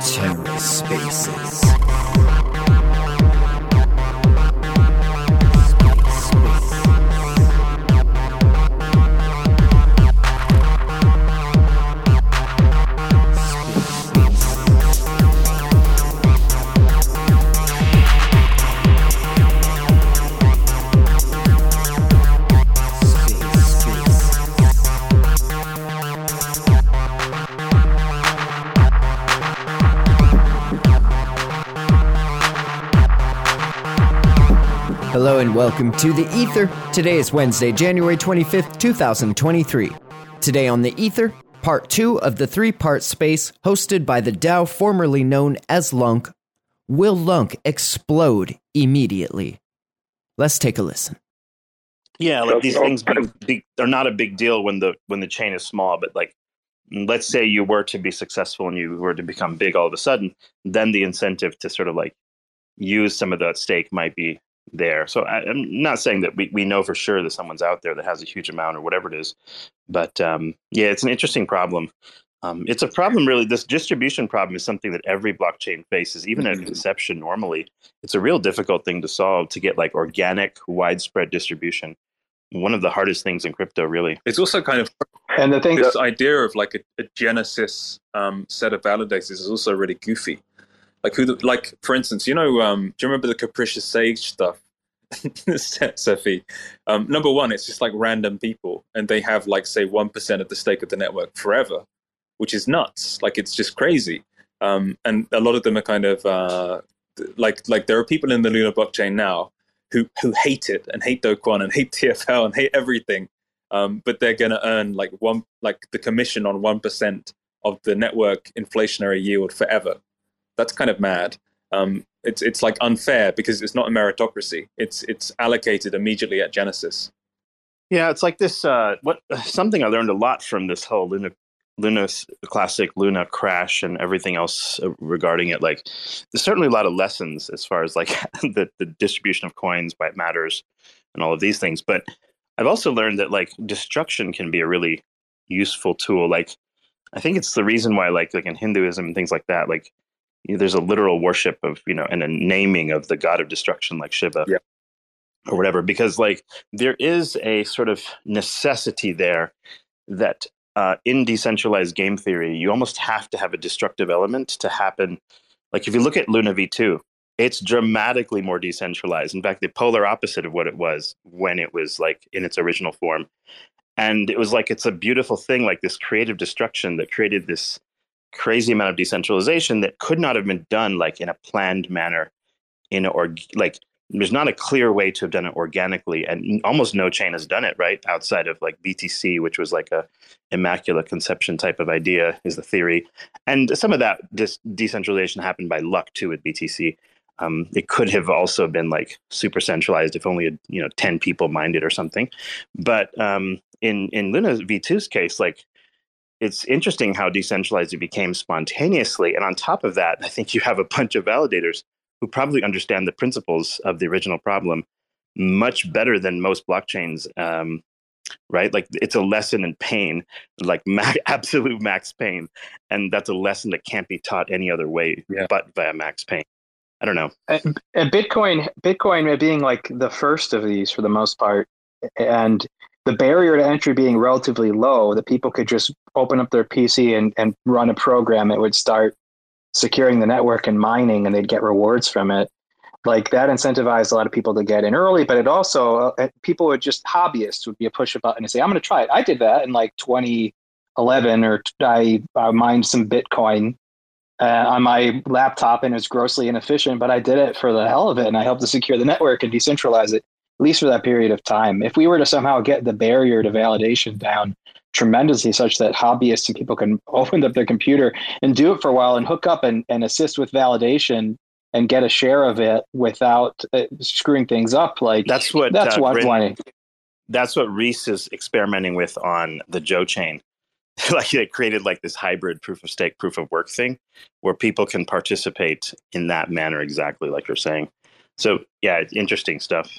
TerraSpaces. Hello and welcome to the Ether. Today is Wednesday, January 25th, 2023. Today on the Ether, part two of the three part space hosted by the DAO formerly known as LUNC. Will LUNC explode immediately? Let's take a listen. Yeah, like these things big, are not a big deal when the when the chain is small, but like let's say you were to be successful and you were to become big all of a sudden, then the incentive to sort of like use some of that stake might be there. So I, am not saying that we, we know for sure that someone's out there that has a huge amount or whatever it is, but um, yeah, it's an interesting problem. Um, it's a problem, really. This distribution problem is something that every blockchain faces, even at inception. Normally, it's a real difficult thing to solve to get like organic, widespread distribution. One of the hardest things in crypto, really. It's also kind of and the thing this that, idea of like a, a genesis um, set of validators is also really goofy. Like who, the, like for instance, you know, um, do you remember the capricious sage stuff? Cephii. Um, number one, it's just like random people, and they have like say one percent of the stake of the network forever, which is nuts. Like it's just crazy. Um, and a lot of them are kind of uh, like like there are people in the Luna blockchain now who who hate it and hate Do and hate TFL and hate everything, um, but they're going to earn like one like the commission on one percent of the network inflationary yield forever that's kind of mad. Um, it's it's like unfair because it's not a meritocracy. It's it's allocated immediately at Genesis. Yeah, it's like this. Uh, what something I learned a lot from this whole Luna Luna classic Luna crash and everything else uh, regarding it. Like, there's certainly a lot of lessons as far as like the the distribution of coins, why it matters, and all of these things. But I've also learned that like destruction can be a really useful tool. Like, I think it's the reason why like like in Hinduism and things like that, like you know, there's a literal worship of you know and a naming of the god of destruction like Shiva. Yeah. Or whatever, because like there is a sort of necessity there that uh, in decentralized game theory, you almost have to have a destructive element to happen. Like if you look at Luna V2, it's dramatically more decentralized. In fact, the polar opposite of what it was when it was like in its original form. And it was like it's a beautiful thing, like this creative destruction that created this crazy amount of decentralization that could not have been done like in a planned manner in or like there's not a clear way to have done it organically and almost no chain has done it right outside of like btc which was like a immaculate conception type of idea is the theory. And some of that dis- decentralization happened by luck too with btc um, it could have also been like super centralized if only you know 10 people minded or something. But um, in in luna v2's case like it's interesting how decentralized it became spontaneously. And on top of that, I think you have a bunch of validators who probably understand the principles of the original problem much better than most blockchains. Um, right? Like it's a lesson in pain, like max, absolute max pain. And that's a lesson that can't be taught any other way yeah. but via max pain. I don't know. And, and Bitcoin, Bitcoin being like the first of these for the most part, and the barrier to entry being relatively low, that people could just open up their PC and, and run a program that would start securing the network and mining, and they'd get rewards from it. Like that incentivized a lot of people to get in early, but it also uh, people would just hobbyists would be a push a button and say, "I'm going to try it." I did that in like 2011, or I uh, mined some Bitcoin uh, on my laptop, and it was grossly inefficient, but I did it for the hell of it, and I helped to secure the network and decentralize it least for that period of time. If we were to somehow get the barrier to validation down tremendously, such that hobbyists and people can open up their computer and do it for a while and hook up and, and assist with validation and get a share of it without uh, screwing things up, like that's what that's uh, what Bryn, that's what Reese is experimenting with on the Joe chain. like they created like this hybrid proof of stake, proof of work thing, where people can participate in that manner exactly like you're saying. So yeah, it's interesting stuff.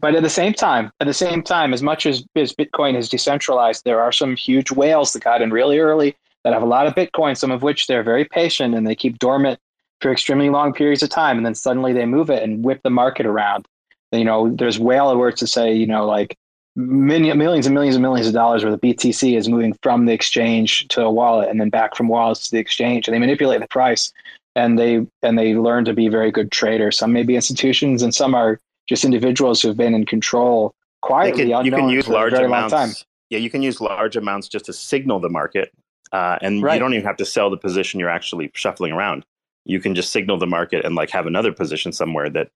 But at the same time, at the same time, as much as, as Bitcoin is decentralized, there are some huge whales that got in really early that have a lot of Bitcoin, some of which they're very patient and they keep dormant for extremely long periods of time, and then suddenly they move it and whip the market around. You know, there's whale alerts to say, you know, like million, millions and millions and millions of dollars worth of BTC is moving from the exchange to a wallet and then back from wallets to the exchange, and they manipulate the price and they and they learn to be very good traders. Some may be institutions, and some are just individuals who've been in control quietly. Can, you can use large amounts. Yeah, you can use large amounts just to signal the market, uh, and right. you don't even have to sell the position you're actually shuffling around. You can just signal the market and like have another position somewhere that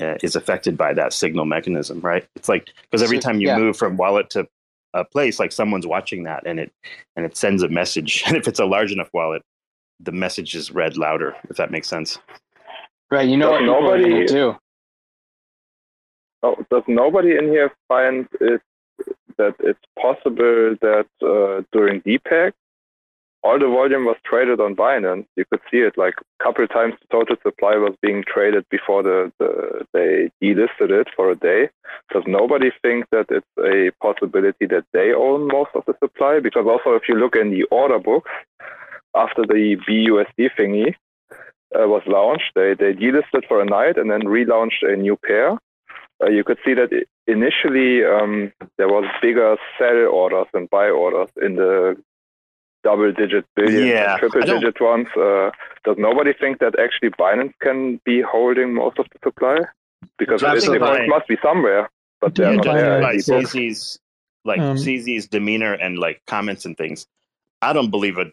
uh, is affected by that signal mechanism, right? It's like because every time you yeah. move from wallet to a place, like someone's watching that, and it and it sends a message. And if it's a large enough wallet, the message is read louder. If that makes sense. Right. You know what nobody do. Oh, does nobody in here find it that it's possible that uh, during depeg, all the volume was traded on Binance. You could see it like a couple times the total supply was being traded before the, the they delisted it for a day. Does nobody think that it's a possibility that they own most of the supply? Because also if you look in the order books, after the BUSD thingy uh, was launched, they, they delisted for a night and then relaunched a new pair. Uh, you could see that initially um, there was bigger sell orders and buy orders in the double digit billion yeah, triple digit ones. Uh, does nobody think that actually Binance can be holding most of the supply? Because it must be somewhere, but they're not there. By CZ's, like um, CZ's demeanor and like comments and things, I don't believe a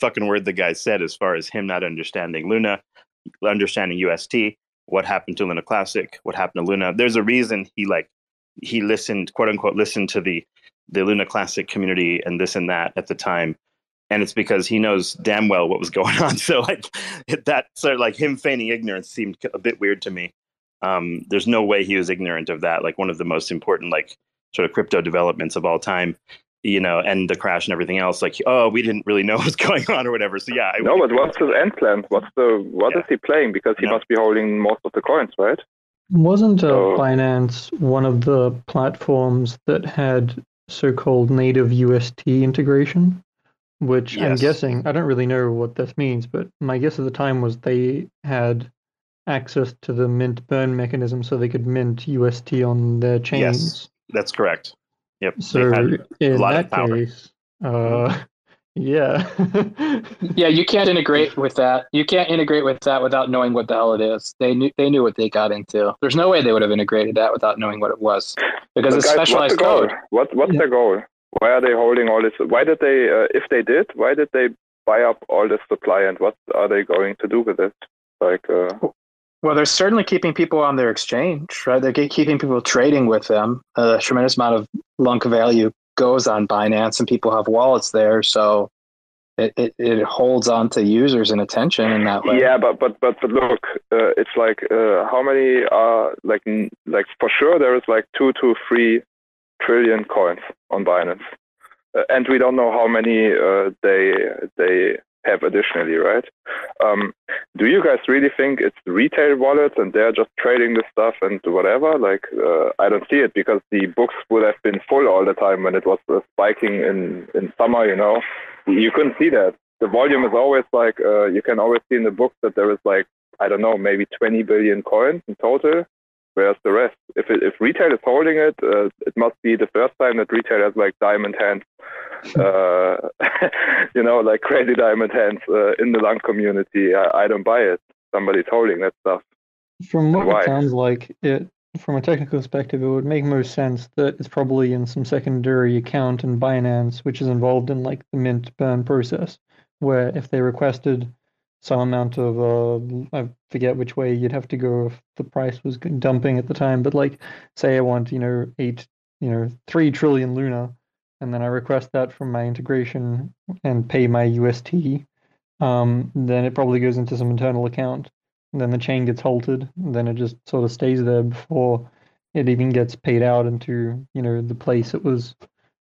fucking word the guy said as far as him not understanding Luna, understanding UST, what happened to Luna Classic, what happened to Luna. There's a reason he like he listened, quote unquote, listened to the the Luna Classic community and this and that at the time. And it's because he knows damn well what was going on. So like that sort of like him feigning ignorance seemed a bit weird to me. Um, there's no way he was ignorant of that. Like one of the most important like sort of crypto developments of all time you know, and the crash and everything else. Like, oh, we didn't really know what was going on or whatever. So yeah. I no, but what's his end plan? What's the what yeah. is he playing? Because he no. must be holding most of the coins, right? Wasn't uh, so, Binance one of the platforms that had so-called native UST integration? Which yes. I'm guessing I don't really know what this means, but my guess at the time was they had access to the mint burn mechanism, so they could mint UST on their chains. Yes, that's correct. Yep. So in that case, uh, yeah, yeah, you can't integrate with that. You can't integrate with that without knowing what the hell it is. They knew they knew what they got into. There's no way they would have integrated that without knowing what it was, because but it's guys, specialized what's code. What what's yeah. their goal? Why are they holding all this? Why did they? Uh, if they did, why did they buy up all this supply, and what are they going to do with it? Like, uh, well, they're certainly keeping people on their exchange, right? They're keeping people trading with them. A tremendous amount of LUNC value goes on Binance, and people have wallets there, so it, it, it holds on to users and attention in that way. Yeah, but but but, but look, uh, it's like uh, how many are like like for sure there is like two to three trillion coins on Binance, uh, and we don't know how many uh, they they have additionally, right? Um, do you guys really think it's retail wallets and they're just trading the stuff and whatever? Like, uh, I don't see it because the books would have been full all the time when it was uh, spiking in, in summer, you know? You couldn't see that. The volume is always like, uh, you can always see in the books that there is like, I don't know, maybe 20 billion coins in total. Where's the rest? If it, if retail is holding it, uh, it must be the first time that retail has like diamond hands uh, you know, like crazy diamond hands uh, in the LUNC community. I, I, don't buy it. Somebody's holding that stuff. From what Why? it sounds like, it from a technical perspective, it would make most sense that it's probably in some secondary account in Binance, which is involved in like the mint burn process, where if they requested some amount of uh, I forget which way you'd have to go if the price was dumping at the time, but like say I want you know eight you know three trillion Luna, and then I request that from my integration and pay my UST, um, then it probably goes into some internal account. Then the chain gets halted. then it just sort of stays there before it even gets paid out into you know the place it was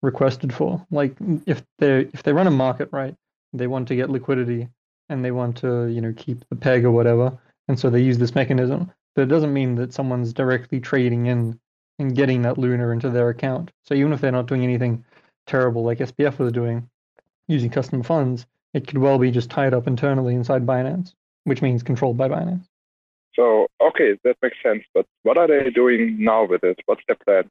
requested for. Like if they if they run a market right, they want to get liquidity and they want to you know keep the peg or whatever, and so they use this mechanism. But it doesn't mean that someone's directly trading in and getting that Luna into their account. So even if they're not doing anything terrible like SBF was doing, using custom funds, it could well be just tied up internally inside Binance, which means controlled by Binance. So okay, that makes sense. But what are they doing now with it? What's their plan?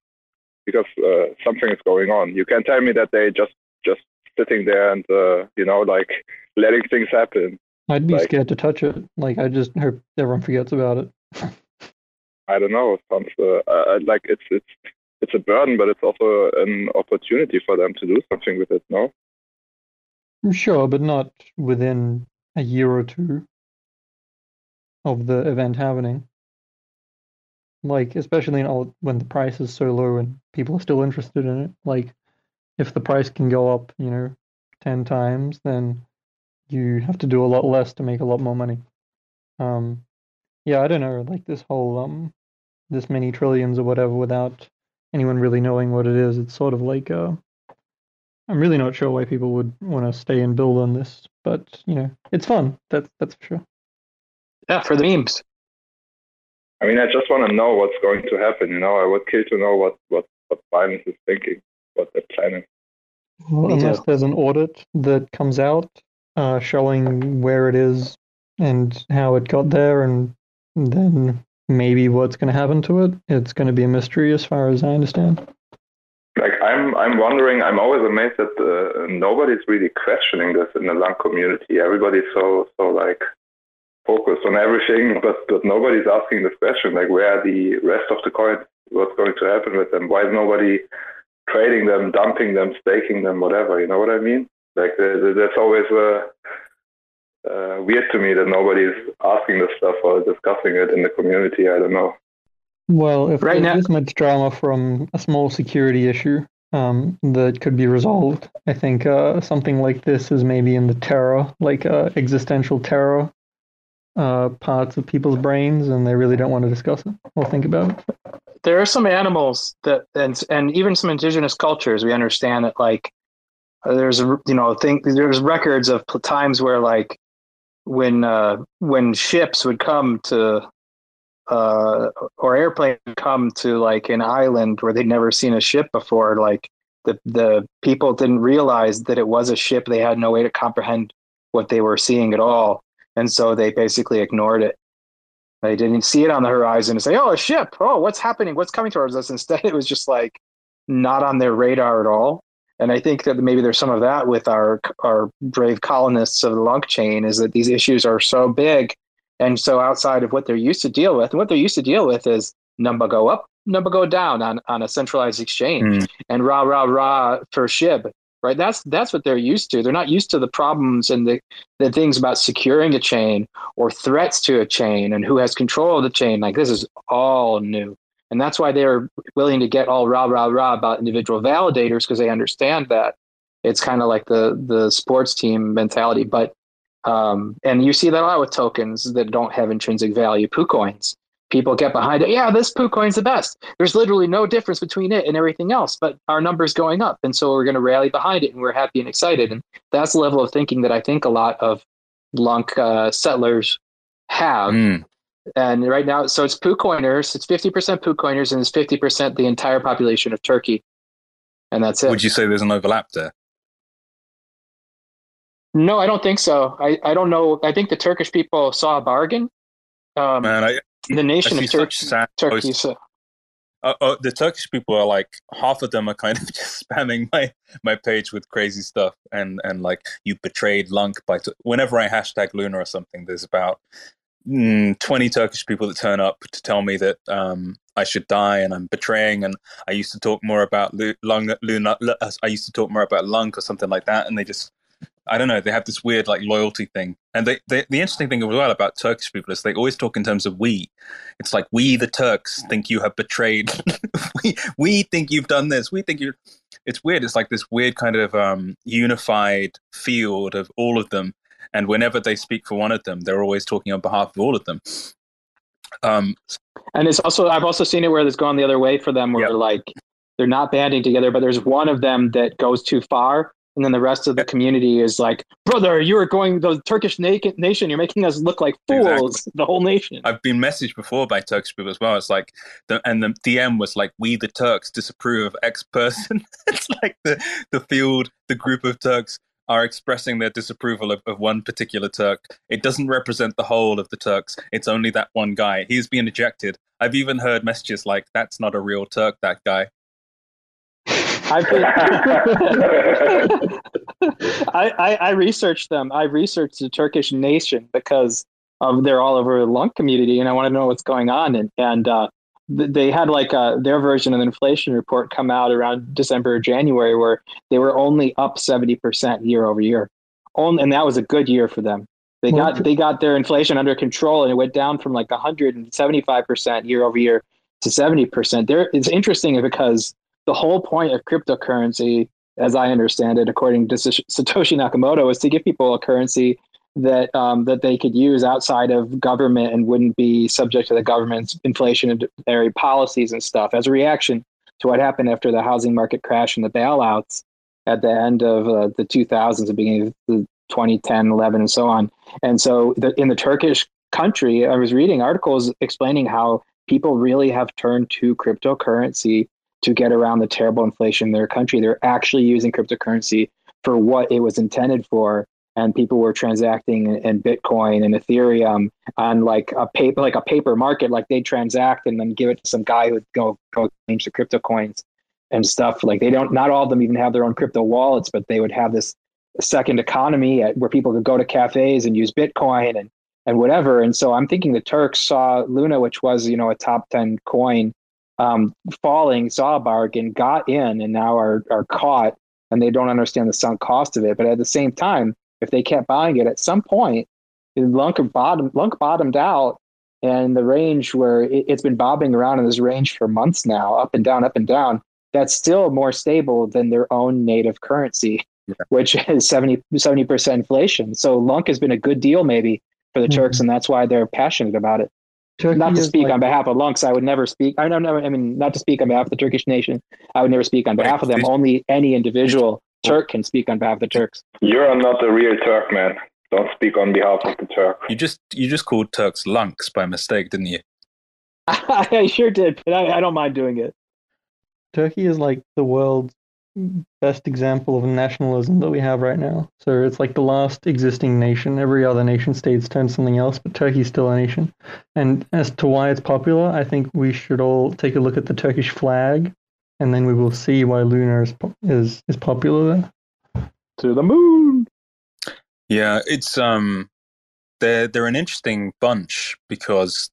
Because uh, something is going on. You can't tell me that they just just sitting there and uh, you know like letting things happen. I'd be like, scared to touch it. Like I just hope everyone forgets about it. I don't know. Sounds uh, like it's it's it's a burden, but it's also an opportunity for them to do something with it. No. Sure, but not within a year or two of the event happening. Like, especially in all, when the price is so low and people are still interested in it. Like, if the price can go up, you know, 10 times, then you have to do a lot less to make a lot more money. Um, yeah, I don't know, like this whole, um, this many trillions or whatever without anyone really knowing what it is. It's sort of like, uh, I'm really not sure why people would want to stay and build on this, but you know, it's fun. That's that's for sure. Yeah, for the memes. I mean, I just want to know what's going to happen. You know, I would kill to know what what what Binance is thinking, what they're planning. Well, unless there's an audit that comes out uh, showing where it is and how it got there, and then maybe what's going to happen to it. It's going to be a mystery, as far as I understand like I'm I'm wondering. I'm always amazed that uh, nobody's really questioning this in the LUNC community. Everybody's so so like focused on everything, but but nobody's asking this question. Like, where are the rest of the coins? What's going to happen with them? Why is nobody trading them, dumping them, staking them, whatever? You know what I mean? Like, that's always uh, uh, weird to me that nobody's asking this stuff or discussing it in the community. I don't know. Well, if right there's now, this much drama from a small security issue um, that could be resolved, I think uh, something like this is maybe in the terror, like uh, existential terror uh, parts of people's brains, and they really don't want to discuss it or think about it. There are some animals that, and and even some indigenous cultures, we understand that like there's you know think there's records of times where like when uh, when ships would come to uh, or airplane come to like an island where they'd never seen a ship before, like the the people didn't realize that it was a ship. They had no way to comprehend what they were seeing at all, and so they basically ignored it. They didn't see it on the horizon and say, "Oh, a ship! Oh, what's happening? What's coming towards us?" Instead, it was just like not on their radar at all. And I think that maybe there's some of that with our our brave colonists of the LUNC chain is that these issues are so big and so outside of what they're used to deal with, and what they're used to deal with is number go up, number go down on, on a centralized exchange mm. and rah rah rah for SHIB. Right. That's that's what they're used to. They're not used to the problems and the, the things about securing a chain or threats to a chain and who has control of the chain. Like this is all new. And that's why they're willing to get all rah rah rah about individual validators because they understand that it's kind of like the the sports team mentality. But um, and you see that a lot with tokens that don't have intrinsic value, PooCoins. People get behind it. Yeah, this PooCoin's the best. There's literally no difference between it and everything else, but our number's going up. And so we're going to rally behind it and we're happy and excited. And that's the level of thinking that I think a lot of LUNC uh, settlers have. Mm. And right now, so it's PooCoiners, it's 50% PooCoiners, and it's 50% the entire population of Turkey. And that's it. Would you say there's an overlap there? No, I don't think so. I, I don't know. I think the Turkish people saw a bargain. Um, Man, I, the nation of Tur- Turkey. So. Uh, uh, the Turkish people are like half of them are kind of just spamming my my page with crazy stuff and and like you betrayed LUNC by t-. whenever I hashtag Luna or something. There's about mm, twenty Turkish people that turn up to tell me that um, I should die and I'm betraying. And I used to talk more about Luna. Luna I used to talk more about LUNC or something like that, and they just I don't know. They have this weird like loyalty thing, and they, they, the interesting thing as well about Turkish people is they always talk in terms of we. It's like we, the Turks, think you have betrayed. we we think you've done this. We think you. It's weird. It's like this weird kind of um, unified field of all of them, and whenever they speak for one of them, they're always talking on behalf of all of them. Um, and it's also I've also seen it where it's gone the other way for them, where yep. they're like they're not banding together, but there's one of them that goes too far and then the rest of the community is like, brother, you are going the Turkish na- nation. You're making us look like fools. Exactly. The whole nation. I've been messaged before by Turkish people as well. It's like, the, and the DM was like, "We the Turks disapprove of X person." it's like the the field, the group of Turks are expressing their disapproval of, of one particular Turk. It doesn't represent the whole of the Turks. It's only that one guy. He's being ejected. I've even heard messages like, "That's not a real Turk. That guy." I've I, I, I, researched them. I researched the Turkish nation because of they're all over the LUNC community, and I want to know what's going on. And and uh, they had like a, uh, their version of the inflation report come out around December or January, where they were only up seventy percent year over year. Only, and that was a good year for them. They got they got their inflation under control, and it went down from like one hundred and seventy five percent year over year to seventy percent. There, it's interesting because the whole point of cryptocurrency, as I understand it, according to Satoshi Nakamoto, is to give people a currency that um, that they could use outside of government and wouldn't be subject to the government's inflationary policies and stuff as a reaction to what happened after the housing market crash and the bailouts at the end of uh, the 2000s, the beginning of the 2010, 11, and so on. And so the, in the Turkish country, I was reading articles explaining how people really have turned to cryptocurrency to get around the terrible inflation in their country. They're actually using cryptocurrency for what it was intended for. And people were transacting in Bitcoin and Ethereum on like a paper, like a paper market. Like they transact and then give it to some guy who would go go change the crypto coins and stuff. Like they don't, not all of them even have their own crypto wallets, but they would have this second economy at, where people could go to cafes and use Bitcoin and and whatever. And so I'm thinking the Turks saw Luna, which was you know a top ten coin, um, falling, saw a bargain, got in, and now are are caught, and they don't understand the sunk cost of it. But at the same time, if they kept buying it, at some point, LUNC bottom LUNC bottomed out, and the range where it, has been bobbing around in this range for months now, up and down, up and down. That's still more stable than their own native currency, yeah. which is 70 percent inflation. So LUNC has been a good deal maybe for the mm-hmm. Turks, and that's why they're passionate about it. Turkey not to speak like, on behalf of LUNCs, I would never speak. I don't. I mean, not to speak on behalf of the Turkish nation. I would never speak on behalf of them. Only any individual Turk can speak on behalf of the Turks. You're not a real Turk, man. Don't speak on behalf of the Turk. You just you just called Turks LUNCs by mistake, didn't you? I sure did, but I, I don't mind doing it. Turkey is like the world's best example of nationalism that we have right now. So it's like the last existing nation. Every other nation state's turned something else, but Turkey's still a nation. And as to why it's popular, I think we should all take a look at the Turkish flag, and then we will see why Luna is is, is popular there. To the moon. Yeah, it's um, they're they're an interesting bunch because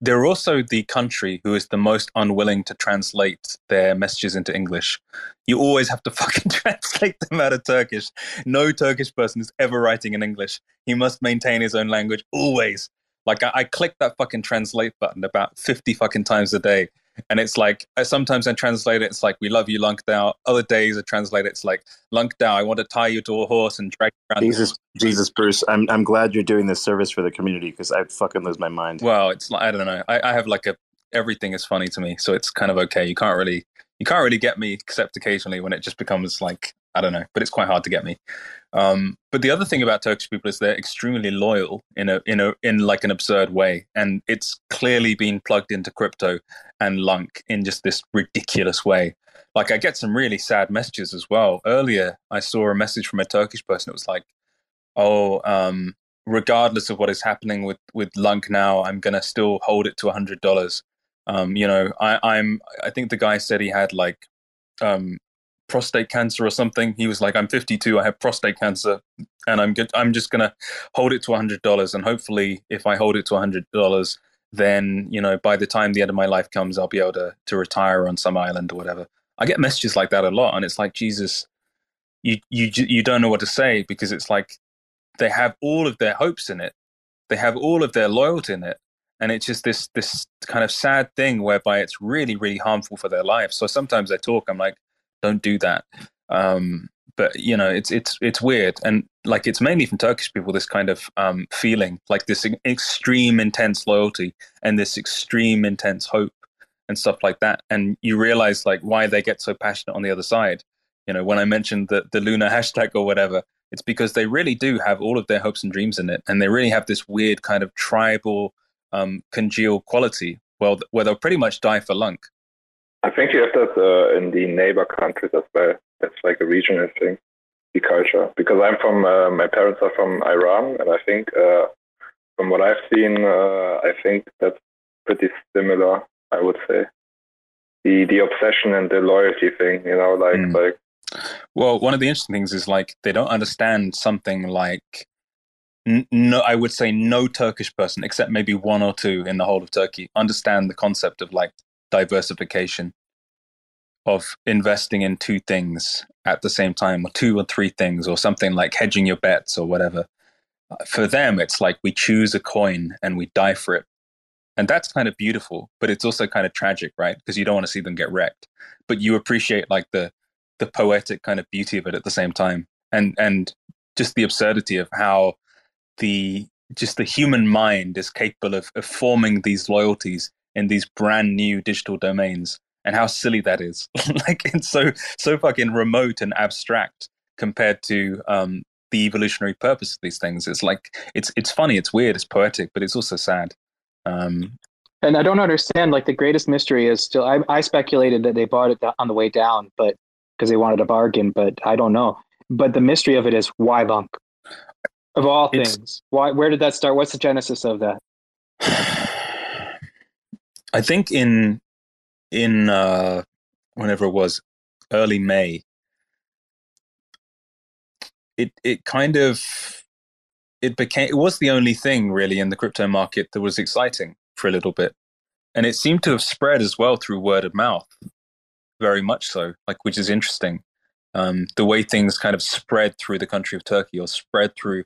they're also the country who is the most unwilling to translate their messages into English. You always have to fucking translate them out of Turkish. No Turkish person is ever writing in English. He must maintain his own language always. Like I, I click that fucking translate button about 50 fucking times a day and it's like sometimes I translate it. It's like we love you, LUNCDAO. Other days I translate it. It's like LUNCDAO. I want to tie you to a horse and drag you around. Jesus, Jesus, Bruce. I'm I'm glad you're doing this service for the community because I'd fucking lose my mind. Well, it's like I don't know. I, I have like a everything is funny to me, so it's kind of okay. You can't really you can't really get me except occasionally when it just becomes like I don't know, but it's quite hard to get me. Um, but the other thing about Turkish people is they're extremely loyal in a in a in like an absurd way, and it's clearly been plugged into crypto and LUNC in just this ridiculous way. Like I get some really sad messages as well. Earlier, I saw a message from a Turkish person. It was like, "Oh, um, regardless of what is happening with with LUNC now, I'm gonna still hold it to a hundred dollars." Um, you know, I, I'm. I think the guy said he had like um, prostate cancer or something. He was like, "I'm 52. I have prostate cancer, and I'm good. I'm just gonna hold it to hundred dollars, and hopefully, if I hold it to hundred dollars, then you know, by the time the end of my life comes, I'll be able to to retire on some island or whatever." I get messages like that a lot, and it's like, Jesus, you you you don't know what to say because it's like they have all of their hopes in it, they have all of their loyalty in it, and it's just this this kind of sad thing whereby it's really really harmful for their lives. So sometimes I talk, I'm like, don't do that. Um, but you know, it's it's it's weird, and like it's mainly from Turkish people. This kind of um, feeling, like this extreme intense loyalty and this extreme intense hope and stuff like that. And you realize like why they get so passionate on the other side You know, when I mentioned the the Luna hashtag or whatever, it's because they really do have all of their hopes and dreams in it, and they really have this weird kind of tribal, um, congeal quality. Well, where they'll pretty much die for LUNC. I think you have that uh, in the neighbor countries as well. That's like a regional thing, the culture. Because I'm from, uh, my parents are from Iran, and I think uh, from what I've seen, uh, I think that's pretty similar. I would say the the obsession and the loyalty thing. You know, like mm. like well, one of the interesting things is like they don't understand something like no, I would say no Turkish person, except maybe one or two in the whole of Turkey, understand the concept of like diversification, of investing in two things at the same time, or two or three things, or something like hedging your bets or whatever. For them, it's like we choose a coin and we die for it. And that's kind of beautiful, but it's also kind of tragic, right? Because you don't want to see them get wrecked. But you appreciate like the the poetic kind of beauty of it at the same time and and just the absurdity of how the just the human mind is capable of, of forming these loyalties in these brand new digital domains and how silly that is like it's so so fucking remote and abstract compared to um, the evolutionary purpose of these things it's like it's it's funny it's weird it's poetic but it's also sad um, and i don't understand like the greatest mystery is still I, I speculated that they bought it on the way down but because they wanted a bargain, but I don't know. But the mystery of it is why Bunk? Of all things, why? Where did that start? What's the genesis of that? I think in in uh, whenever it was early May, it it kind of it became it was the only thing really in the crypto market that was exciting for a little bit, and it seemed to have spread as well through word of mouth very much so, like which is interesting. Um, the way things kind of spread through the country of Turkey or spread through.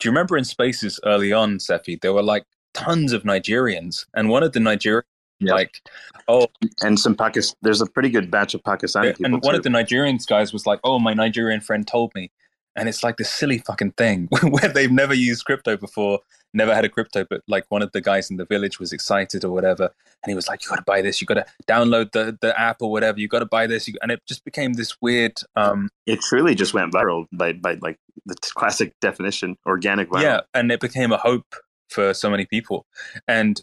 Do you remember in spaces early on, Cephii, there were like tons of Nigerians, and one of the Nigerians, like, oh, and some Pakistan. There's a pretty good batch of Pakistani people. And one too. of the Nigerians guys was like, "Oh, my Nigerian friend told me," and it's like this silly fucking thing where they've never used crypto before never had a crypto but like one of the guys in the village was excited or whatever and he was like you got to buy this you got to download the the app or whatever you got to buy this and it just became this weird um it truly just went viral by by like the classic definition organic viral yeah and it became a hope for so many people and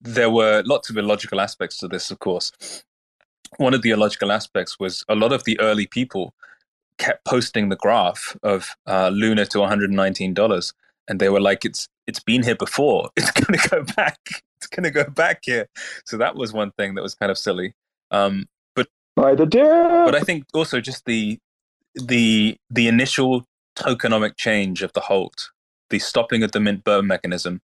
there were lots of illogical aspects to this of course one of the illogical aspects was a lot of the early people kept posting the graph of uh, Luna to $119, and they were like, "It's it's been here before. It's going to go back. It's going to go back here." So that was one thing that was kind of silly. Um, but by the dip. But I think also just the the the initial tokenomic change of the halt, the stopping of the mint burn mechanism,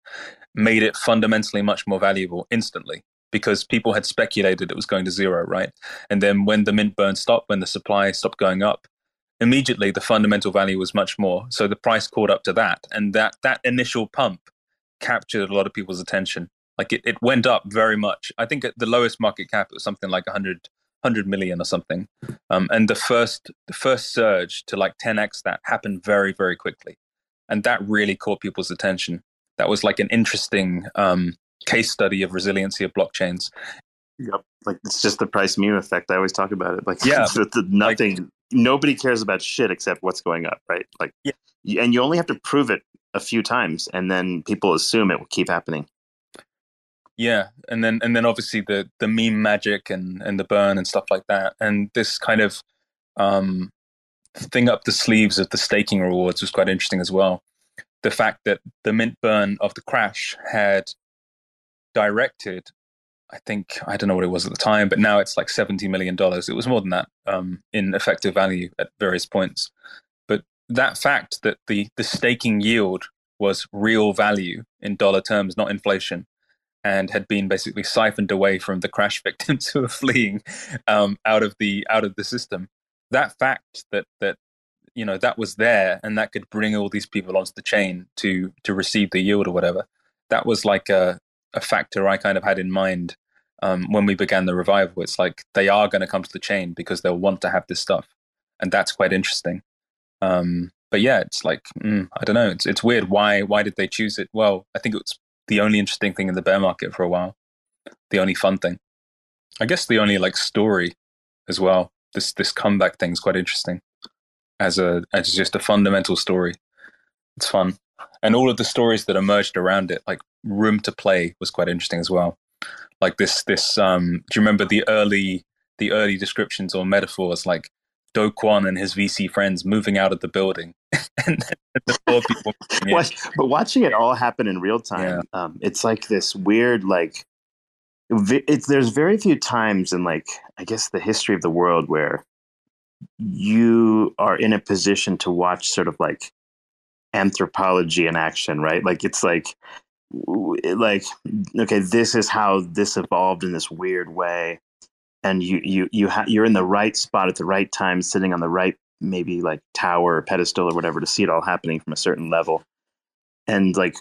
made it fundamentally much more valuable instantly because people had speculated it was going to zero, right? And then when the mint burn stopped, when the supply stopped going up, immediately the fundamental value was much more. So the price caught up to that. And that, that initial pump captured a lot of people's attention. Like it, it went up very much. I think at the lowest market cap, it was something like 100, 100 million or something. Um, and the first, the first surge to like 10x that happened very, very quickly. And that really caught people's attention. That was like an interesting um, case study of resiliency of blockchains. Yep. Like it's just the price meme effect. I always talk about it. Like yeah, the, nothing. Like, nobody cares about shit except what's going up, right? Like, yeah. and you only have to prove it a few times, and then people assume it will keep happening. Yeah, and then and then obviously the the meme magic and and the burn and stuff like that, and this kind of um, thing up the sleeves of the staking rewards was quite interesting as well. The fact that the mint burn of the crash had directed I think I don't know what it was at the time, but now it's like seventy million dollars. It was more than that um, in effective value at various points. But that fact that the the staking yield was real value in dollar terms, not inflation, and had been basically siphoned away from the crash victims who were fleeing um, out of the out of the system. That fact that that you know that was there and that could bring all these people onto the chain to to receive the yield or whatever. That was like a a factor I kind of had in mind um, when we began the revival. It's like they are going to come to the chain because they'll want to have this stuff, and that's quite interesting. Um, but yeah, it's like mm, I don't know. It's it's weird. Why why did they choose it? Well, I think it was the only interesting thing in the bear market for a while. The only fun thing, I guess. The only like story as well. this this comeback thing is quite interesting as a as just a fundamental story. It's fun, and all of the stories that emerged around it, like Room to Play, was quite interesting as well. Like this this um, do you remember the early the early descriptions or metaphors like Do Kwon and his VC friends moving out of the building, and the four people. but watching it all happen in real time, yeah. um, it's like this weird like. It's there's very few times in like I guess the history of the world where you are in a position to watch sort of like anthropology in action, right? Like it's like like okay, this is how this evolved in this weird way, and you you you ha- you're in the right spot at the right time, sitting on the right maybe like tower or pedestal or whatever to see it all happening from a certain level, and like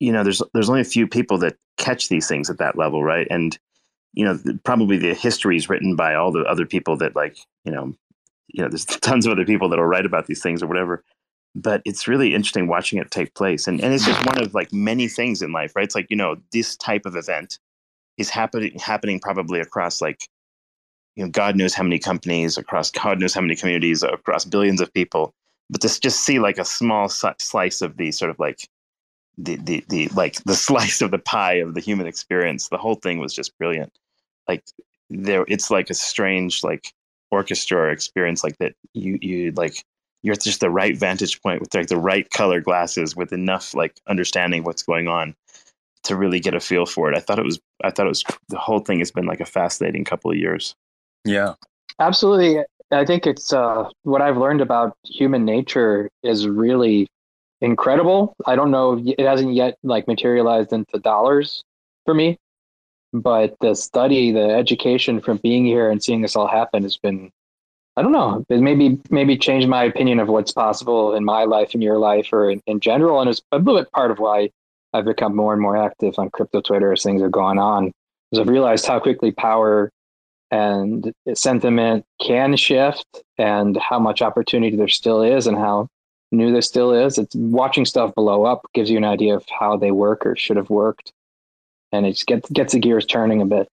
you know, there's there's only a few people that catch these things at that level, right? And you know, probably the history is written by all the other people that like you know you know, there's tons of other people that will write about these things or whatever. But it's really interesting watching it take place. And, and it's just one of like many things in life, right? It's like, you know, this type of event is happening happening probably across like, you know, God knows how many companies, across God knows how many communities, across billions of people. But to just see like a small slice of the sort of like the, the, the like the slice of the pie of the human experience, the whole thing was just brilliant. Like there, it's like a strange, like orchestra or experience like that you you like you're at just the right vantage point with like the right color glasses with enough like understanding what's going on to really get a feel for it. I thought it was I thought it was the whole thing has been like a fascinating couple of years. Yeah. Absolutely. I think it's uh, what I've learned about human nature is really incredible. I don't know it hasn't yet like materialized into dollars for me, but the study, the education from being here and seeing this all happen has been, I don't know, it maybe maybe changed my opinion of what's possible in my life, in your life, or in, in general, and it's a little bit part of why I've become more and more active on crypto Twitter as things have gone on. Because I've realized how quickly power and sentiment can shift, and how much opportunity there still is, and how new there still is. It's watching stuff blow up gives you an idea of how they work or should have worked and it gets gets the gears turning a bit.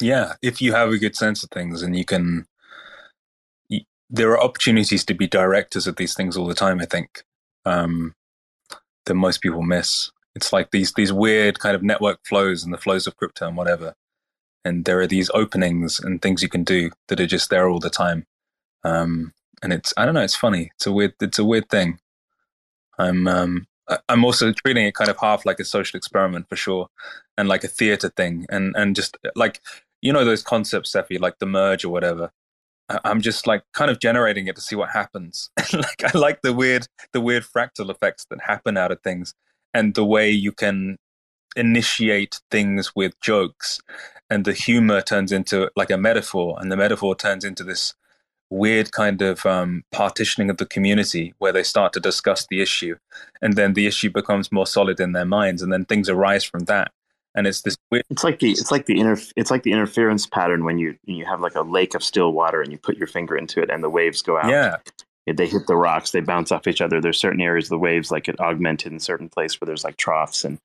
Yeah, if you have a good sense of things and you can, there are opportunities to be directors of these things all the time. I think um, that most people miss. It's like these these weird kind of network flows and the flows of crypto and whatever. And there are these openings and things you can do that are just there all the time. Um, and it's I don't know, it's funny. It's a weird it's a weird thing. I'm um, I'm also treating it kind of half like a social experiment for sure, and like a theater thing, and and just like you know those concepts, Cephii, like the merge or whatever. I'm just like kind of generating it to see what happens. like I like the weird the weird fractal effects that happen out of things, and the way you can initiate things with jokes, and the humor turns into like a metaphor, and the metaphor turns into this weird kind of um, partitioning of the community where they start to discuss the issue and then the issue becomes more solid in their minds and then things arise from that. And it's this weird it's like the it's like the inter it's like the interference pattern when you you have like a lake of still water and you put your finger into it and the waves go out. Yeah. They hit the rocks they bounce off each other. There's certain areas of the waves like it augmented in certain place where there's like troughs and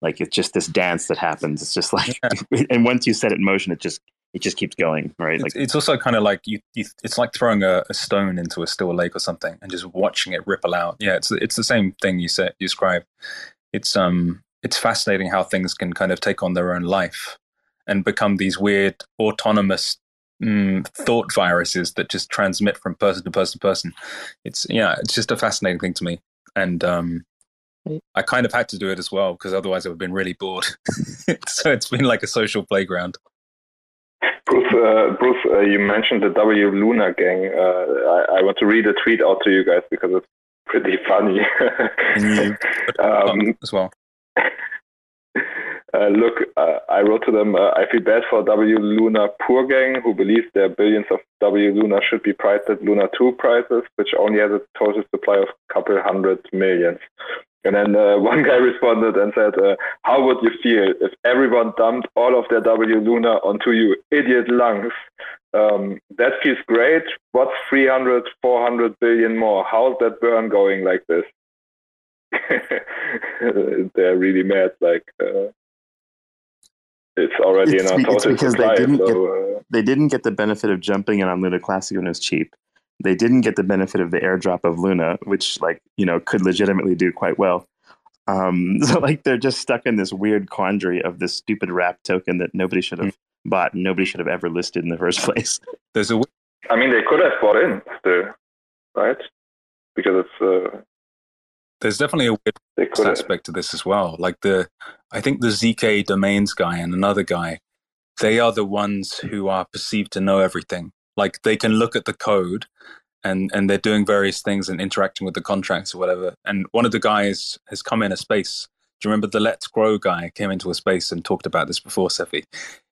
like it's just this dance that happens. It's just like yeah. and once you set it in motion it just it just keeps going, right? Like it's, also kind of like you, you it's like throwing a, a, stone into a still lake or something and just watching it ripple out. Yeah, it's it's the same thing you said you described. It's um it's fascinating how things can kind of take on their own life and become these weird autonomous mm, thought viruses that just transmit from person to person to person. It's yeah, it's just a fascinating thing to me, and um, I kind of had to do it as well because otherwise I would have been really bored. so it's been like a social playground. Bruce, uh, Bruce, uh, you mentioned the W Luna gang. Uh, I, I, want to read a tweet out to you guys because it's pretty funny. um, as well. Uh, look, uh, I wrote to them, uh, I feel bad for W Luna Poor Gang, who believes their billions of W Luna should be priced at Luna 2 prices, which only has a total supply of a couple hundred millions. And then uh, one guy responded and said, uh, How would you feel if everyone dumped all of their W Luna onto you idiot LUNCs? Um, that feels great. What's 300, 400 billion more? How's that burn going like this? They're really mad. Like, uh, it's already it's, in our total because supply, they didn't so, get uh, they didn't get the benefit of jumping in on Luna Classic when it was cheap. They didn't get the benefit of the airdrop of Luna, which like you know could legitimately do quite well. Um, so like they're just stuck in this weird quandary of this stupid wrap token that nobody should have bought and nobody should have ever listed in the first place. There's a I mean, they could have bought in still, right? Because it's uh, there's definitely a weird they could aspect to this as well. Like the, I think the ZK domains guy and another guy, they are the ones who are perceived to know everything. Like they can look at the code and, and they're doing various things and interacting with the contracts or whatever. And one of the guys has come in a space. Do you remember the Let's Grow guy came into a space and talked about this before, Cephii?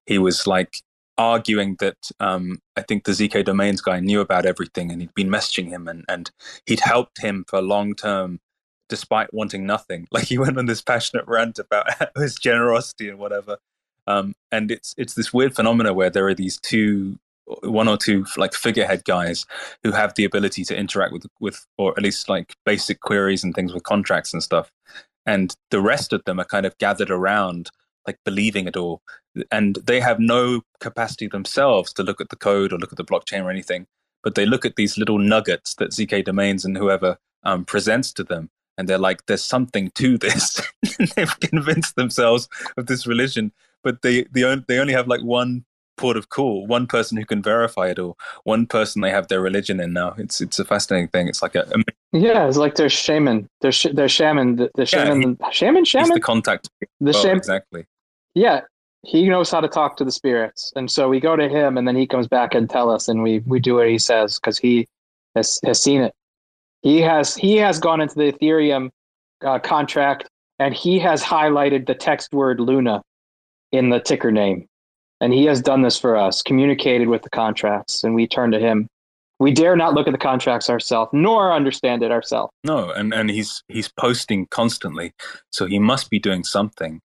He was like arguing that um, I think the ZK domains guy knew about everything and he'd been messaging him and, and he'd helped him for long term despite wanting nothing. Like he went on this passionate rant about his generosity and whatever. Um, and it's it's this weird phenomena where there are these two, one or two like figurehead guys who have the ability to interact with with or at least like basic queries and things with contracts and stuff. And the rest of them are kind of gathered around, like believing it all, and they have no capacity themselves to look at the code or look at the blockchain or anything. But they look at these little nuggets that ZK Domains and whoever um, presents to them, and they're like, "There's something to this." and They've convinced themselves of this religion, but they they only, they only have like one port of call, one person who can verify it all, one person they have their religion in now. It's it's a fascinating thing. It's like a, a Yeah, it's like their shaman. Their sh- their shaman. The, the Yeah, shaman. shaman. he's Shaman. the contact. The Well, shaman. exactly. Yeah, he knows how to talk to the spirits, and so we go to him, and then he comes back and tell us, and we we do what he says because he has has seen it. He has he has gone into the Ethereum uh, contract, and he has highlighted the text word Luna in the ticker name, and he has done this for us. Communicated with the contracts, and we turn to him. We dare not look at the contracts ourselves, nor understand it ourselves. No, and and he's he's posting constantly, so he must be doing something.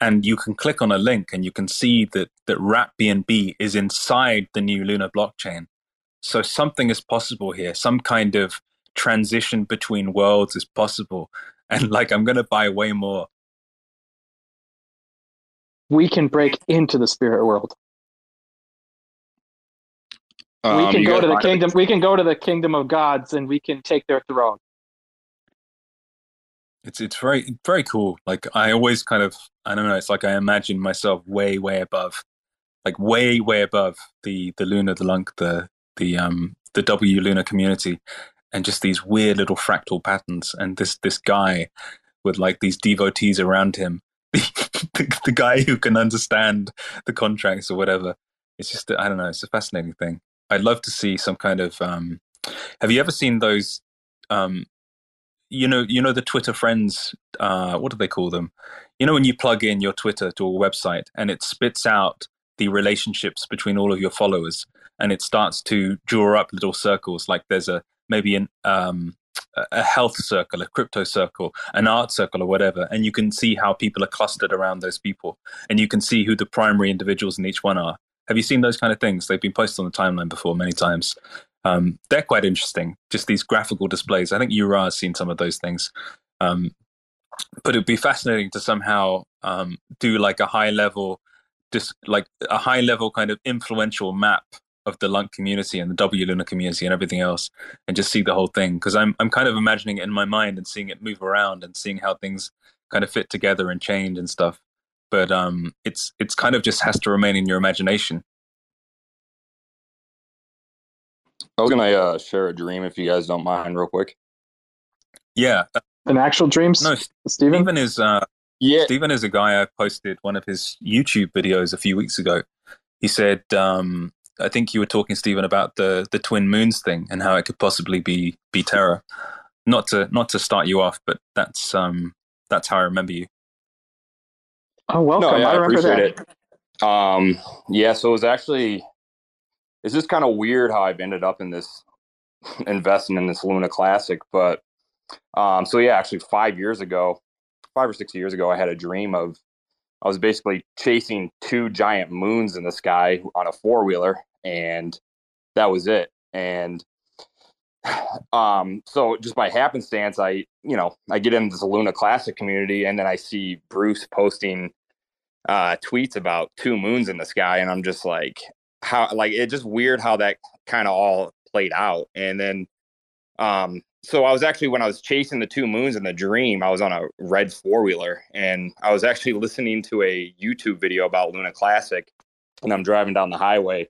And you can click on a link, and you can see that that Wrap BNB is inside the new Luna blockchain. So something is possible here. Some kind of transition between worlds is possible. And like, I'm to buy way more. We can break into the spirit world. we Um, can go to the kingdom. We can go to the kingdom of gods, and we can take their throne. It's it's very very cool. Like I always kind of I don't know. It's like I imagine myself way way above, like way way above the the Luna, the LUNC, the the um the W Luna community, and just these weird little fractal patterns. And this this guy with like these devotees around him, the, the guy who can understand the contracts or whatever. It's just I don't know. It's a fascinating thing. I'd love to see some kind of. um Have you ever seen those? um you know you know the twitter friends uh what do they call them you know when you plug in your twitter to a website and it spits out the relationships between all of your followers and it starts to draw up little circles like there's a maybe an um a- health circle a crypto circle an art circle or whatever and you can see how people are clustered around those people and you can see who the primary individuals in each one are have you seen those kind of things they've been posted on the timeline before many times um, they're quite interesting. Just these graphical displays. I think Yura has seen some of those things. Um, but it'd be fascinating to somehow um, do like a high level, just like a high level kind of influential map of the LUNC community and the W Luna community and everything else, and just see the whole thing. Because I'm I'm kind of imagining it in my mind and seeing it move around and seeing how things kind of fit together and change and stuff. But um, it's it's kind of just has to remain in your imagination. I was gonna uh, share a dream if you guys don't mind, real quick. Yeah. An actual dreams, No, Steven. Steven is uh, Yeah, Steven is a guy I posted one of his YouTube videos a few weeks ago. He said, um, I think you were talking, Steven, about the the twin moons thing and how it could possibly be be Terra. Not to not to start you off, but that's um that's how I remember you. Oh, welcome. no, yeah, I I remember appreciate that. it. Um, yeah, so it was actually it's just kind of weird how I've ended up in this investing in this Luna Classic, but um, so yeah, actually five years ago, five or six years ago, I had a dream of I was basically chasing two giant moons in the sky on a four wheeler, and that was it. And um, so just by happenstance, I you know I get into the Luna Classic community, and then I see Bruce posting uh, tweets about two moons in the sky, and I'm just like, how like it's just weird how that kind of all played out. And then, um, so I was actually when I was chasing the two moons in the dream, I was on a red four wheeler, and I was actually listening to a YouTube video about Luna Classic, and I'm driving down the highway,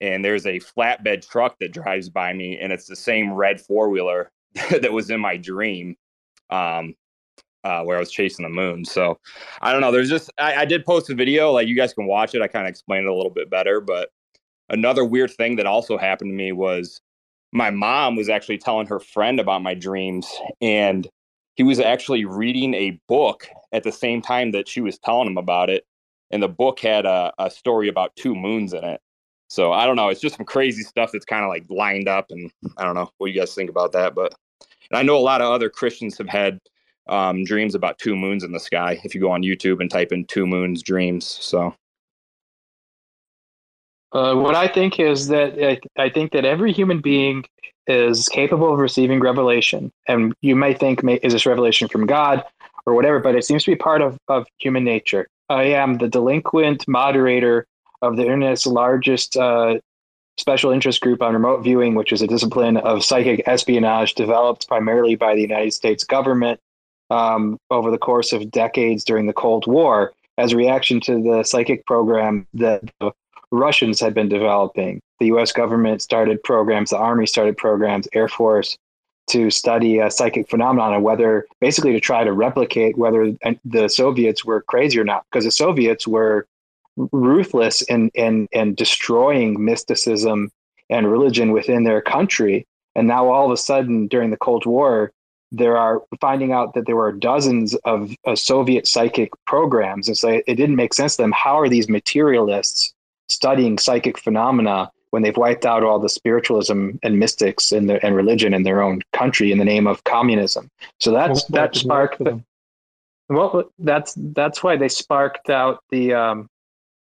and there's a flatbed truck that drives by me, and it's the same red four wheeler that was in my dream. Um, uh, where I was chasing the moon. So I don't know. There's just I, I did post a video, like you guys can watch it. I kind of explained it a little bit better. But another weird thing that also happened to me was my mom was actually telling her friend about my dreams, and he was actually reading a book at the same time that she was telling him about it. And the book had a, a story about two moons in it. So I don't know. It's just some crazy stuff that's kind of like lined up, and I don't know what you guys think about that. But I know a lot of other Christians have had um, dreams about two moons in the sky. If you go on YouTube and type in two moons dreams, so. Uh, what I think is that I, I think that every human being is capable of receiving revelation, and you may think, is this revelation from God or whatever? But it seems to be part of, of human nature. I am the delinquent moderator of the internet's largest uh, special interest group on remote viewing, which is a discipline of psychic espionage developed primarily by the United States government um, over the course of decades during the Cold War as a reaction to the psychic program that Russians had been developing. The US government started programs, the Army started programs, Air Force to study a psychic phenomenon and whether basically to try to replicate whether the Soviets were crazy or not, because the Soviets were ruthless in, in, in destroying mysticism and religion within their country. And now all of a sudden during the Cold War, there are finding out that there were dozens of uh, Soviet psychic programs. And so it, it didn't make sense to them. How are these materialists studying psychic phenomena when they've wiped out all the spiritualism and mystics and, the, and religion in their own country in the name of communism? So that's well, that sparked. The, well, that's that's why they sparked out the um,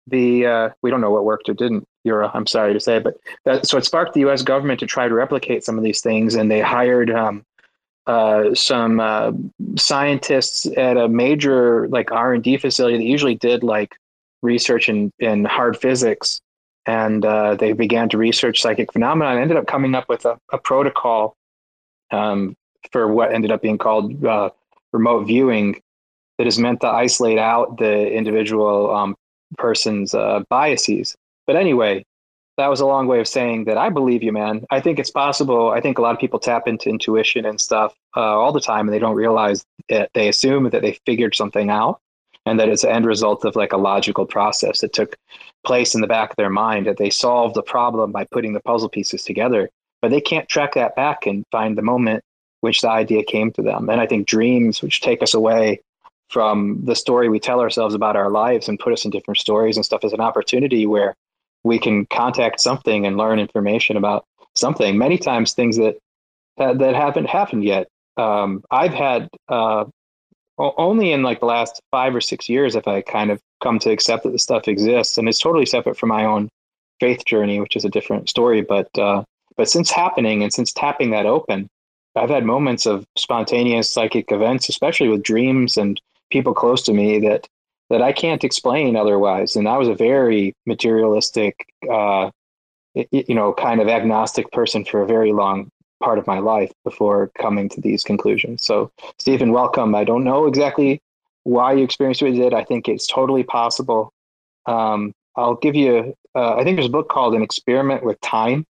the uh, we don't know what worked or didn't. You're, I'm sorry to say, but that, so it sparked the U.S. government to try to replicate some of these things, and they hired um, uh, some uh, scientists at a major like R and D facility that usually did like research in in hard physics, and uh, they began to research psychic phenomena and ended up coming up with a, a protocol um, for what ended up being called uh, remote viewing that is meant to isolate out the individual um, person's uh, biases. But anyway, that was a long way of saying that I believe you, man. I think it's possible. I think a lot of people tap into intuition and stuff uh, all the time, and they don't realize it. They assume that they figured something out, and that it's the end result of like a logical process that took place in the back of their mind. That they solved the problem by putting the puzzle pieces together, but they can't track that back and find the moment which the idea came to them. And I think dreams, which take us away from the story we tell ourselves about our lives and put us in different stories and stuff, is an opportunity where we can contact something and learn information about something. Many times, things that that, that haven't happened yet. Um, I've had uh, only in like the last five or six years have I kind of come to accept that this stuff exists, and it's totally separate from my own faith journey, which is a different story. But uh, but since happening and since tapping that open, I've had moments of spontaneous psychic events, especially with dreams and people close to me that that I can't explain otherwise. And I was a very materialistic, uh, you know, kind of agnostic person for a very long part of my life before coming to these conclusions. So, Steven, welcome. I don't know exactly why you experienced what you did. I think it's totally possible. Um, I'll give you, uh, I think there's a book called An Experiment with Time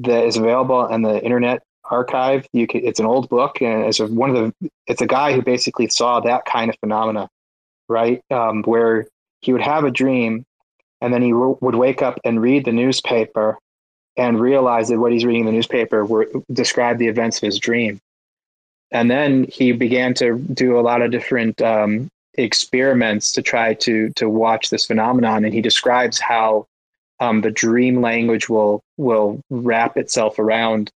that is available on the Internet Archive. You can, it's an old book, and it's one of the. It's a guy who basically saw that kind of phenomena right? Um, where he would have a dream and then he w- would wake up and read the newspaper and realize that what he's reading in the newspaper were describe the events of his dream. And then he began to do a lot of different um, experiments to try to to watch this phenomenon. And he describes how um, the dream language will will wrap itself around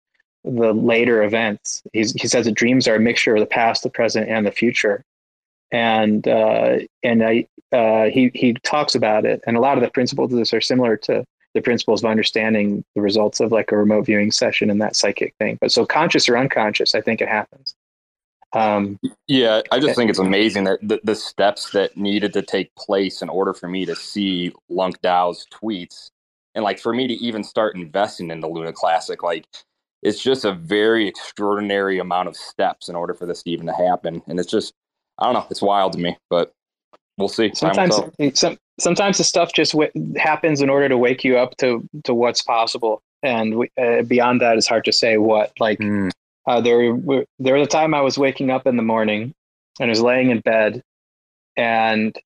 the later events. He's, he says that dreams are a mixture of the past, the present, and the future and uh, and I, uh, he he talks about it, and a lot of the principles of this are similar to the principles of understanding the results of like a remote viewing session and that psychic thing. But so conscious or unconscious, I think it happens. Um, yeah, I just think it's amazing that the, the, steps that needed to take place in order for me to see LUNC DAO's tweets and like for me to even start investing in the Luna Classic, like it's just a very extraordinary amount of steps in order for this to even to happen. And it's just, I don't know, it's wild to me, but we'll see. Sometimes, some, sometimes the stuff just w- happens in order to wake you up to to what's possible, and we, uh, beyond that, it's hard to say what. Like mm. uh, there, there was a time I was waking up in the morning and I was laying in bed, and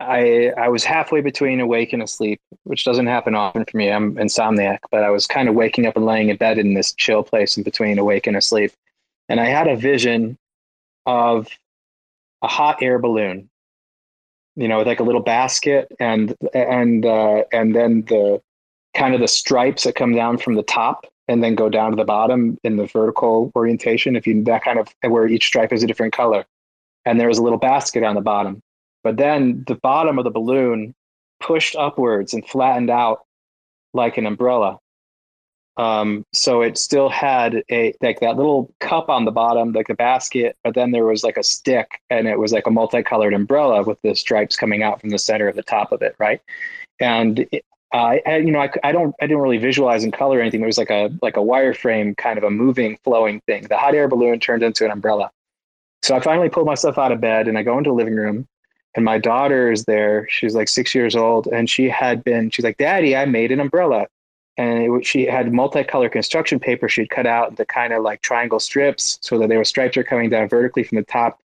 I I was halfway between awake and asleep, which doesn't happen often for me. I'm insomniac, but I was kind of waking up and laying in bed in this chill place in between awake and asleep, and I had a vision of a hot air balloon you know, with like a little basket and and uh, and then the kind of the stripes that come down from the top and then go down to the bottom in the vertical orientation. If you that kind of where each stripe is a different color, and there was a little basket on the bottom, but then the bottom of the balloon pushed upwards and flattened out like an umbrella, um, so it still had a like that little cup on the bottom, like a basket, but then there was like a stick, and it was like a multicolored umbrella with the stripes coming out from the center of the top of it, right? And uh, I, you know, I, I don't, I didn't really visualize in color or anything. It was like a like a wireframe, kind of a moving, flowing thing. The hot air balloon turned into an umbrella. So I finally pulled myself out of bed and I go into the living room, and my daughter is there. She's like six years old, and she had been. She's like, "Daddy, I made an umbrella." And it, she had multicolor construction paper she'd cut out into kind of like triangle strips so that there were stripes are coming down vertically from the top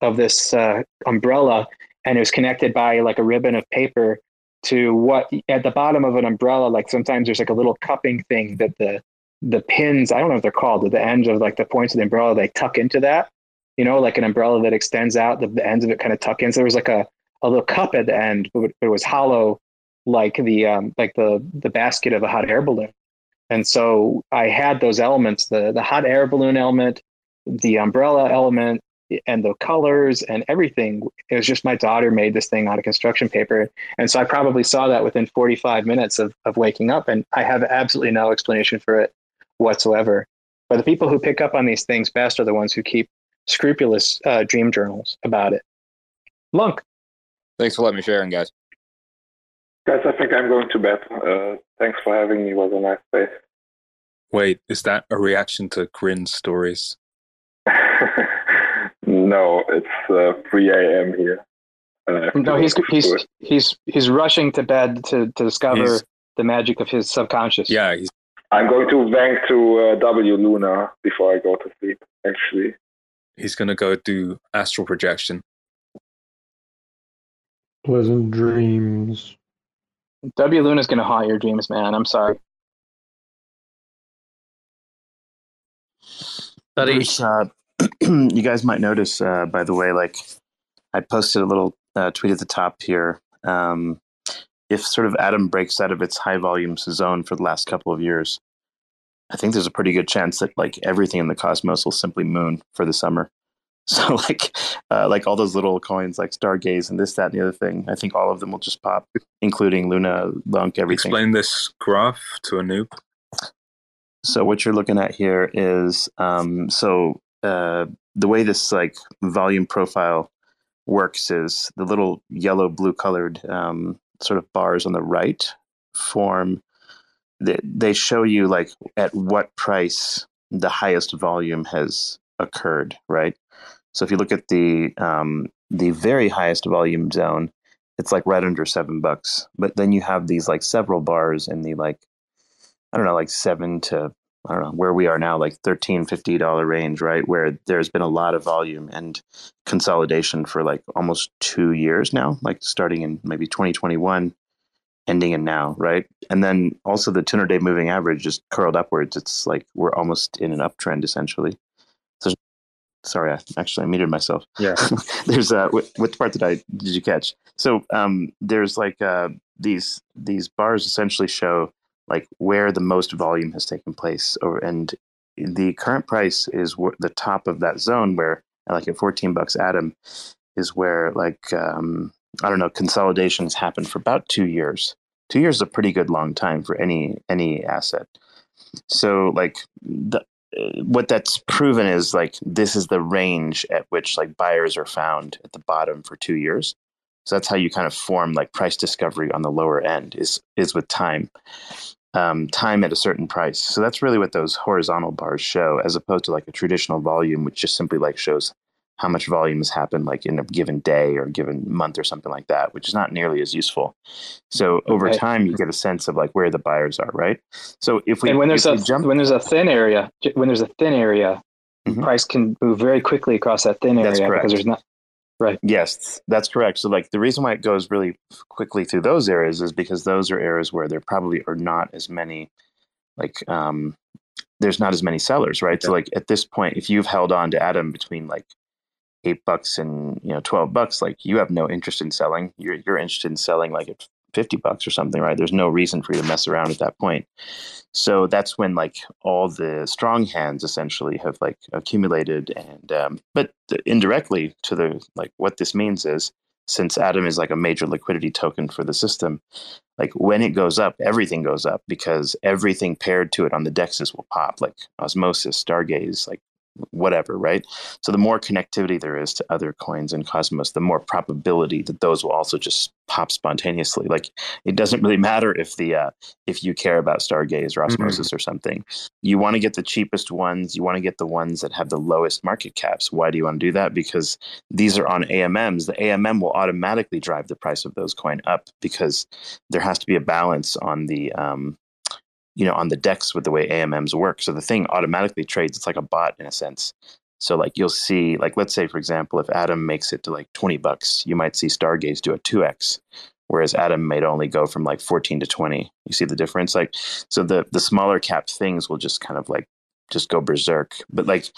of this uh, umbrella. And it was connected by like a ribbon of paper to what at the bottom of an umbrella like sometimes there's like a little cupping thing that the the pins i don't know what they're called at the ends of like the points of the umbrella they tuck into that. You know like an umbrella that extends out the, the ends of it kind of tuck in. So there was like a, a little cup at the end but it was hollow like the um, like the the basket of a hot air balloon. And so I had those elements, the the hot air balloon element, the umbrella element, and the colors and everything. It was just my daughter made this thing out of construction paper. And so I probably saw that within 45 minutes of, of waking up. And I have absolutely no explanation for it whatsoever. But the people who pick up on these things best are the ones who keep scrupulous uh, dream journals about it. LUNC. Thanks for letting me share, guys. Guys, I think I'm going to bed. Uh, thanks for having me. It was a nice day. Wait, is that a reaction to Grin stories? no, it's uh, 3 a.m. here. No, he's he's he's he's rushing to bed to to discover he's, the magic of his subconscious. Yeah, he's. I'm going to bank to uh, W Luna before I go to sleep. Actually, he's going to go do astral projection. Pleasant dreams. W Luna's gonna haunt your dreams, man. I'm sorry. Buddy, uh, you guys might notice, uh, by the way, like I posted a little uh, tweet at the top here. Um, if sort of Atom breaks out of its high volume zone for the last couple of years, I think there's a pretty good chance that like everything in the cosmos will simply moon for the summer. So like uh, like all those little coins like Stargaze and this, that, and the other thing, I think all of them will just pop, including Luna, LUNC, everything. Explain this graph to a noob. So what you're looking at here is um, so uh, the way this like volume profile works is the little yellow blue colored um, sort of bars on the right form they, they show you like at what price the highest volume has occurred right so if you look at the um, the very highest volume zone, it's like right under seven bucks. But then you have these like several bars in the like I don't know, like seven to I don't know where we are now, like 13 50 dollar range, right? Where there's been a lot of volume and consolidation for like almost two years now, like starting in maybe 2021, ending in now, right? And then also the 200 day moving average just curled upwards. It's like we're almost in an uptrend essentially sorry, I actually I muted myself. Yeah. there's uh, what, what part did I did you catch? So um, there's like uh, these these bars essentially show like where the most volume has taken place, over, and the current price is the top of that zone where like at 14 bucks atom is where like um, I don't know consolidation has happened for about two years. Two years is a pretty good long time for any any asset. So like the what that's proven is like this is the range at which like buyers are found at the bottom for two years. So that's how you kind of form like price discovery on the lower end is is with time, um, time at a certain price. So that's really what those horizontal bars show, as opposed to like a traditional volume, which just simply like shows how much volume has happened like in a given day or a given month or something like that, which is not nearly as useful. So over okay. time, you get a sense of like where the buyers are, right? So if we and when there's a jump, when there's a thin area, when there's a thin area, mm-hmm. price can move very quickly across that thin area because there's not Right. Yes, that's correct. So, like, the reason why it goes really quickly through those areas is because those are areas where there probably are not as many, like, um, there's not as many sellers, right? Yeah. So, like, at this point, if you've held on to Atom between like eight bucks and you know twelve bucks, like, you have no interest in selling. You're you're interested in selling like at fifty bucks or something, right? There's no reason for you to mess around at that point. So that's when like all the strong hands essentially have like accumulated, and um, but indirectly to the like what this means is since Atom is like a major liquidity token for the system, like when it goes up, everything goes up because everything paired to it on the dexes will pop, like Osmosis, Stargaze, like whatever, right? So the more connectivity there is to other coins in Cosmos, the more probability that those will also just pop spontaneously. Like it doesn't really matter if the uh, if you care about Stargaze or mm-hmm. Osmosis mm-hmm. or something. You want to get the cheapest ones. You want to get the ones that have the lowest market caps. Why do you want to do that? Because these are on AMMs. The AMM will automatically drive the price of those coin up because there has to be a balance on the um, you know on the dexes with the way AMMs work. So the thing automatically trades. It's like a bot in a sense. So like you'll see like let's say for example if Atom makes it to like 20 bucks, you might see Stargaze do a 2x whereas Atom might only go from like 14 to 20. You see the difference like so the the smaller cap things will just kind of like just go berserk. But like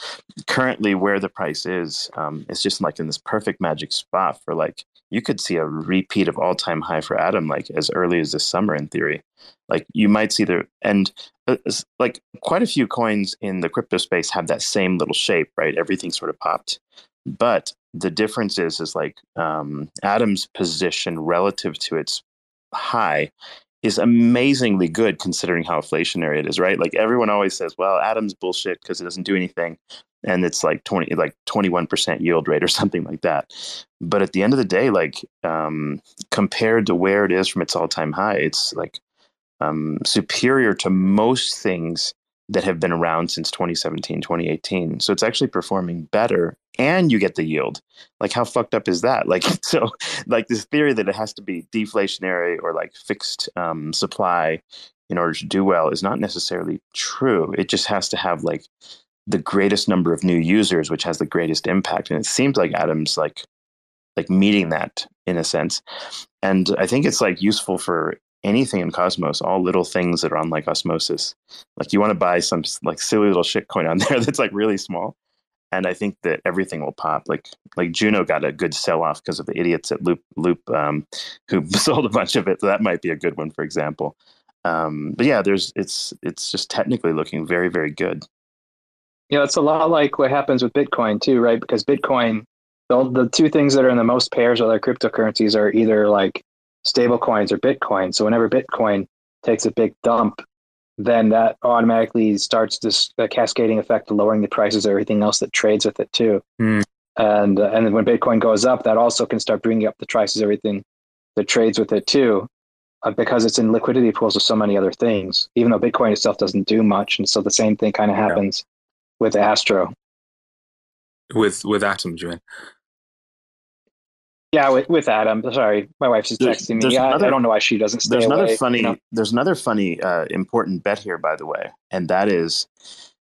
currently where the price is, um, it's just like in this perfect magic spot for like you could see a repeat of all time high for Atom like as early as this summer in theory. Like you might see the and uh, like quite a few coins in the crypto space have that same little shape, right? Everything sort of popped, but the difference is is like um, Atom's position relative to its high is amazingly good considering how inflationary it is, right? Like everyone always says, well, Atom's bullshit because it doesn't do anything. And it's like 20, like 21% yield rate or something like that. But at the end of the day, like um, compared to where it is from its all time high, it's like um, superior to most things that have been around since 2017, 2018. So it's actually performing better and you get the yield. Like how fucked up is that? Like so like this theory that it has to be deflationary or like fixed um, supply in order to do well is not necessarily true. It just has to have like the greatest number of new users which has the greatest impact and it seems like Atom's like like meeting that in a sense. And I think it's like useful for anything in Cosmos, all little things that are on like Osmosis. Like you want to buy some like silly little shit coin on there that's like really small. And I think that everything will pop. Like like Juno got a good sell off because of the idiots at Loop Loop um, who sold a bunch of it. So that might be a good one, for example. Um, but yeah, there's it's it's just technically looking very very good. Yeah, it's a lot like what happens with Bitcoin too, right? Because Bitcoin, the, the two things that are in the most pairs with other cryptocurrencies are either like stable coins or Bitcoin. So whenever Bitcoin takes a big dump, then that automatically starts this cascading effect of lowering the prices of everything else that trades with it too. Mm. And uh, and then when Bitcoin goes up, that also can start bringing up the prices of everything that trades with it too, uh, because it's in liquidity pools of so many other things. Even though Bitcoin itself doesn't do much, and so the same thing kind of happens yeah. with Astro. With with Atom, Joanne. Yeah, with, with Atom. Sorry, my wife's just there's, texting me. Another, I don't know why she doesn't stay There's away, another funny. You know? There's another funny, uh, important bet here, by the way, and that is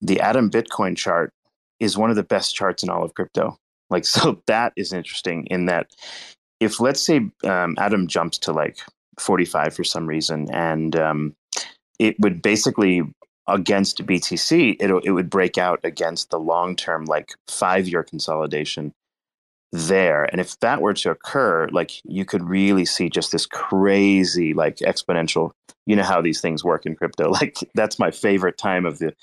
the Atom Bitcoin chart is one of the best charts in all of crypto. Like, so that is interesting in that if let's say um, Atom jumps to like 45 for some reason, and um, it would basically against BTC, it it would break out against the long term like five year consolidation there. And if that were to occur, like you could really see just this crazy, like exponential. You know how these things work in crypto. Like that's my favorite time of the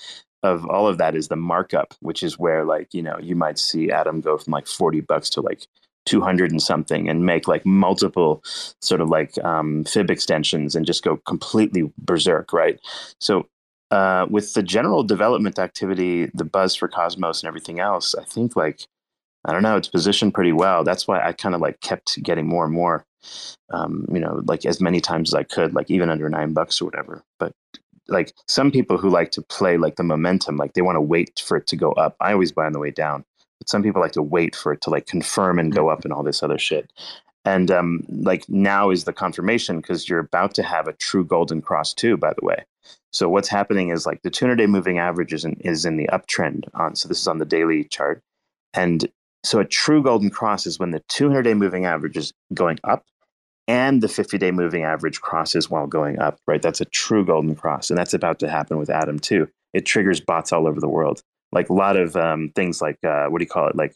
of all of that is the markup, which is where like you know you might see Atom go from like forty bucks to like 200 and something and make like multiple sort of like um, fib extensions and just go completely berserk right so uh, with the general development activity, the buzz for Cosmos and everything else, I think like I don't know, it's positioned pretty well. That's why I kind of like kept getting more and more, um, you know, like as many times as I could, like even under nine bucks or whatever. But like some people who like to play like the momentum, like they want to wait for it to go up. I always buy on the way down, but some people like to wait for it to like confirm and go up and all this other shit. And um, like now is the confirmation because you're about to have a true golden cross too. By the way, so what's happening is like the 200 day moving average is in, is in the uptrend on. So this is on the daily chart, and so a true golden cross is when the 200 day moving average is going up and the 50 day moving average crosses while going up, right? That's a true golden cross. And that's about to happen with Atom too. It triggers bots all over the world. Like a lot of um, things like, uh, what do you call it? Like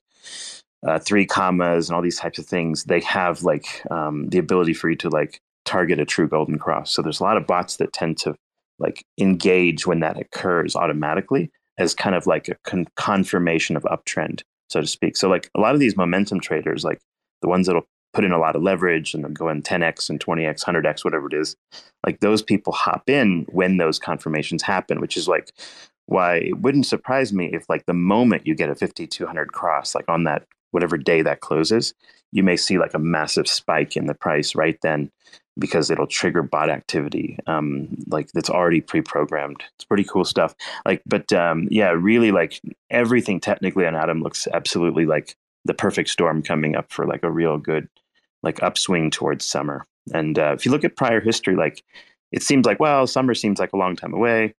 uh, three commas and all these types of things, they have like um, the ability for you to like target a true golden cross. So there's a lot of bots that tend to like engage when that occurs automatically as kind of like a con- confirmation of uptrend so to speak. So like a lot of these momentum traders, like the ones that'll put in a lot of leverage and they'll go in 10x and 20x, 100x, whatever it is, like those people hop in when those confirmations happen, which is like why it wouldn't surprise me if like the moment you get a 5200 cross, like on that whatever day that closes, you may see like a massive spike in the price right then because it'll trigger bot activity um, like that's already pre-programmed. It's pretty cool stuff. Like but um, yeah really like everything technically on atom looks absolutely like the perfect storm coming up for like a real good like upswing towards summer. And uh, if you look at prior history like it seems like well summer seems like a long time away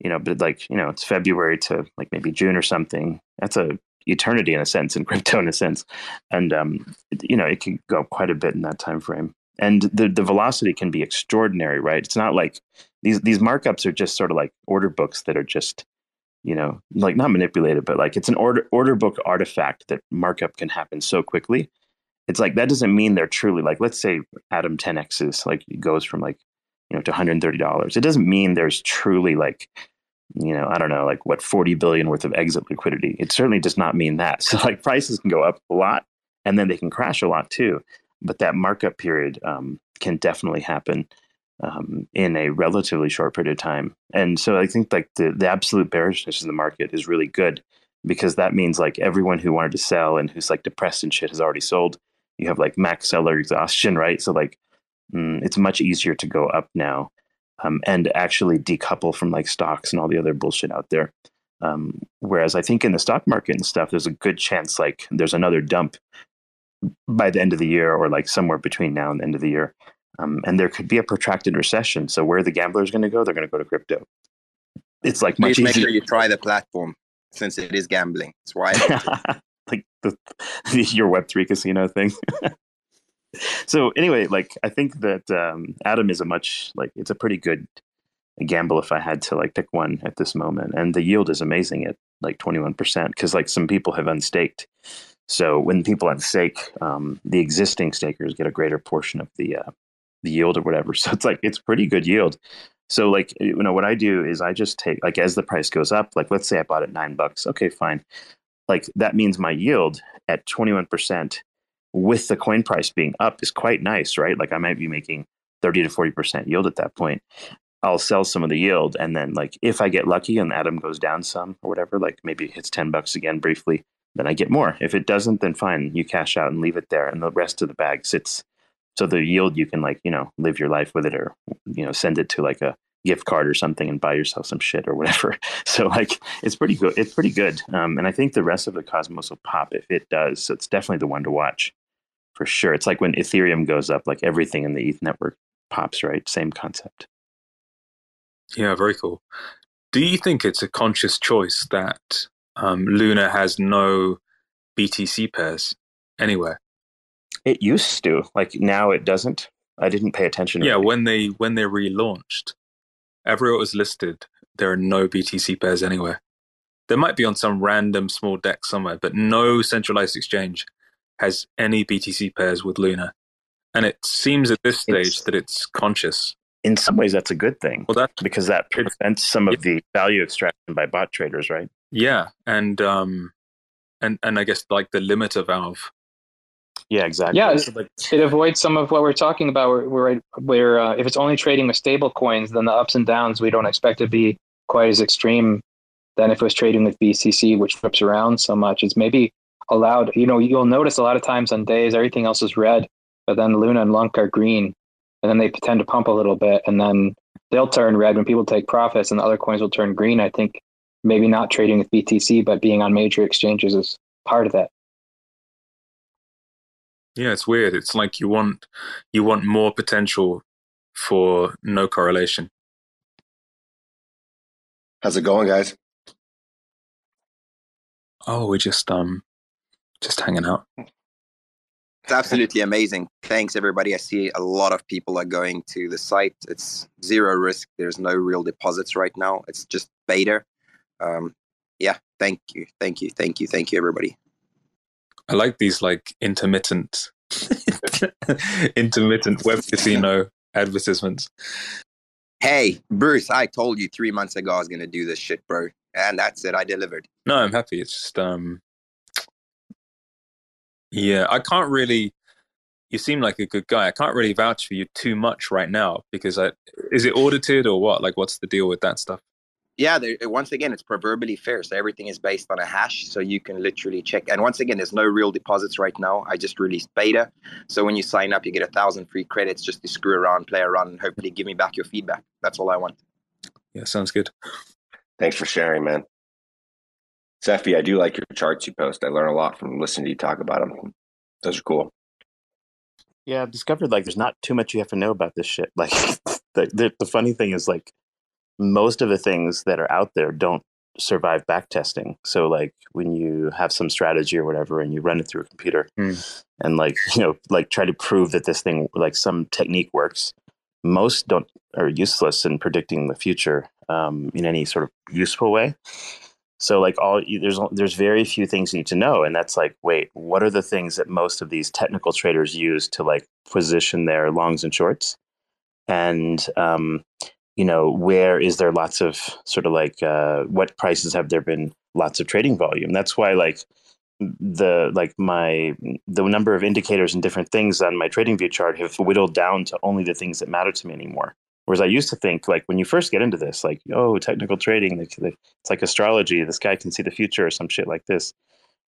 you know but like you know it's february to like maybe june or something. That's a eternity in a sense in crypto in a sense. And um, you know it can go up quite a bit in that time frame and the the velocity can be extraordinary right? It's not like these these markups are just sort of like order books that are just you know like not manipulated but like it's an order order book artifact that markup can happen so quickly. It's like that doesn't mean they're truly like let's say atom 10x is like it goes from like you know to $130 it doesn't mean there's truly like you know i don't know like what 40 billion worth of exit liquidity. It certainly does not mean that. So like prices can go up a lot and then they can crash a lot too but that markup period um, can definitely happen um, in a relatively short period of time. And so I think like the, the absolute bearishness in the market is really good because that means like everyone who wanted to sell and who's like depressed and shit has already sold. You have like max seller exhaustion, right? So like mm, it's much easier to go up now um, and actually decouple from like stocks and all the other bullshit out there. Um, whereas I think in the stock market and stuff, there's a good chance like there's another dump by the end of the year or like somewhere between now and the end of the year. Um, and there could be a protracted recession. So where the gamblers going to go? They're going to go to crypto. It's like much make sure you try the platform since it is gambling. It's why like the, the, your Web three casino thing. so anyway, like I think that um, Atom is a much like it's a pretty good gamble if I had to like pick one at this moment, and the yield is amazing at like twenty one percent because like some people have unstaked. So when people unstake, um, the existing stakers get a greater portion of the uh, the yield or whatever. So it's like it's pretty good yield. So like you know what I do is I just take like as the price goes up, like let's say I bought it nine bucks. Okay, fine. Like that means my yield at twenty one percent with the coin price being up is quite nice, right? Like I might be making thirty to forty percent yield at that point. I'll sell some of the yield, and then like if I get lucky and Atom goes down some or whatever, like maybe it hits ten bucks again briefly, then I get more. If it doesn't, then fine, you cash out and leave it there, and the rest of the bag sits. So the yield, you can like you know live your life with it, or you know send it to like a gift card or something and buy yourself some shit or whatever. So like it's pretty good. It's pretty good, um, and I think the rest of the Cosmos will pop if it does. So it's definitely the one to watch for sure. It's like when Ethereum goes up, like everything in the ETH network pops. Right, same concept. Yeah, very cool. Do you think it's a conscious choice that um, Luna has no BTC pairs anywhere. It used to. Like now it doesn't. I didn't pay attention. Yeah, really. when they when they relaunched, everywhere it was listed, there are no BTC pairs anywhere. There might be on some random small dex somewhere, but no centralized exchange has any BTC pairs with Luna. And it seems at this stage it's, that it's conscious. In some ways, that's a good thing. Well, that because that prevents some of the value extraction by bot traders, right? Yeah, and um, and and I guess like the limiter valve. Yeah, exactly. Yeah, it avoids some of what we're talking about. Where where, where uh, if it's only trading with stable coins, then the ups and downs we don't expect to be quite as extreme than if it was trading with BTC, which flips around so much. It's maybe allowed. You know, you'll notice a lot of times on days everything else is red, but then Luna and LUNC are green, and then they tend to pump a little bit, and then they'll turn red when people take profits, and the other coins will turn green. I think maybe not trading with BTC, but being on major exchanges is part of that. Yeah, it's weird. It's like you want you want more potential for no correlation. How's it going, guys? Oh, we're just um just hanging out. It's absolutely amazing. Thanks, everybody. I see a lot of people are going to the site. It's zero risk. There's no real deposits right now. It's just beta. Um, yeah, thank you, thank you, thank you, thank you, everybody. I like these like intermittent, intermittent web casino advertisements. Hey, Bruce, I told you three months ago I was gonna do this shit, bro, and that's it. I delivered. No, I'm happy. It's just um, yeah, I can't really. You seem like a good guy. I can't really vouch for you too much right now because I is it audited or what? Like, what's the deal with that stuff? Yeah, once again, it's proverbially fair. So everything is based on a hash, so you can literally check. And once again, there's no real deposits right now. I just released beta, so when you sign up, you get a thousand free credits just to screw around, play around, and hopefully give me back your feedback. That's all I want. Yeah, sounds good. Thanks for sharing, man. Cephii, I do like your charts you post. I learn a lot from listening to you talk about them. Those are cool. Yeah, I've discovered like there's not too much you have to know about this shit. Like the, the, the funny thing is like most of the things that are out there don't survive back testing. So like when you have some strategy or whatever and you run it through a computer mm. and like, you know, like try to prove that this thing like some technique works, most don't are useless in predicting the future um, in any sort of useful way. So like all there's there's very few things you need to know, and that's like, wait, what are the things that most of these technical traders use to like position their longs and shorts, and um, you know where is there lots of sort of like uh, what prices have there been lots of trading volume? That's why like the like my the number of indicators and different things on my trading view chart have whittled down to only the things that matter to me anymore Whereas I used to think, like when you first get into this, like oh, technical trading, it's like astrology. This guy can see the future or some shit like this.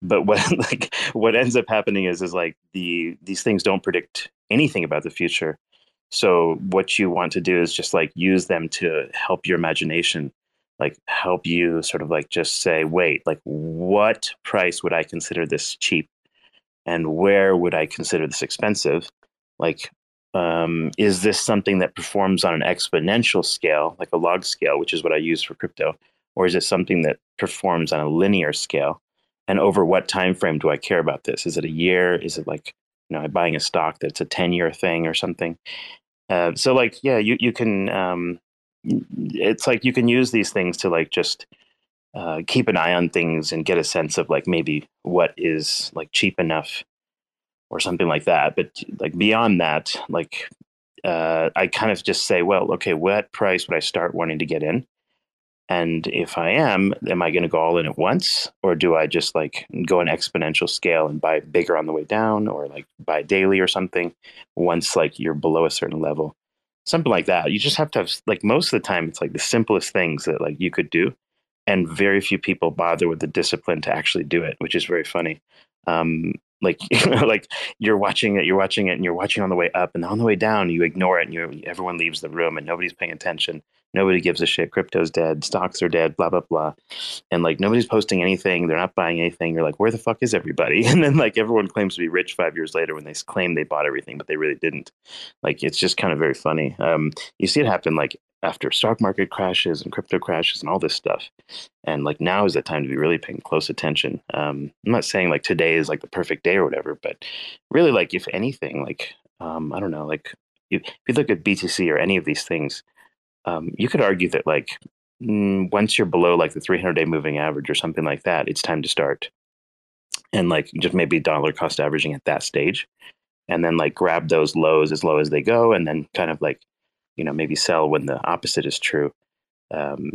But what like what ends up happening is is like the these things don't predict anything about the future. So what you want to do is just like use them to help your imagination, like help you sort of like just say, wait, like what price would I consider this cheap, and where would I consider this expensive? Like um, is this something that performs on an exponential scale, like a log scale, which is what I use for crypto, or is it something that performs on a linear scale? And over what time frame do I care about this? Is it a year? Is it like you know, I'm buying a stock that's a ten year thing or something? Uh, so like, yeah, you you can. Um, it's like you can use these things to like just uh, keep an eye on things and get a sense of like maybe what is like cheap enough or something like that. But like beyond that, like uh, I kind of just say, well, okay, what price would I start wanting to get in? And if I am, am I going to go all in at once, or do I just like go an exponential scale and buy bigger on the way down, or like buy daily or something once like you're below a certain level, something like that. You just have to have like most of the time, it's like the simplest things that like you could do, and very few people bother with the discipline to actually do it, which is very funny. Um, like you know, like you're watching it you're watching it and you're watching on the way up and on the way down you ignore it and you everyone leaves the room and nobody's paying attention. Nobody gives a shit. Crypto's dead. Stocks are dead blah blah blah. And like nobody's posting anything. They're not buying anything. You're like where the fuck is everybody? And then like everyone claims to be rich five years later when they claim they bought everything but they really didn't. Like it's just kind of very funny. Um, you see it happen like after stock market crashes and crypto crashes and all this stuff. And like now is the time to be really paying close attention. Um, I'm not saying like today is like the perfect day or whatever, but really like if anything, like um, I don't know, like if, if you look at BTC or any of these things, um, you could argue that like mm, once you're below like the 300 day moving average or something like that, it's time to start. And like just maybe dollar cost averaging at that stage, and then like grab those lows as low as they go, and then kind of like you know maybe sell when the opposite is true um,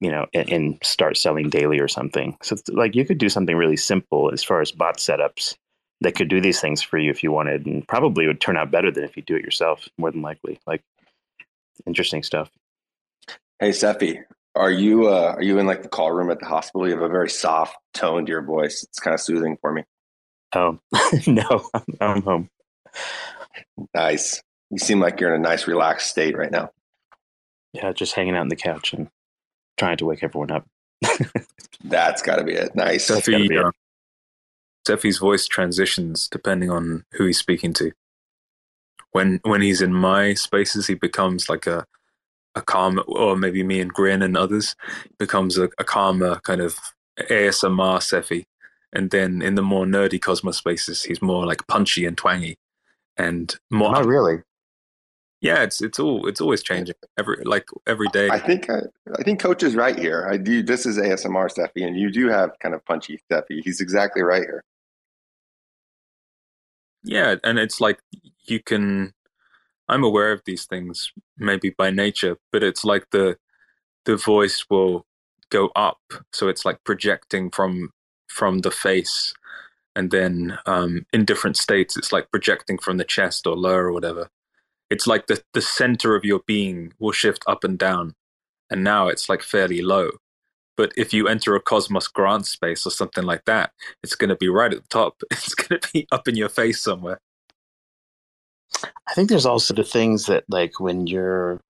you know and, and, start selling daily or something so like you could do something really simple as far as bot setups that could do these things for you if you wanted and probably would turn out better than if you do it yourself more than likely like interesting stuff hey Cephii Are you uh, are you in like the call room at the hospital? You have a very soft tone to your voice. It's kind of soothing for me. Oh no, I'm, I'm home. Nice. You seem like you're in a nice, relaxed state right now. Yeah, just hanging out on the couch and trying to wake everyone up. That's got to be it. Nice. Cephii, uh, Cephii's voice transitions depending on who he's speaking to. When when he's in my spaces, he becomes like a a calm, or maybe me and Grin and others becomes a, a calmer kind of ASMR Cephii. And then in the more nerdy Cosmos spaces, he's more like punchy and twangy, and more. Not really. Yeah, it's it's all it's always changing every like every day. I think I, I think Coach is right here. I do. This is ASMR Cephii, and you do have kind of punchy Cephii. He's exactly right here. Yeah, and it's like you can. I'm aware of these things, maybe by nature, but it's like the the voice will go up, so it's like projecting from from the face, and then um, in different states, it's like projecting from the chest or lower or whatever it's like the the center of your being will shift up and down and now it's like fairly low. But if you enter a cosmos grant space or something like that it's going to be right at the top. It's going to be up in your face somewhere. I think there's also the things that like when you're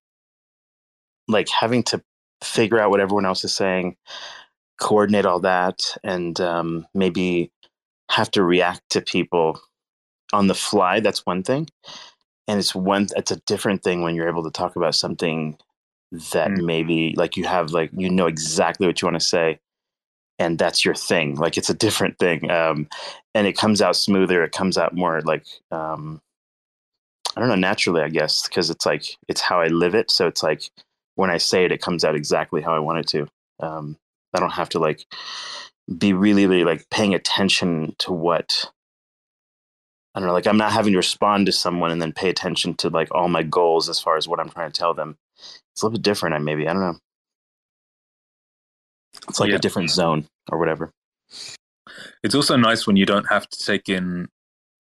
like having to figure out what everyone else is saying coordinate all that and um, maybe have to react to people on the fly that's one thing and it's one it's a different thing when you're able to talk about something that mm. maybe like you have like you know exactly what you want to say and that's your thing like it's a different thing um and it comes out smoother it comes out more like um i don't know naturally i guess because it's like it's how i live it so it's like when i say it it comes out exactly how i want it to um i don't have to like be really really like paying attention to what I don't know, like I'm not having to respond to someone and then pay attention to like all my goals as far as what I'm trying to tell them. It's a little bit different. I maybe I don't know. It's like yeah. a different zone or whatever. It's also nice when you don't have to take in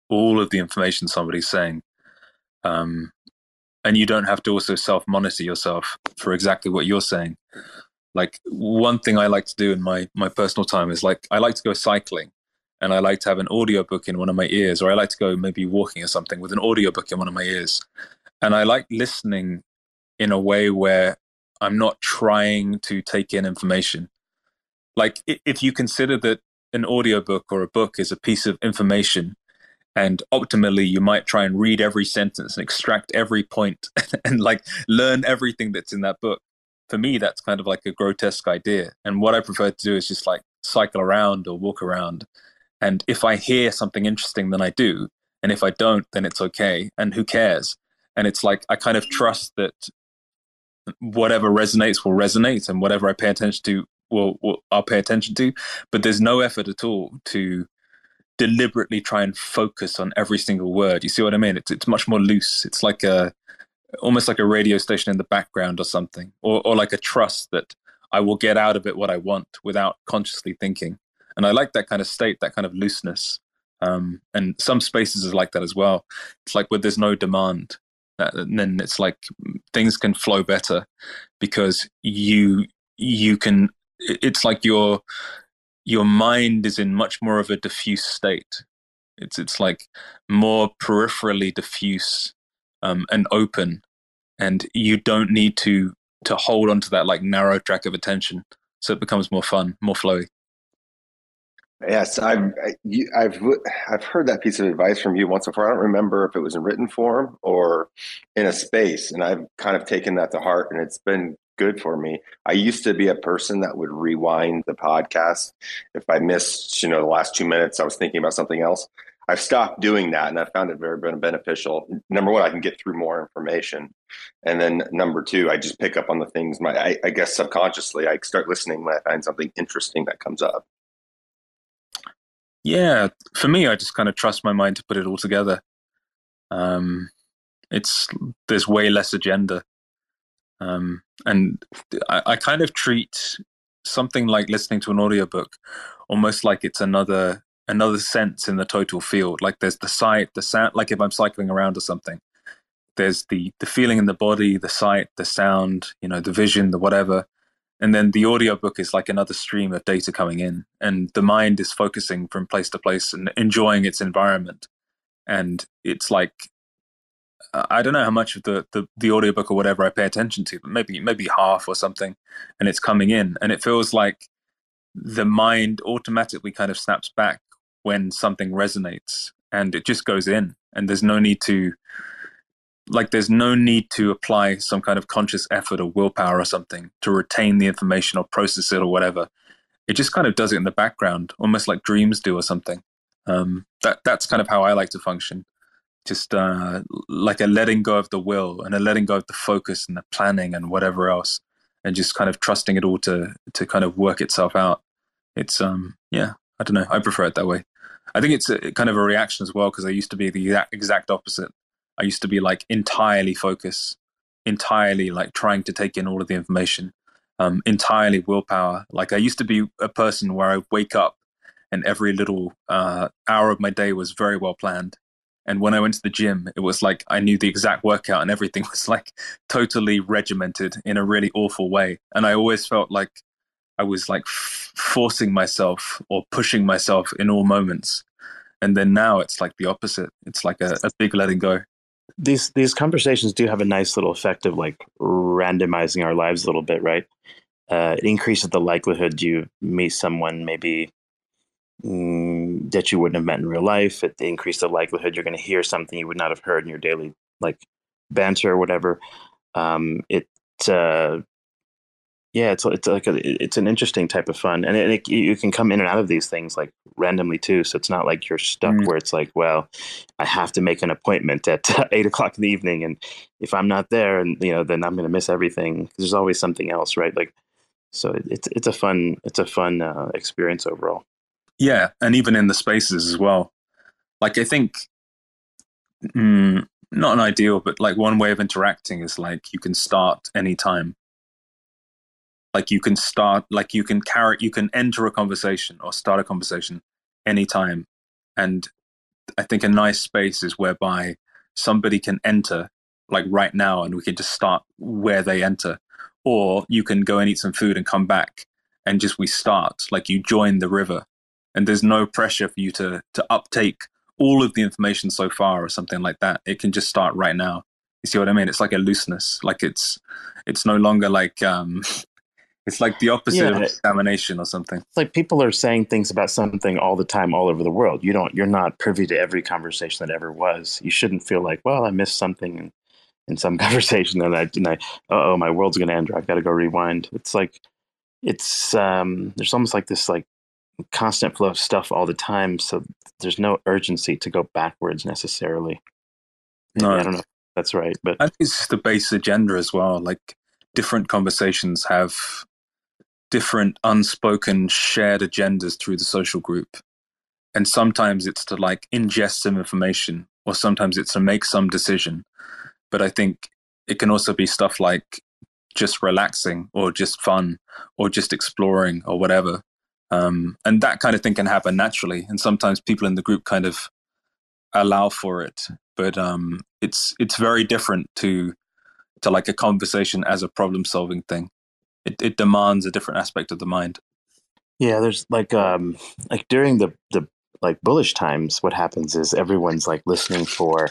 all of the information somebody's saying, um, and you don't have to also self monitor yourself for exactly what you're saying. Like one thing I like to do in my my personal time is like I like to go cycling and I like to have an audiobook in one of my ears, or I like to go maybe walking or something with an audiobook in one of my ears. And I like listening in a way where I'm not trying to take in information. Like if you consider that an audiobook or a book is a piece of information, and optimally you might try and read every sentence and extract every point and like learn everything that's in that book. For me, that's kind of like a grotesque idea. And what I prefer to do is just like cycle around or walk around and if I hear something interesting, then I do. And if I don't, then it's okay. And who cares? And it's like I kind of trust that whatever resonates will resonate, and whatever I pay attention to will, will I'll pay attention to. But there's no effort at all to deliberately try and focus on every single word. You see what I mean? It's it's much more loose. It's like a almost like a radio station in the background or something, or or like a trust that I will get out of it what I want without consciously thinking and I like that kind of state, that kind of looseness. Um, and some spaces is like that as well. It's like where there's no demand, that, and then it's like things can flow better because you you can. It's like your your mind is in much more of a diffuse state. It's it's like more peripherally diffuse um, and open, and you don't need to to hold onto that like narrow track of attention. So it becomes more fun, more flowy. Yes, I've I've I've heard that piece of advice from you once before. I don't remember if it was in written form or in a space, and I've kind of taken that to heart, and it's been good for me. I used to be a person that would rewind the podcast if I missed, you know, the last two minutes. I was thinking about something else. I've stopped doing that, and I found it very beneficial. Number one, I can get through more information, and then number two, I just pick up on the things. My I, I guess subconsciously, I start listening when I find something interesting that comes up. Yeah, for me, I just kind of trust my mind to put it all together. Um, it's there's way less agenda, um, and I, I kind of treat something like listening to an audiobook almost like it's another another sense in the total field. Like there's the sight, the sound. Like if I'm cycling around or something, there's the the feeling in the body, the sight, the sound, you know, the vision, the whatever, and then the audiobook is like another stream of data coming in and the mind is focusing from place to place and enjoying its environment. And it's like i don't know how much of the, the the audiobook or whatever i pay attention to but maybe maybe half or something and it's coming in. And it feels like the mind automatically kind of snaps back when something resonates and it just goes in and there's no need to like there's no need to apply some kind of conscious effort or willpower or something to retain the information or process it or whatever. It just kind of does it in the background almost like dreams do or something. Um, that that's kind of how i like to function. Just uh, like a letting go of the will and a letting go of the focus and the planning and whatever else and just kind of trusting it all to to kind of work itself out. It's um yeah i don't know. I prefer it that way. I think it's a, kind of a reaction as well because i used to be the exact opposite I used to be like entirely focus, entirely like trying to take in all of the information, um, entirely willpower. Like I used to be a person where I wake up and every little uh, hour of my day was very well planned. And when I went to the gym, it was like I knew the exact workout and everything was like totally regimented in a really awful way. And I always felt like I was like f- forcing myself or pushing myself in all moments. And then now it's like the opposite. It's like a, a big letting go these these conversations do have a nice little effect of like randomizing our lives a little bit, right? Uh, it increases the likelihood you meet someone maybe mm, that you wouldn't have met in real life. It increases the likelihood you're going to hear something you would not have heard in your daily like banter or whatever. Um, it uh, yeah, it's it's like a, it's an interesting type of fun, and it, it, you can come in and out of these things like randomly too. So it's not like you're stuck mm. where it's like, well, I have to make an appointment at eight o'clock in the evening, and if I'm not there, and you know, then I'm going to miss everything. There's always something else, right? Like, so it's it's a fun it's a fun uh, experience overall. Yeah, and even in the spaces as well. Like I think, mm, not an ideal, but like one way of interacting is like you can start anytime like you can start like you can carry you can enter a conversation or start a conversation anytime. And i think a nice space is whereby somebody can enter like right now and we can just start where they enter. Or you can go and eat some food and come back and just we start like you join the river. And there's no pressure for you to to uptake all of the information so far or something like that. It can just start right now. You see what i mean? It's like a looseness. Like it's it's no longer like um It's like the opposite yeah. of examination or something. It's like people are saying things about something all the time, all over the world. You don't, you're not privy to every conversation that ever was. You shouldn't feel like, well, I missed something in, in some conversation, and I, and I, oh, my world's gonna end, or I've got to go rewind. It's like, it's um, there's almost like this like constant flow of stuff all the time, so there's no urgency to go backwards necessarily. no, I don't know. that's right, but I think it's the base agenda as well. Like different conversations have different unspoken shared agendas through the social group. And sometimes it's to like ingest some information, or sometimes it's to make some decision. But I think it can also be stuff like just relaxing or just fun or just exploring or whatever. Um, and that kind of thing can happen naturally. And sometimes people in the group kind of allow for it. But um, it's it's very different to to like a conversation as a problem solving thing it, it demands a different aspect of the mind. Yeah there's like um like during the the like bullish times what happens is everyone's like listening for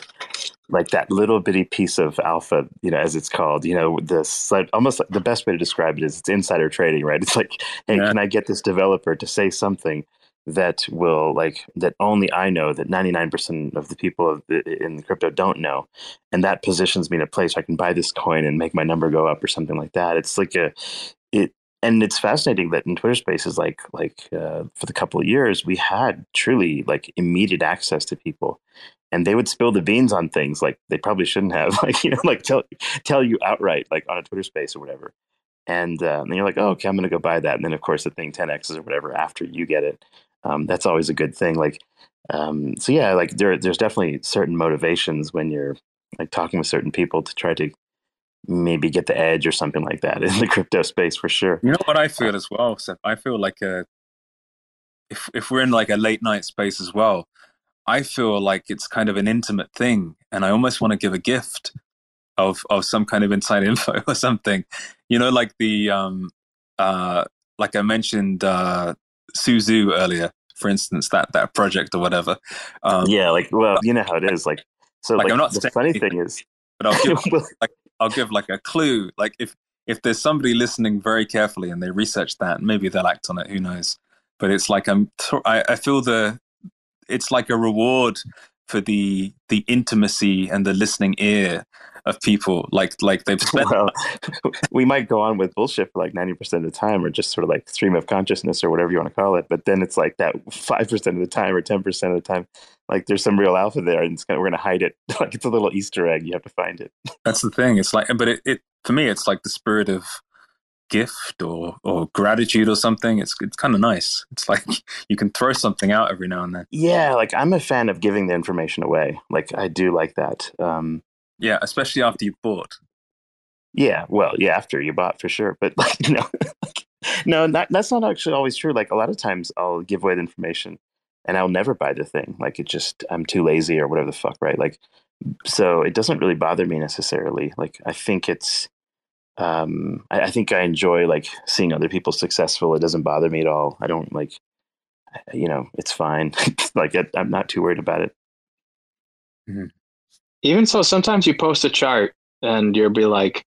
like that little bitty piece of alpha you know as it's called you know this like almost like the best way to describe it is it's insider trading right? It's like hey yeah. can i get this developer to say something that will like that only I know that 99% of the people in the crypto don't know. And that positions me in a place where I can buy this coin and make my number go up or something like that. It's like a, it, and it's fascinating that in Twitter spaces, like, like uh, for the couple of years, we had truly like immediate access to people and they would spill the beans on things like they probably shouldn't have, like, you know, like tell, tell you outright, like on a Twitter space or whatever. And, uh, and you're like, oh, okay, I'm going to go buy that. And then, of course, the thing 10x's or whatever after you get it um, that's always a good thing. Like, um, so yeah, like there, there's definitely certain motivations when you're like talking with certain people to try to maybe get the edge or something like that in the crypto space for sure. You know what I feel as well, Seth? I feel like a, if if we're in like a late night space as well, I feel like it's kind of an intimate thing, and I almost want to give a gift of of some kind of inside info or something. You know, like the um, uh, like I mentioned, uh, Su Zhu earlier, for instance, that that project or whatever. Um, yeah, like well, you know how it is. Like so, like, like I'm not the funny anything, thing is, but I'll give like I'll give like a clue. Like if if there's somebody listening very carefully and they research that, maybe they'll act on it. Who knows? But it's like I'm. I, I feel the. It's like a reward for the the intimacy and the listening ear of people like like they've spent well, we might go on with bullshit for like 90% of the time or just sort of like stream of consciousness or whatever you want to call it but then it's like that 5% of the time or 10% of the time like there's some real alpha there and kind of, we're going to hide it. Like it's a little easter egg you have to find it. That's the thing it's like but it, it for me it's like the spirit of gift or or gratitude or something it's it's kind of nice. It's like you can throw something out every now and then. Yeah like i'm a fan of giving the information away like i do like that um yeah, especially after you bought. Yeah, well, yeah, after you bought for sure. But like, no, no, that, that's not actually always true. Like a lot of times, I'll give away the information, and I'll never buy the thing. Like it just, I'm too lazy or whatever the fuck, right? Like, so it doesn't really bother me necessarily. Like I think it's, um, I, I think I enjoy like seeing other people successful. It doesn't bother me at all. I don't like, you know, it's fine. like it, I'm not too worried about it. Mm-hmm even so, sometimes you post a chart and you'll be like,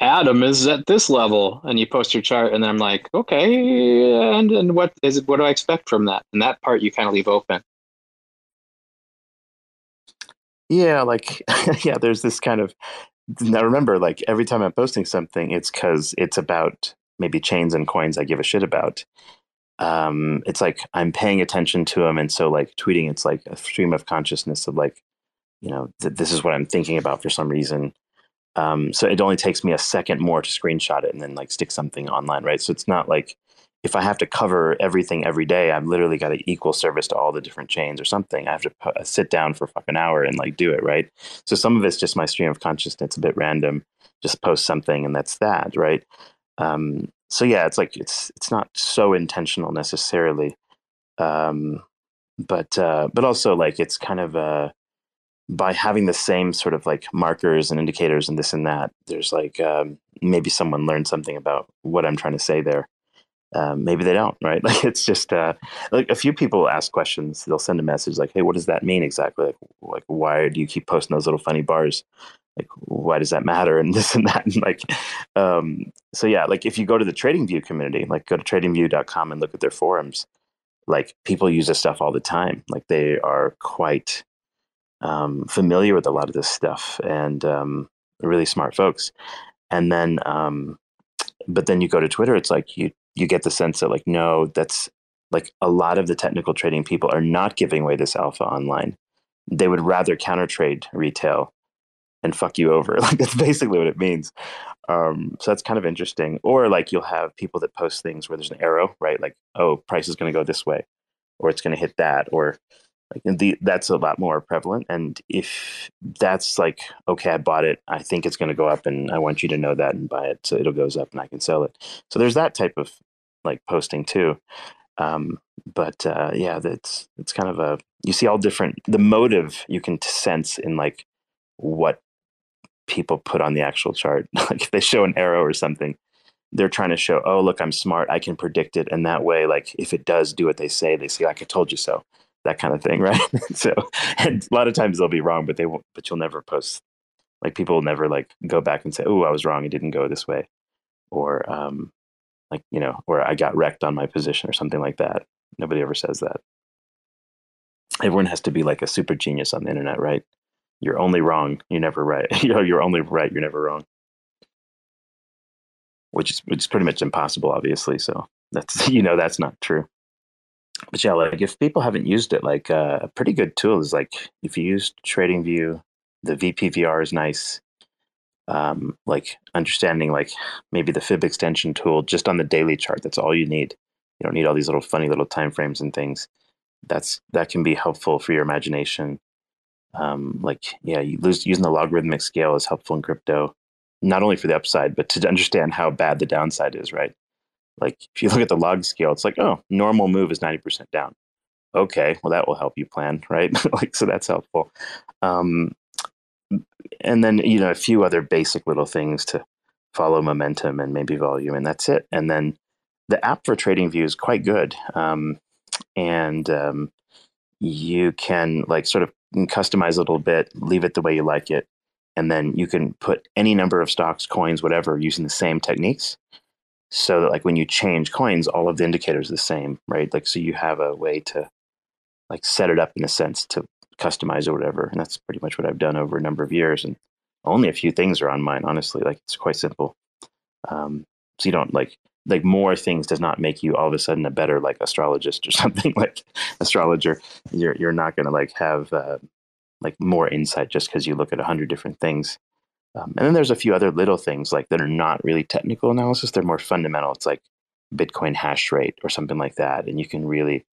Atom is at this level, and you post your chart, and then I'm like, okay, and and what is it? What do I expect from that? And that part you kind of leave open. Yeah, like yeah, there's this kind of now remember, like every time I'm posting something, it's because it's about maybe chains and coins I give a shit about. Um, it's like I'm paying attention to them, and so like tweeting, it's like a stream of consciousness of like you know, th- this is what I'm thinking about for some reason. Um, so it only takes me a second more to screenshot it and then like stick something online, right? So it's not like if I have to cover everything every day, I've literally got to equal service to all the different chains or something. I have to uh, sit down for a fucking hour and like do it, right? So some of it's just my stream of consciousness, a bit random. Just post something and that's that, right? Um, so yeah, it's like it's it's not so intentional necessarily, um, but uh, but also like it's kind of a by having the same sort of like markers and indicators and this and that, there's like um, maybe someone learned something about what I'm trying to say there. Um, maybe they don't, right? Like it's just uh, like a few people ask questions. They'll send a message like, "Hey, what does that mean exactly? Like, like why do you keep posting those little funny bars? Like, why does that matter?" And this and that. And like, um, so yeah, like if you go to the TradingView community, like go to TradingView.com and look at their forums. Like people use this stuff all the time. Like they are quite um, familiar with a lot of this stuff and um, really smart folks. And then, um, but then you go to Twitter, it's like you you get the sense that like no, that's like a lot of the technical trading people are not giving away this alpha online. They would rather counter trade retail and fuck you over. Like that's basically what it means. Um, so that's kind of interesting. Or like you'll have people that post things where there's an arrow, right? Like, oh, price is going to go this way, or it's going to hit that, or like the, that's a lot more prevalent. And if that's like, okay, I bought it, I think it's going to go up, and I want you to know that and buy it, so it'll goes up and I can sell it. So there's that type of like posting too. Um, but uh, yeah, that's it's kind of a you see all different the motive you can sense in like what people put on the actual chart. like if they show an arrow or something, they're trying to show, oh look, I'm smart, I can predict it, and that way, like if it does do what they say, they say, like I told you so that kind of thing, right? so, and a lot of times they'll be wrong, but they won't. But you'll never post. Like people will never like go back and say, "Oh, I was wrong. It didn't go this way," or um, like you know, or I got wrecked on my position or something like that. Nobody ever says that. Everyone has to be like a super genius on the internet, right? You're only wrong. You're never right. you know, you're only right. You're never wrong. Which is which is pretty much impossible, obviously. So that's you know that's not true but yeah, like if people haven't used it, like uh, a pretty good tool is like if you use TradingView, the VPVR is nice. Um, like understanding like maybe the fib extension tool just on the daily chart. That's all you need. You don't need all these little funny little time frames and things. That's that can be helpful for your imagination. Um, like yeah, lose, using the logarithmic scale is helpful in crypto, not only for the upside but to understand how bad the downside is. Right like if you look at the log scale, it's like, oh, normal move is 90% down. Okay, well, that will help you plan, right? like, so that's helpful. Um, and then, you know, a few other basic little things to follow momentum and maybe volume, and that's it. And then the app for TradingView is quite good, um, and um, you can like sort of customize a little bit, leave it the way you like it, and then you can put any number of stocks, coins, whatever, using the same techniques. So that like when you change coins, all of the indicators are the same, right? Like so you have a way to like set it up in a sense to customize or whatever. And that's pretty much what I've done over a number of years. And only a few things are on mine, honestly. Like it's quite simple. Um, so you don't like like more things does not make you all of a sudden a better like astrologist or something like astrologer. You're you're not going to like have uh, like more insight just because you look at a hundred different things. Um, and then there's a few other little things like that are not really technical analysis. They're more fundamental. It's like Bitcoin hash rate or something like that, and you can really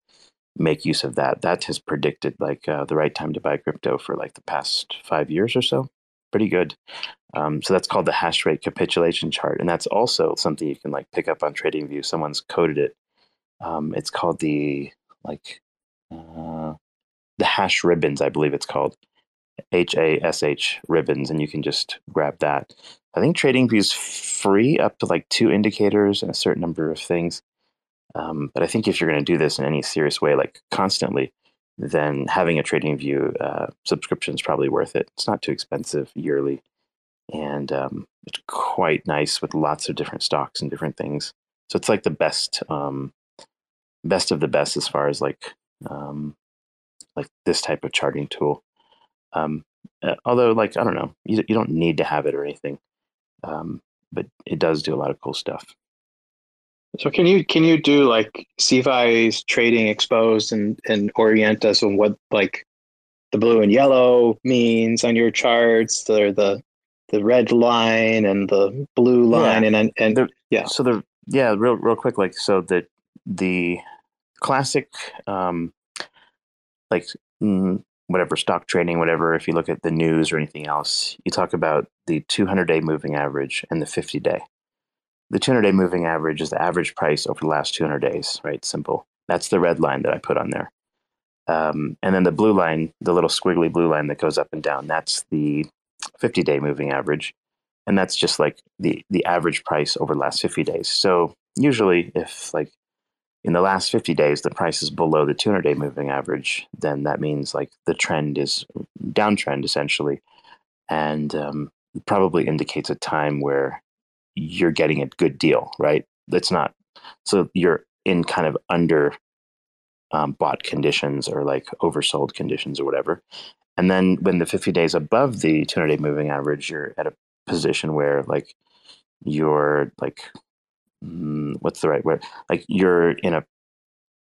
make use of that. That has predicted like uh, the right time to buy crypto for like the past five years or so. Pretty good. Um, so that's called the hash rate capitulation chart, and that's also something you can like pick up on TradingView. Someone's coded it. Um, it's called the like uh, the hash ribbons, I believe it's called H A S H ribbons, and you can just grab that. I think TradingView is free up to like two indicators and a certain number of things. Um, but I think if you're going to do this in any serious way, like constantly, then having a TradingView uh, subscription is probably worth it. It's not too expensive yearly, and um, it's quite nice with lots of different stocks and different things. So it's like the best, um, best of the best as far as like um, like this type of charting tool. Um, uh, although, like I don't know, you you don't need to have it or anything, um, but it does do a lot of cool stuff. So can you can you do like Cephii's trading exposed and and orient us on what like the blue and yellow means on your charts, the the the red line and the blue line yeah. and and, the, yeah. So the yeah, real real quick, like so that the classic um like mm, whatever stock trading, whatever. If you look at the news or anything else, you talk about the 200 day moving average and the 50 day. The 200 day moving average is the average price over the last 200 days, right? Simple. That's the red line that I put on there. Um, and then the blue line, the little squiggly blue line that goes up and down, that's the 50 day moving average. And that's just like the, the average price over the last 50 days. So usually, if like in the last 50 days the price is below the 200 day moving average, then that means like the trend is downtrend essentially. And um, probably indicates a time where you're getting a good deal, right? That's not so you're in kind of under um, bought conditions or like oversold conditions or whatever. And then when the 50 days above the 200 day moving average, you're at a position where like you're like, what's the right word? Like you're in a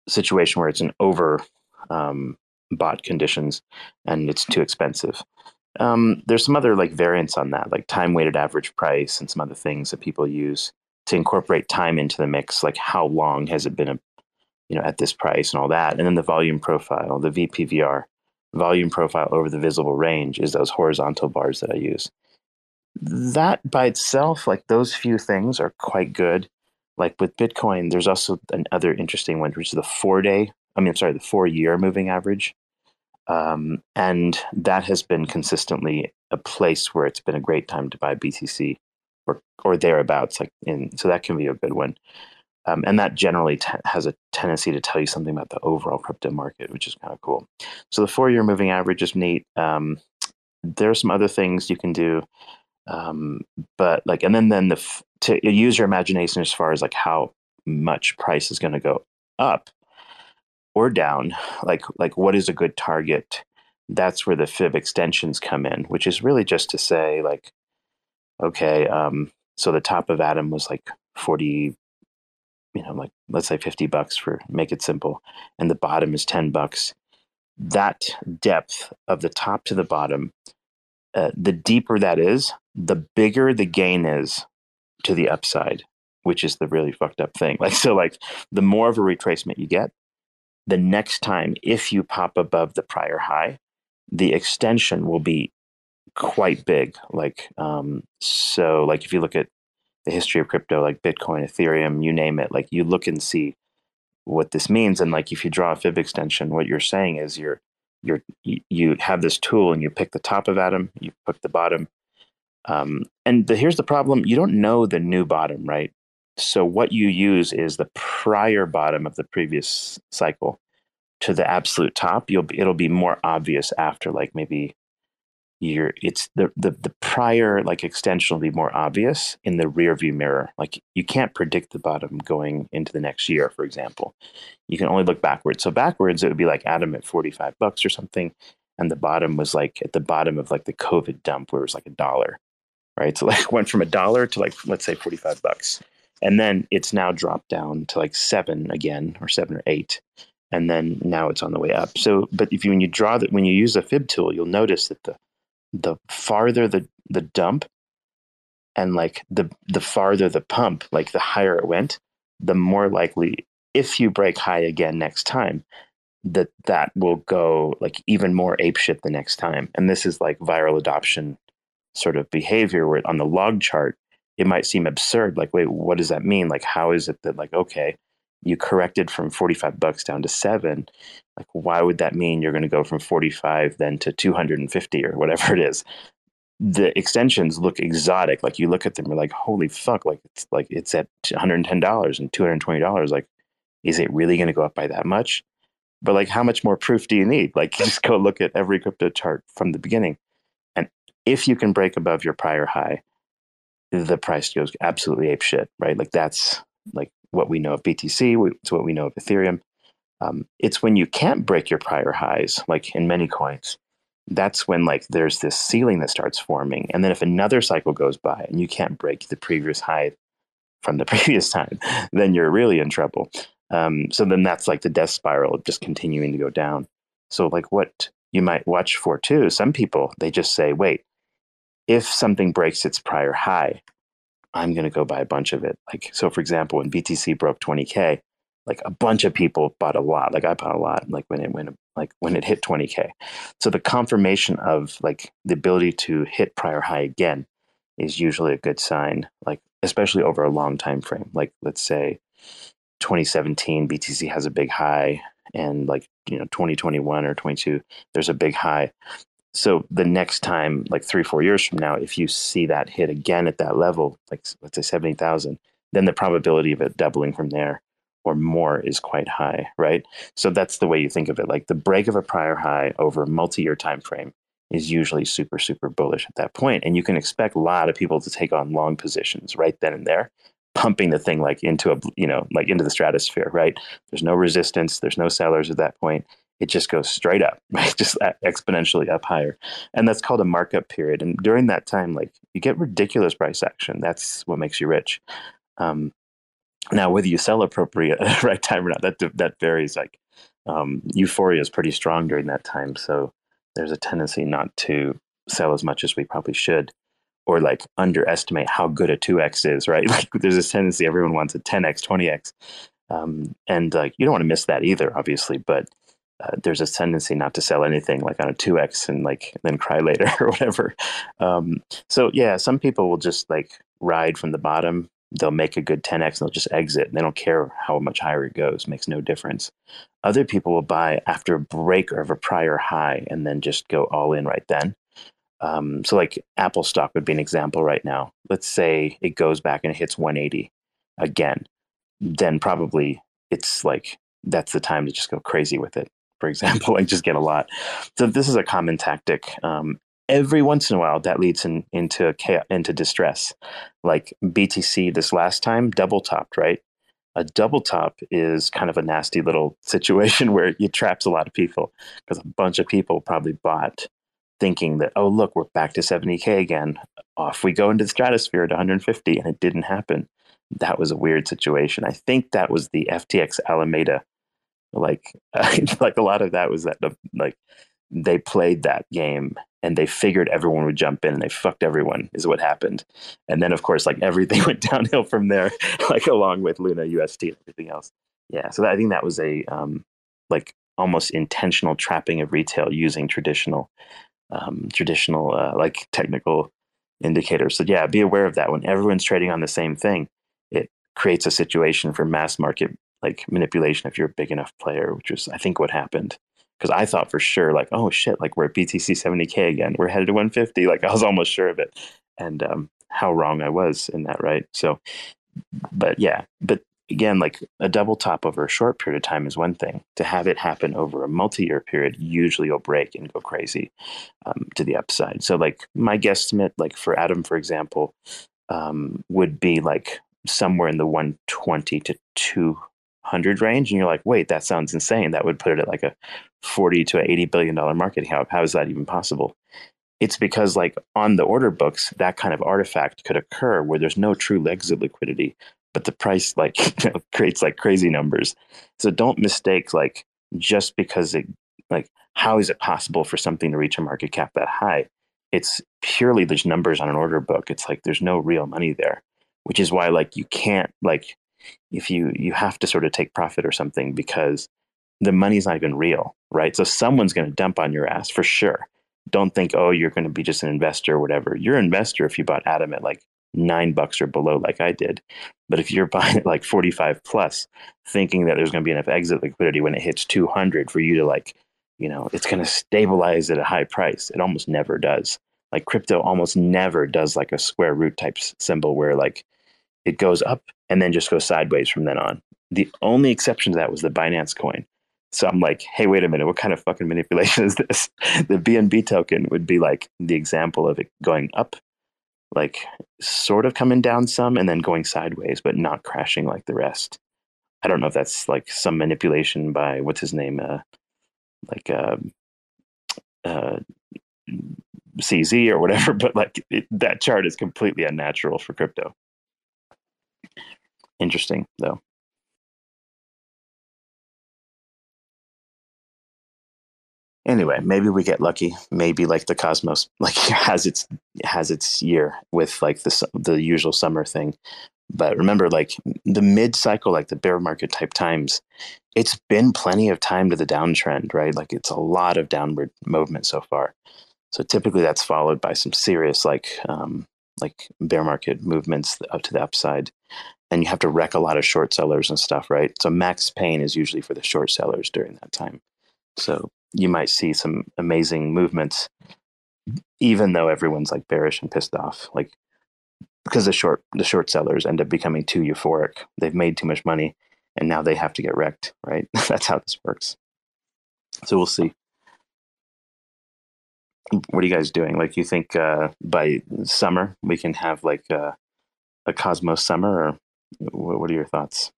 situation where it's an over um, bought conditions and it's too expensive. Um, there's some other like variants on that, like time weighted average price and some other things that people use to incorporate time into the mix. Like how long has it been a, you know, at this price and all that. And then the volume profile, the VPVR volume profile over the visible range is those horizontal bars that I use. That by itself, like those few things are quite good. Like with Bitcoin, there's also another interesting one, which is the four day, I mean, I'm sorry, the four year moving average. Um, and that has been consistently a place where it's been a great time to buy BTC or, or thereabouts. Like in, so that can be a good one. Um, and that generally t- has a tendency to tell you something about the overall crypto market, which is kind of cool. So the four-year moving average is neat. Um, there are some other things you can do, um, but like, and then then the to use your imagination as far as like how much price is going to go up or down like like what is a good target that's where the fib extensions come in which is really just to say like okay um so the top of atom was like 40 you know like let's say 50 bucks for make it simple and the bottom is 10 bucks. That depth of the top to the bottom uh, the deeper that is the bigger the gain is to the upside which is the really fucked up thing like so like the more of a retracement you get the next time, if you pop above the prior high, the extension will be quite big. Like, um, so, like if you look at the history of crypto, like Bitcoin, Ethereum, you name it, like you look and see what this means. And like if you draw a fib extension, what you're saying is you're you're you have this tool and you pick the top of atom, you pick the bottom, Um, and the, here's the problem: you don't know the new bottom, right? So what you use is the prior bottom of the previous cycle to the absolute top. You'll be, it'll be more obvious after like maybe you're it's the, the the prior like extension will be more obvious in the rear view mirror. Like you can't predict the bottom going into the next year for example. You can only look backwards. So backwards it would be like atom at 45 bucks or something and the bottom was like at the bottom of like the covid dump where it was like a dollar right? So like went from a dollar to like let's say 45 bucks. And then it's now dropped down to like seven again or seven or eight and then now it's on the way up. So but if you when you draw that when you use a fib tool you'll notice that the the farther the the dump and like the the farther the pump like the higher it went the more likely if you break high again next time that that will go like even more apeshit the next time. And this is like viral adoption sort of behavior where on the log chart it might seem absurd like wait what does that mean? Like how is it that like okay you corrected from 45 bucks down to 7 like why would that mean you're going to go from 45 then to 250 or whatever it is? The extensions look exotic like you look at them you're like holy fuck like it's like it's at $110 and $220 like is it really going to go up by that much? But like how much more proof do you need? Like just go look at every crypto chart from the beginning. And if you can break above your prior high the price goes absolutely ape shit right? Like that's like what we know of BTC, it's what we know of Ethereum. Um, it's when you can't break your prior highs, like in many coins. That's when like there's this ceiling that starts forming, and then if another cycle goes by and you can't break the previous high from the previous time, then you're really in trouble. Um, so then that's like the death spiral of just continuing to go down. So like what you might watch for too. Some people they just say, wait, if something breaks its prior high, I'm going to go buy a bunch of it. Like, so for example, when BTC broke 20K, like a bunch of people bought a lot. Like I bought a lot, like when it went, like when it hit 20K. So the confirmation of like the ability to hit prior high again is usually a good sign, like especially over a long time frame. Like let's say 2017, BTC has a big high and like, you know, 2021 or 22, there's a big high so the next time like three four years from now if you see that hit again at that level like let's say 70000 then the probability of it doubling from there or more is quite high right? So that's the way you think of it. Like the break of a prior high over a multi-year time frame is usually super super bullish at that point. And you can expect a lot of people to take on long positions right then and there pumping the thing like into a you know like into the stratosphere right? There's no resistance. There's no sellers at that point it just goes straight up, right? Just exponentially up higher. And that's called a markup period. And during that time, like you get ridiculous price action. That's what makes you rich. Um, now, whether you sell appropriate at the right time or not, that that varies. Like um, euphoria is pretty strong during that time, so there's a tendency not to sell as much as we probably should, or like underestimate how good a two x is. Right? Like there's this tendency everyone wants a 10x, 20x, um, and like you don't want to miss that either, obviously. But uh, there's a tendency not to sell anything like on a 2x and like then cry later or whatever. Um, so yeah some people will just like ride from the bottom. They'll make a good 10x and they'll just exit. They don't care how much higher it goes. Makes no difference. Other people will buy after a break of a prior high and then just go all in right then. Um, so like apple stock would be an example right now. Let's say it goes back and it hits 180 again. Then probably it's like that's the time to just go crazy with it for example, I just get a lot. So this is a common tactic. Um, every once in a while, that leads in, into chaos, into distress. Like BTC this last time, double topped, right? A double top is kind of a nasty little situation where it traps a lot of people because a bunch of people probably bought thinking that, oh, look, we're back to 70K again. Off we go into the stratosphere at 150, and it didn't happen. That was a weird situation. I think that was the FTX Alameda like, like a lot of that was that like they played that game and they figured everyone would jump in and they fucked everyone is what happened. And then of course like everything went downhill from there, like along with Luna UST and everything else. Yeah, so that, I think that was a um, like almost intentional trapping of retail using traditional um, traditional uh, like technical indicators. So yeah, be aware of that when everyone's trading on the same thing. It creates a situation for mass market like manipulation if you're a big enough player, which was I think what happened. Because I thought for sure, like, oh shit, like we're at BTC 70k again, we're headed to 150. Like I was almost sure of it, and um, how wrong I was in that, right? So, but yeah, but again, like a double top over a short period of time is one thing. To have it happen over a multi-year period, usually you'll break and go crazy um, to the upside. So, like my guesstimate, like for Atom, for example, um, would be like somewhere in the 120 to 200 range, and you're like, wait, that sounds insane. That would put it at like a 40 to 80 billion dollar market cap. How is that even possible? It's because, like on the order books, that kind of artifact could occur where there's no true legs of liquidity, but the price like you know, creates like crazy numbers. So don't mistake like just because it like how is it possible for something to reach a market cap that high? It's purely there's numbers on an order book. It's like there's no real money there, which is why like you can't like if you you have to sort of take profit or something because the money's not even real, right? So someone's going to dump on your ass for sure. Don't think, oh, you're going to be just an investor or whatever. You're an investor if you bought Atom at like nine bucks or below, like I did. But if you're buying at like 45 plus, thinking that there's going to be enough exit liquidity when it hits 200 for you to like, you know, it's going to stabilize at a high price, it almost never does. Like crypto almost never does like a square root type symbol where like it goes up and then just goes sideways from then on. The only exception to that was the Binance coin. So I'm like, hey, wait a minute, what kind of fucking manipulation is this? The BNB token would be like the example of it going up, like sort of coming down some and then going sideways, but not crashing like the rest. I don't know if that's like some manipulation by what's his name, uh, like uh, uh, CZ or whatever, but like it, that chart is completely unnatural for crypto. Interesting though. anyway, maybe we get lucky. Maybe like the Cosmos like has its has its year with like the the usual summer thing. But remember, like the mid cycle, like the bear market type times, it's been plenty of time to the downtrend, right? Like it's a lot of downward movement so far. So typically that's followed by some serious like um, like bear market movements up to the upside. And you have to wreck a lot of short sellers and stuff, right? So max pain is usually for the short sellers during that time. So you might see some amazing movements, even though everyone's like bearish and pissed off, like because the short the short sellers end up becoming too euphoric. They've made too much money, and now they have to get wrecked. Right? That's how this works. So we'll see. What are you guys doing? Like, you think uh, by summer we can have like uh, a Cosmos summer, or what are your thoughts?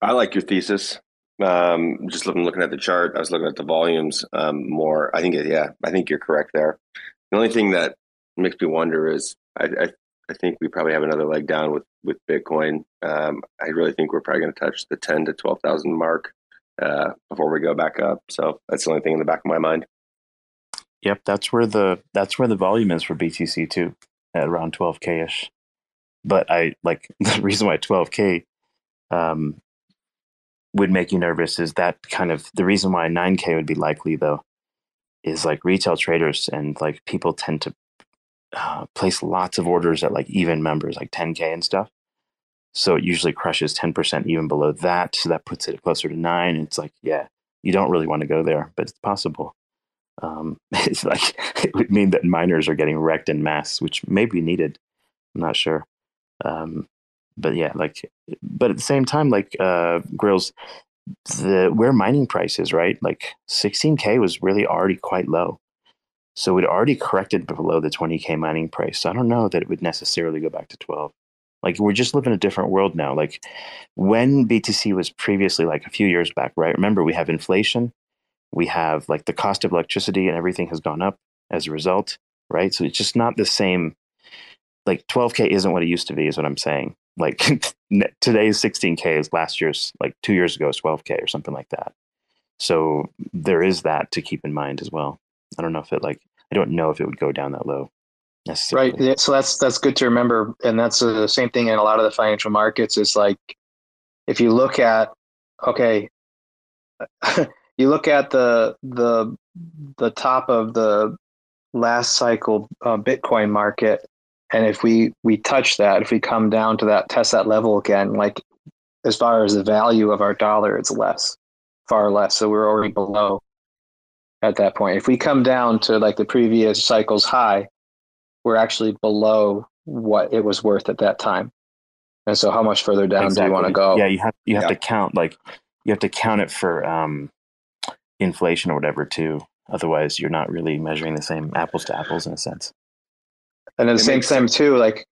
I like your thesis. Um, just looking looking at the chart, I was looking at the volumes um, more. I think, yeah, I think you're correct there. The only thing that makes me wonder is I, I, I think we probably have another leg down with with Bitcoin. Um, I really think we're probably going to touch the ten to twelve thousand mark uh, before we go back up. So that's the only thing in the back of my mind. Yep, that's where the that's where the volume is for BTC too, at around twelve k ish. But I like the reason why twelve k um, would make you nervous is that kind of the reason why 9k would be likely though is like retail traders and like people tend to uh, place lots of orders at like even members like 10k and stuff. So it usually crushes 10% even below that. So that puts it closer to 9 it's like yeah you don't really want to go there but it's possible um, it's like it would mean that miners are getting wrecked in mass which may be needed i'm not sure um, but yeah, like, but at the same time, like, uh, grillz, the where mining prices, right? Like 16K was really already quite low. So it already corrected below the 20K mining price. So I don't know that it would necessarily go back to 12. Like we're just living a different world now. Like when BTC was previously like a few years back, right? Remember, we have inflation, we have like the cost of electricity and everything has gone up as a result, right? So it's just not the same. Like 12K isn't what it used to be, is what I'm saying like today's 16k is last year's like two years ago 12k or something like that so there is that to keep in mind as well i don't know if it like i don't know if it would go down that low right yeah, so that's that's good to remember and that's the same thing in a lot of the financial markets is like if you look at okay you look at the the the top of the last cycle uh, bitcoin market and if we we touch that if we come down to that test that level again like as far as the value of our dollar it's less far less so we're already below at that point. If we come down to like the previous cycle's high, we're actually below what it was worth at that time. And so, how much further down exactly. do you want to go? Yeah, you have you have yeah. to count like you have to count it for um, inflation or whatever too. Otherwise, you're not really measuring the same apples to apples in a sense. And at the it same time, too, like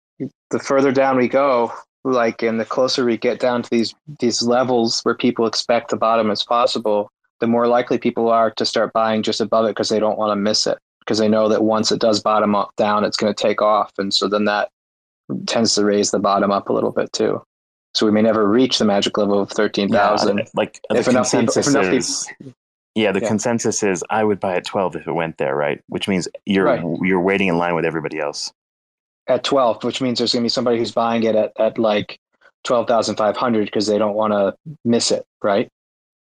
the further down we go, like and the closer we get down to these these levels where people expect the bottom as possible, the more likely people are to start buying just above it because they don't want to miss it because they know that once it does bottom up down, it's going to take off, and so then that tends to raise the bottom up a little bit too. So we may never reach the magic level of thirteen thousand. Yeah, like if enough, people, if enough people, yeah, the yeah. consensus is I would buy at twelve if it went there, right? Which means you're right. you're waiting in line with everybody else at twelve, which means there's going to be somebody who's buying it at at like twelve thousand five hundred because they don't want to miss it, right?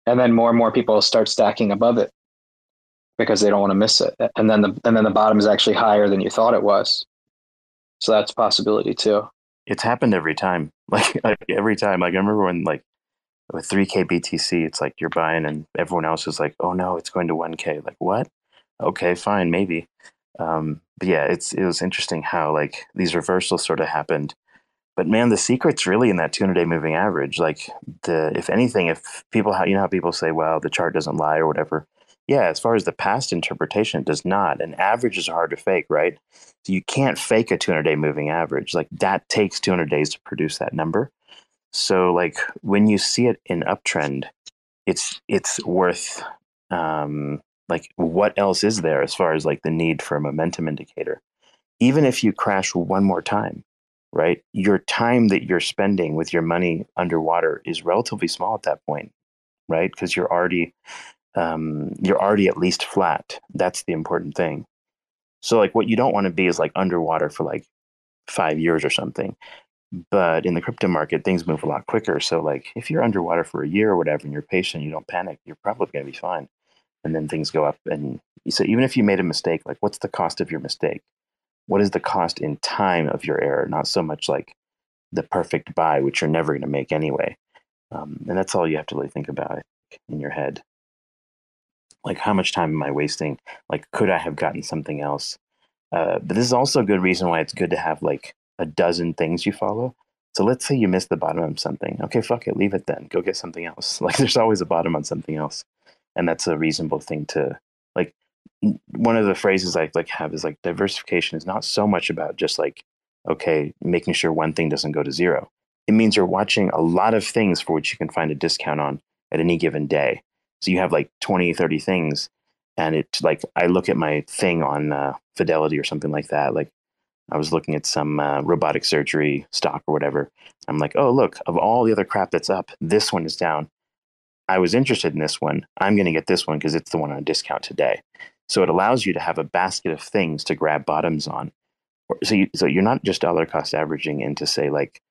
And then more and more people start stacking above it because they don't want to miss it, and then the and then the bottom is actually higher than you thought it was. So that's a possibility too. It's happened every time. Like, like every time. Like I remember when like with 3K BTC, it's like you're buying and everyone else is like, oh no, it's going to 1K. Like what? Okay, fine, maybe. Um, but yeah, it's it was interesting how like these reversals sort of happened. But man, the secret's really in that 200 day moving average. Like the if anything, if people how you know how people say, well, the chart doesn't lie or whatever yeah, as far as the past interpretation, does not. And averages are hard to fake, right? So you can't fake a 200 day moving average. Like that takes 200 days to produce that number. So like when you see it in uptrend, it's it's worth um, like what else is there as far as like the need for a momentum indicator? Even if you crash one more time, right? Your time that you're spending with your money underwater is relatively small at that point, right? Because you're already um, you're already at least flat. That's the important thing. So, like, what you don't want to be is like underwater for like five years or something. But in the crypto market, things move a lot quicker. So, like, if you're underwater for a year or whatever and you're patient, you don't panic, you're probably going to be fine. And then things go up. And so, even if you made a mistake, like, what's the cost of your mistake? What is the cost in time of your error? Not so much like the perfect buy, which you're never going to make anyway. Um, and that's all you have to really think about in your head like how much time am i wasting like could i have gotten something else uh, but this is also a good reason why it's good to have like a dozen things you follow. So let's say you miss the bottom of something. Okay fuck it leave it then. Go get something else. Like there's always a bottom on something else. And that's a reasonable thing to like one of the phrases i like have is like diversification is not so much about just like okay making sure one thing doesn't go to zero. It means you're watching a lot of things for which you can find a discount on at any given day. So you have like 20, 30 things. And it's like, I look at my thing on uh, Fidelity or something like that. Like, I was looking at some uh, robotic surgery stock or whatever. I'm like, oh, look, of all the other crap that's up, this one is down. I was interested in this one. I'm going to get this one because it's the one on discount today. So it allows you to have a basket of things to grab bottoms on. So, you, so you're not just dollar cost averaging into, say, like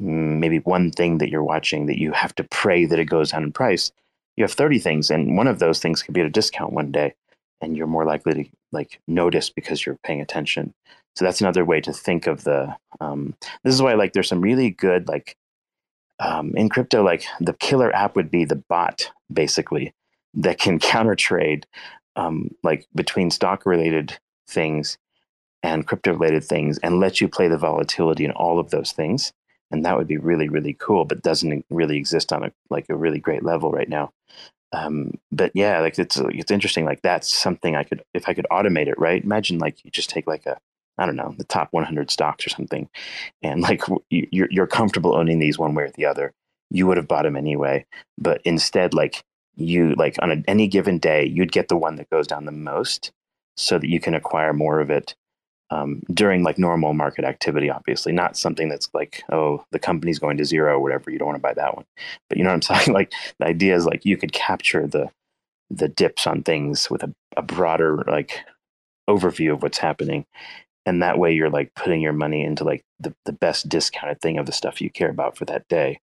mm, maybe one thing that you're watching that you have to pray that it goes down in price you have 30 things and one of those things could be at a discount one day and you're more likely to like notice because you're paying attention so that's another way to think of the um, this is why like there's some really good like um, in crypto like the killer app would be the bot basically that can counter trade um, like between stock related things and crypto related things and let you play the volatility in all of those things. And that would be really really cool but doesn't really exist on a like a really great level right now. Um, but yeah like it's it's interesting like that's something i could if i could automate it right? Imagine like you just take like a i don't know the top 100 stocks or something and like you're, you're comfortable owning these one way or the other you would have bought them anyway but instead like you like on a, any given day you'd get the one that goes down the most so that you can acquire more of it um, during like normal market activity, obviously, not something that's like, oh, the company's going to zero or whatever. You don't want to buy that one. But you know what I'm saying? Like the idea is like you could capture the the dips on things with a, a broader like overview of what's happening. And that way you're like putting your money into like the, the best discounted thing of the stuff you care about for that day.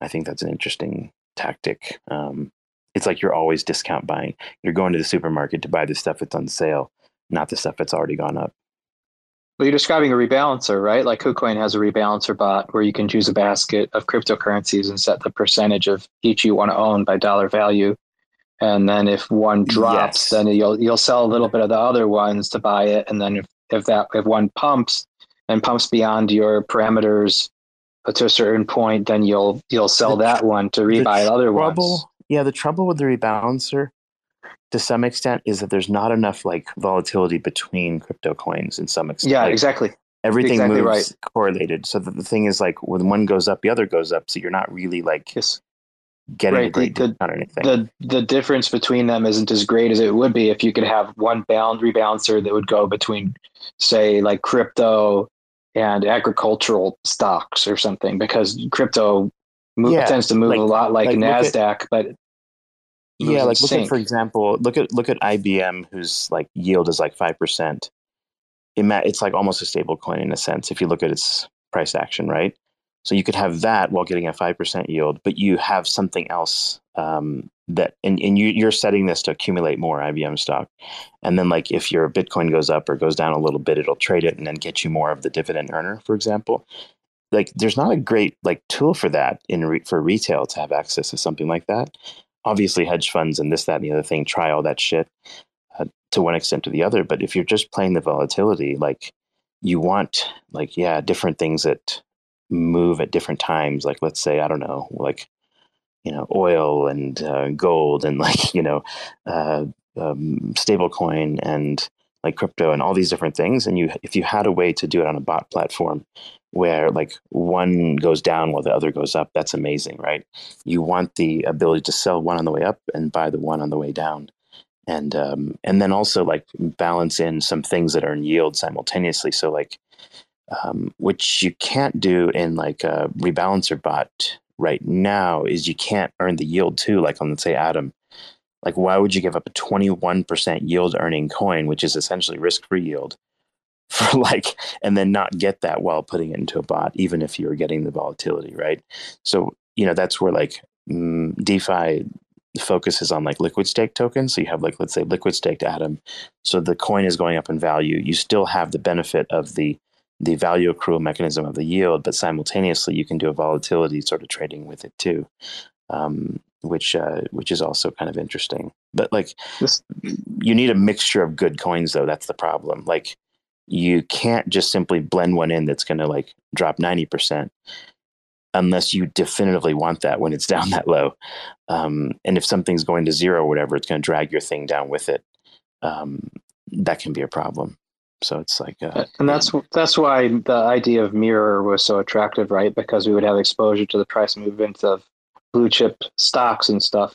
I think that's an interesting tactic. Um, it's like you're always discount buying. You're going to the supermarket to buy the stuff that's on sale, not the stuff that's already gone up. Well, you're describing a rebalancer, right? Like KuCoin has a rebalancer bot where you can choose a basket of cryptocurrencies and set the percentage of each you want to own by dollar value. and then if one drops, yes. then you'll you'll sell a little bit of the other ones to buy it, and then if, if that if one pumps and pumps beyond your parameters to a certain point, then you'll you'll sell the, that one to rebuy other trouble, ones. Yeah, the trouble with the rebalancer to some extent is that there's not enough like volatility between crypto coins in some extent. Yeah, like, exactly. Everything exactly moves right. correlated. So that the thing is like when one goes up, the other goes up. So you're not really like yes getting right. great the. The the difference between them isn't as great as it would be if you could have one bound rebalancer that would go between, say, like crypto and agricultural stocks or something, because crypto move, yeah, tends to move like, a lot like, like Nasdaq, at, but yeah, like look at for example, look at look at IBM, whose like yield is like five percent. It's like almost a stable coin in a sense if you look at its price action, right? So you could have that while getting a 5% yield, but you have something else um, that, and, and you, you're setting this to accumulate more IBM stock. And then, like, if your Bitcoin goes up or goes down a little bit, it'll trade it and then get you more of the dividend earner, for example. Like, there's not a great like tool for that in re- for retail to have access to something like that. Obviously, hedge funds and this, that, and the other thing try all that shit uh, to one extent or the other. But if you're just playing the volatility, like, you want like yeah different things that move at different times. Like let's say I don't know, like you know, oil and uh, gold and like you know, uh, um, stablecoin and like crypto and all these different things. And you, if you had a way to do it on a bot platform where like one goes down while the other goes up, that's amazing, right? You want the ability to sell one on the way up and buy the one on the way down. And um, and then also like balance in some things that are in yield simultaneously. So like um, which you can't do in like a rebalancer bot right now is you can't earn the yield too like on let's say atom. Like why would you give up a 21% yield earning coin which is essentially risk free yield for like and then not get that while putting it into a bot even if you're getting the volatility right? So you know that's where like mm, defi focuses on like liquid stake tokens. So you have like let's say liquid staked atom. So the coin is going up in value. You still have the benefit of the the value accrual mechanism of the yield, but simultaneously you can do a volatility sort of trading with it too, um, which uh, which is also kind of interesting. But like this, you need a mixture of good coins though. That's the problem. Like you can't just simply blend one in that's going to like drop ninety percent unless you definitively want that when it's down that low. Um, and if something's going to zero or whatever, it's going to drag your thing down with it. Um, that can be a problem. So it's like, uh, and that's that's why the idea of mirror was so attractive, right? Because we would have exposure to the price movements of blue chip stocks and stuff.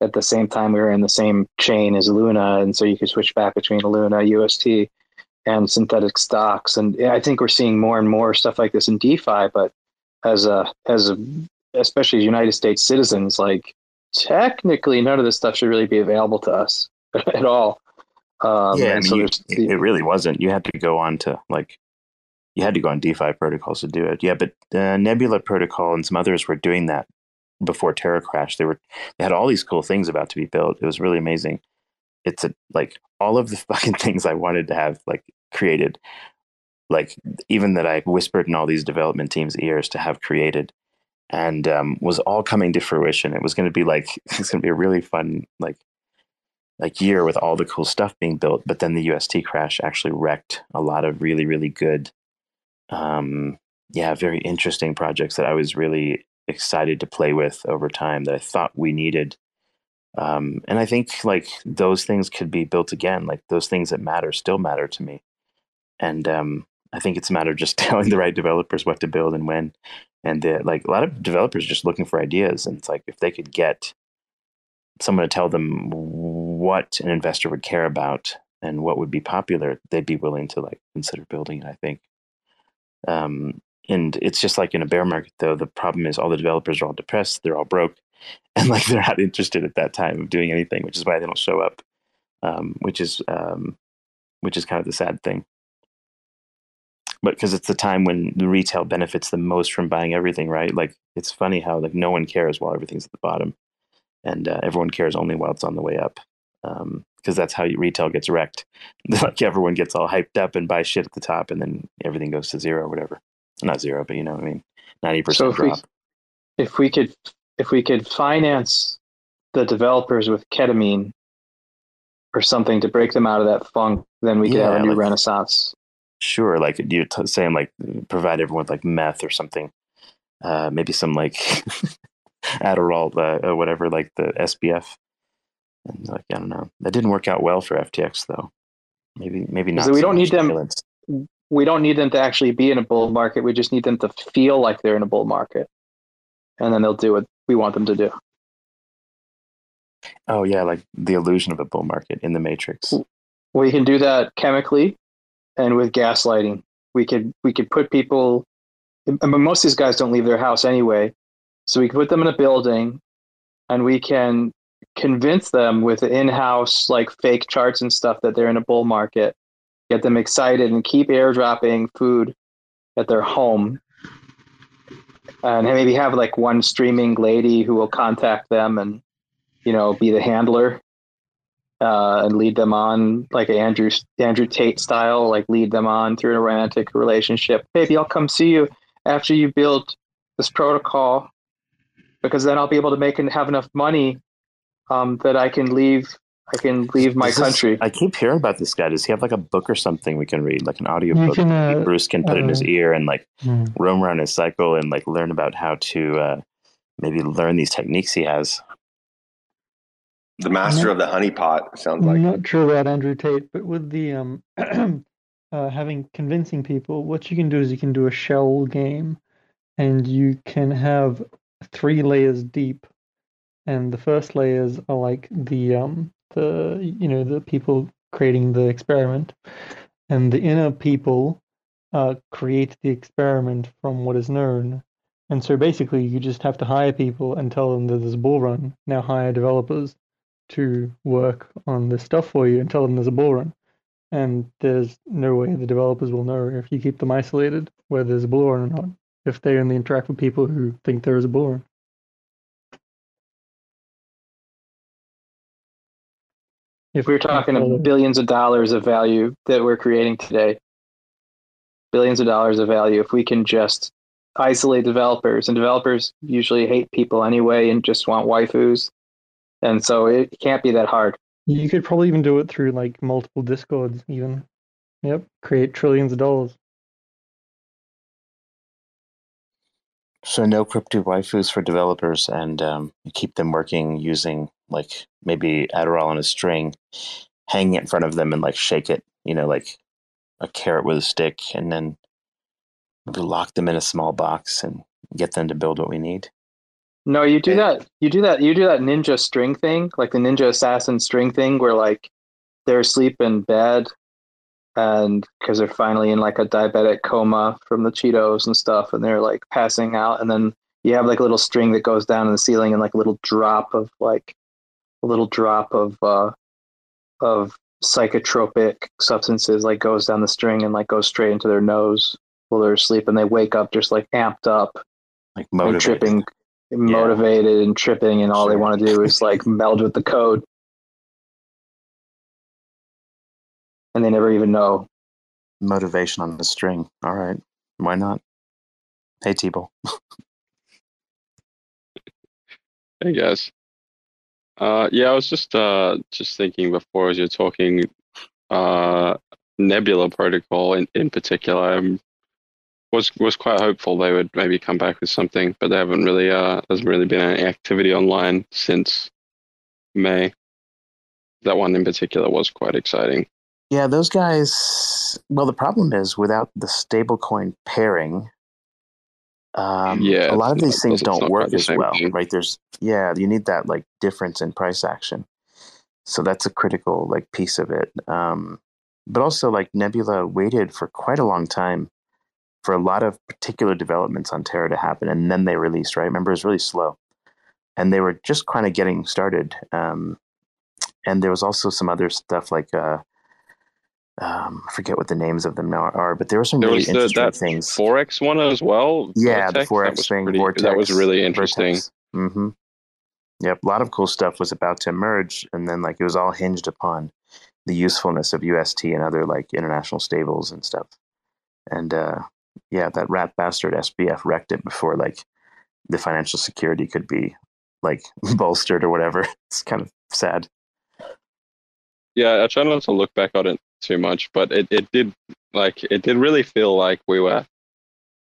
At the same time, we were in the same chain as Luna, and so you could switch back between Luna, UST, and synthetic stocks. And I think we're seeing more and more stuff like this in DeFi. But as a as a especially United States citizens, like technically, none of this stuff should really be available to us at all. Um, yeah, and so you, the, it really wasn't. You had to go on to like, you had to go on DeFi protocols to do it. Yeah, but uh, Nebula Protocol and some others were doing that before Terra Crash. They were they had all these cool things about to be built. It was really amazing. It's a, like all of the fucking things I wanted to have like created, like even that I whispered in all these development teams' ears to have created, and um, was all coming to fruition. It was going to be like it's going to be a really fun like like year with all the cool stuff being built, but then the UST crash actually wrecked a lot of really really good, um, yeah, very interesting projects that I was really excited to play with over time that I thought we needed. Um, and I think like those things could be built again. Like those things that matter still matter to me. And um, I think it's a matter of just telling the right developers what to build and when. And uh, like a lot of developers just looking for ideas. And it's like if they could get someone to tell them what an investor would care about and what would be popular, they'd be willing to like consider building it. I think. Um, and it's just like in a bear market, though. The problem is all the developers are all depressed. They're all broke, and like they're not interested at that time of doing anything, which is why they don't show up. Um, which is um, which is kind of the sad thing. But because it's the time when the retail benefits the most from buying everything, right? Like it's funny how like no one cares while everything's at the bottom and uh, everyone cares only while it's on the way up because um, that's how retail gets wrecked. like everyone gets all hyped up and buys shit at the top, and then everything goes to zero or whatever. Not zero, but you know what I mean. Ninety percent drop. We, if we could, if we could finance the developers with ketamine or something to break them out of that funk, then we could Yeah, have a new like- renaissance. Sure, like you're t- saying, like provide everyone with like meth or something, uh, maybe some like Adderall uh, or whatever, like the SBF. And like I don't know, that didn't work out well for FTX though. Maybe maybe not. So we so don't need much them- We don't need them to actually be in a bull market. We just need them to feel like they're in a bull market, and then they'll do what we want them to do. Oh yeah, like the illusion of a bull market in the Matrix. We can do that chemically and with gaslighting. We could we could put people. I mean, most of these guys don't leave their house anyway, so we can put them in a building, and we can convince them with in-house like fake charts and stuff that they're in a bull market. Get them excited and keep airdropping food at their home, and maybe have like one streaming lady who will contact them and you know be the handler uh, and lead them on like Andrew Andrew Tate style, like lead them on through a romantic relationship. Baby, I'll come see you after you build this protocol, because then I'll be able to make and have enough money um, that I can leave. I can leave my this- country. I keep hearing about this guy. Does he have like a book or something we can read, like an audio book? can, uh, Bruce can put in his uh, ear and like Hmm. roam around his cycle and like learn about how to uh, maybe learn these techniques he has. The master of the honeypot sounds like. I'm not sure about Andrew Tate, but with the um, uh, having convincing people, what you can do is you can do a shell game, and you can have three layers deep, and the first layers are like the um the you know the people creating the experiment, and the inner people uh, create the experiment from what is known. And so basically, you just have to hire people and tell them that there's a bull run. Now hire developers to work on this stuff for you and tell them there's a bull run. And there's no way the developers will know if you keep them isolated whether there's a bull run or not. If they only interact with people who think there is a bull run. If We're talking if, of billions of dollars of value that we're creating today. Billions of dollars of value if we can just isolate developers, and developers usually hate people anyway and just want waifus, and so it can't be that hard. You could probably even do it through like multiple discords, even. Yep, create trillions of dollars. So no crypto waifus for developers, and um, keep them working using like maybe Adderall on a string, hang it in front of them and like shake it, you know, like a carrot with a stick, and then maybe lock them in a small box and get them to build what we need. No, you do that. You do that. You do that ninja string thing, like the ninja assassin string thing, where like they're asleep in bed, and because they're finally in like a diabetic coma from the Cheetos and stuff, and they're like passing out, and then you have like a little string that goes down in the ceiling, and like a little drop of like a little drop of uh of psychotropic substances like goes down the string and like goes straight into their nose while they're asleep, and they wake up just like amped up Like and motivated. tripping, motivated and tripping, and all they want to do is like meld with the code, and they never even know. motivation on the string. All right, why not? Hey, Tbull. Hey guys. Uh, yeah, I was just uh just thinking before as you're talking, uh, Nebula Protocol in, in particular, I was was quite hopeful they would maybe come back with something, but they haven't really uh hasn't really been any activity online since May. That one in particular was quite exciting. Yeah, those guys. Well, the problem is without the stablecoin pairing, um, Yeah, a lot of these not- things don't work as well, thing. right? There's yeah, you need that like difference in price action. So that's a critical like piece of it. Um, but also like Nebula waited for quite a long time for a lot of particular developments on Terra to happen, and then they released. Right? Remember, it was really slow, and they were just kind of getting started. Um, and there was also some other stuff like uh, um, I forget what the names of them now are, but there were some There really was the, interesting that things. Forex one as well. yeah, the Vertex, that forex thing, pretty- vortex. That was really interesting. Mm-hmm. Yep, a lot of cool stuff was about to emerge, and then like it was all hinged upon the usefulness of UST and other like international stables and stuff. And uh, yeah, that rat bastard SBF wrecked it before like the financial security could be like bolstered or whatever. It's kind of sad. Yeah, I try not to look back on it too much, but it, it did like it did really feel like we were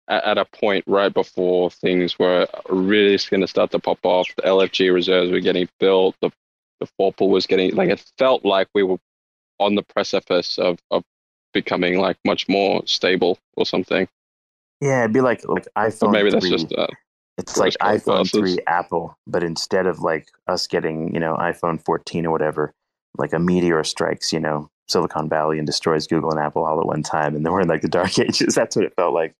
at, at a point right before things were really going to start to pop off. The LFG reserves were getting built. The the Vorpal was getting like it felt like we were on the precipice of of becoming like much more stable or something. Yeah, it'd be like like iPhone. But maybe 3. that's just uh, it's like iPhone glasses. three Apple, but instead of like us getting you know iPhone fourteen or whatever, like a meteor strikes you know Silicon Valley and destroys Google and Apple all at one time, and then we're in like the dark ages. That's what it felt like.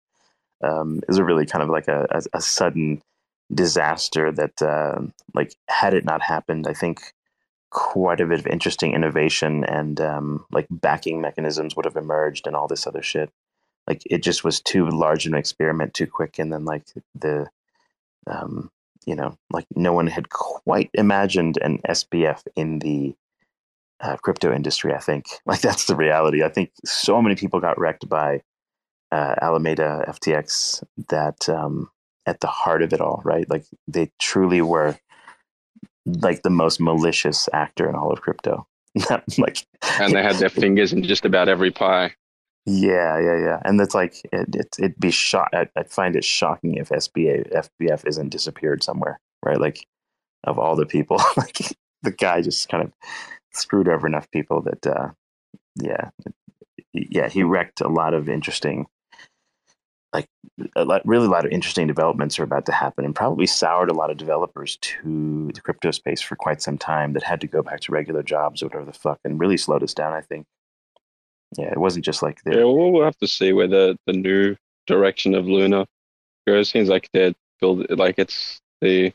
Um, it was a really kind of like a, a, a sudden disaster that uh, like had it not happened, I think quite a bit of interesting innovation and um, like backing mechanisms would have emerged and all this other shit. Like it just was too large an experiment too quick, and then like the um, you know like no one had quite imagined an SBF in the uh, crypto industry. I think like that's the reality. I think so many people got wrecked by uh, Alameda FTX that um, at the heart of it all, right? Like they truly were like the most malicious actor in all of crypto. like and they had their fingers in just about every pie. yeah, yeah, yeah, and that's like it. it it'd be shock. I, I find it shocking if SBA FBF isn't disappeared somewhere, right? Like of all the people, like the guy just kind of screwed over enough people that, uh, yeah, yeah, he wrecked a lot of interesting, like a lot, really a lot of interesting developments are about to happen, and probably soured a lot of developers to the crypto space for quite some time that had to go back to regular jobs or whatever the fuck, and really slowed us down. I think. Yeah, it wasn't just like the Yeah, well, we'll have to see where the, the new direction of Luna goes. Seems like they're build like it's the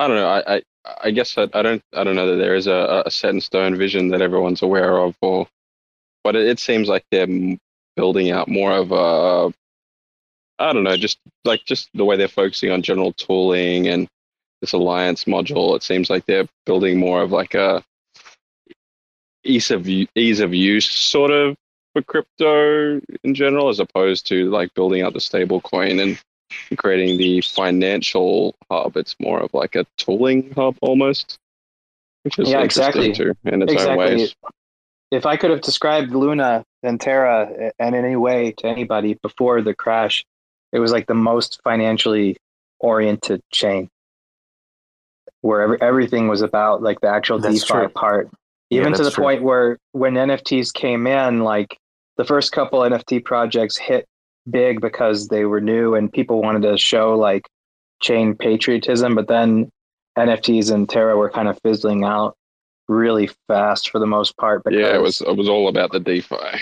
I don't know. I I, I guess I, I don't I don't know that there is a, a set in stone vision that everyone's aware of, or but it, it seems like they're building out more of a I don't know, just like just the way they're focusing on general tooling and this alliance module. It seems like they're building more of like a ease of ease of use sort of for crypto in general, as opposed to like building out the stable coin and creating the financial hub. It's more of like a tooling hub almost, which is Yeah, exactly. too in its own Exactly. ways. If I could have described Luna and Terra in any way to anybody before the crash, it was like the most financially oriented chain, where every, everything was about like the actual That's DeFi true. part. Yeah, Even to the true. point where when NFTs came in, like the first couple NFT projects hit big because they were new and people wanted to show like chain patriotism, but then NFTs and Terra were kind of fizzling out really fast for the most part. Because Yeah, it was it was all about the DeFi.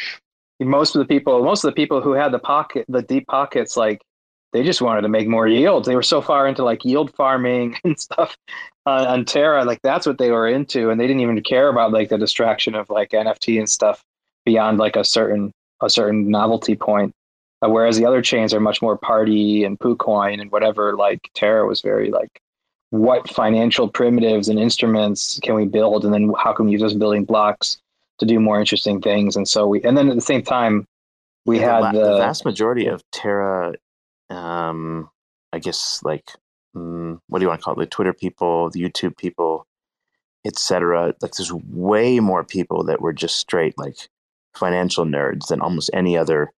most of the people, most of the people who had the pocket, the deep pockets, like they just wanted to make more yields. They were so far into like yield farming and stuff on Terra, like that's what they were into, and they didn't even care about like the distraction of like NFT and stuff beyond like a certain a certain novelty point. Uh, whereas the other chains are much more party and PooCoin and whatever. Like Terra was very like, what financial primitives and instruments can we build, and then how can we use those building blocks to do more interesting things? And so we, and then at the same time, we Yeah, had the, the vast majority of Terra, um, I guess, like mm, what do you want to call it? The Twitter people, the YouTube people, etc. Like, there's way more people that were just straight like financial nerds than almost any other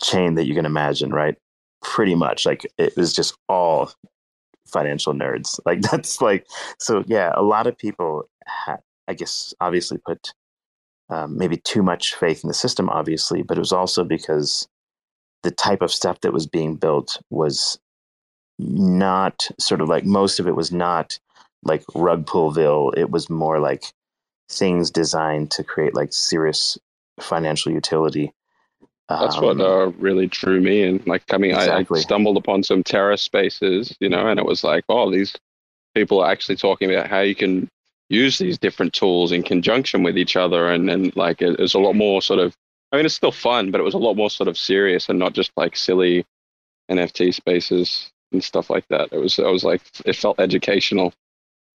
chain that you can imagine. Right? Pretty much, like it was just all financial nerds. Like that's like so. Yeah, a lot of people, ha- I guess, obviously put um, maybe too much faith in the system, obviously, but it was also because the type of stuff that was being built was not sort of like most of it was not like rug pullville. It was more like things designed to create like serious financial utility. That's Um, what uh, really drew me in. Like coming, I, I stumbled upon some Terra spaces, you know, and it was like, oh, these people are actually talking about how you can use these different tools in conjunction with each other, and and like it, it's a lot more sort of. I mean, it's still fun, but it was a lot more sort of serious and not just like silly NFT spaces and stuff like that. It was, I was like, it felt educational,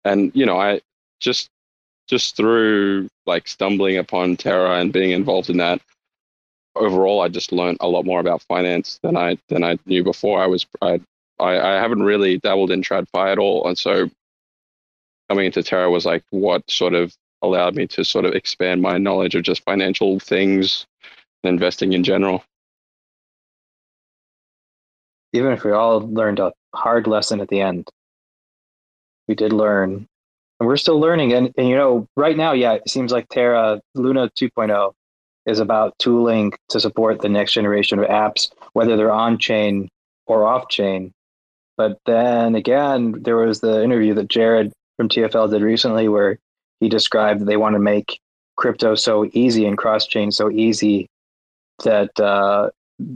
and you know, I just just through like stumbling upon Terra and being involved in that overall, I just learned a lot more about finance than I than I knew before. I was I I, I haven't really dabbled in TradFi at all, and so coming into Terra was like what sort of allowed me to sort of expand my knowledge of just financial things and investing in general. Even if we all learned a hard lesson at the end, we did learn, and we're still learning. And, and you know, right now, yeah, it seems like Terra Luna 2.0 is about tooling to support the next generation of apps, whether they're on chain or off chain. But then again, there was the interview that Jared from TFL did recently where he described they want to make crypto so easy and cross chain so easy that uh,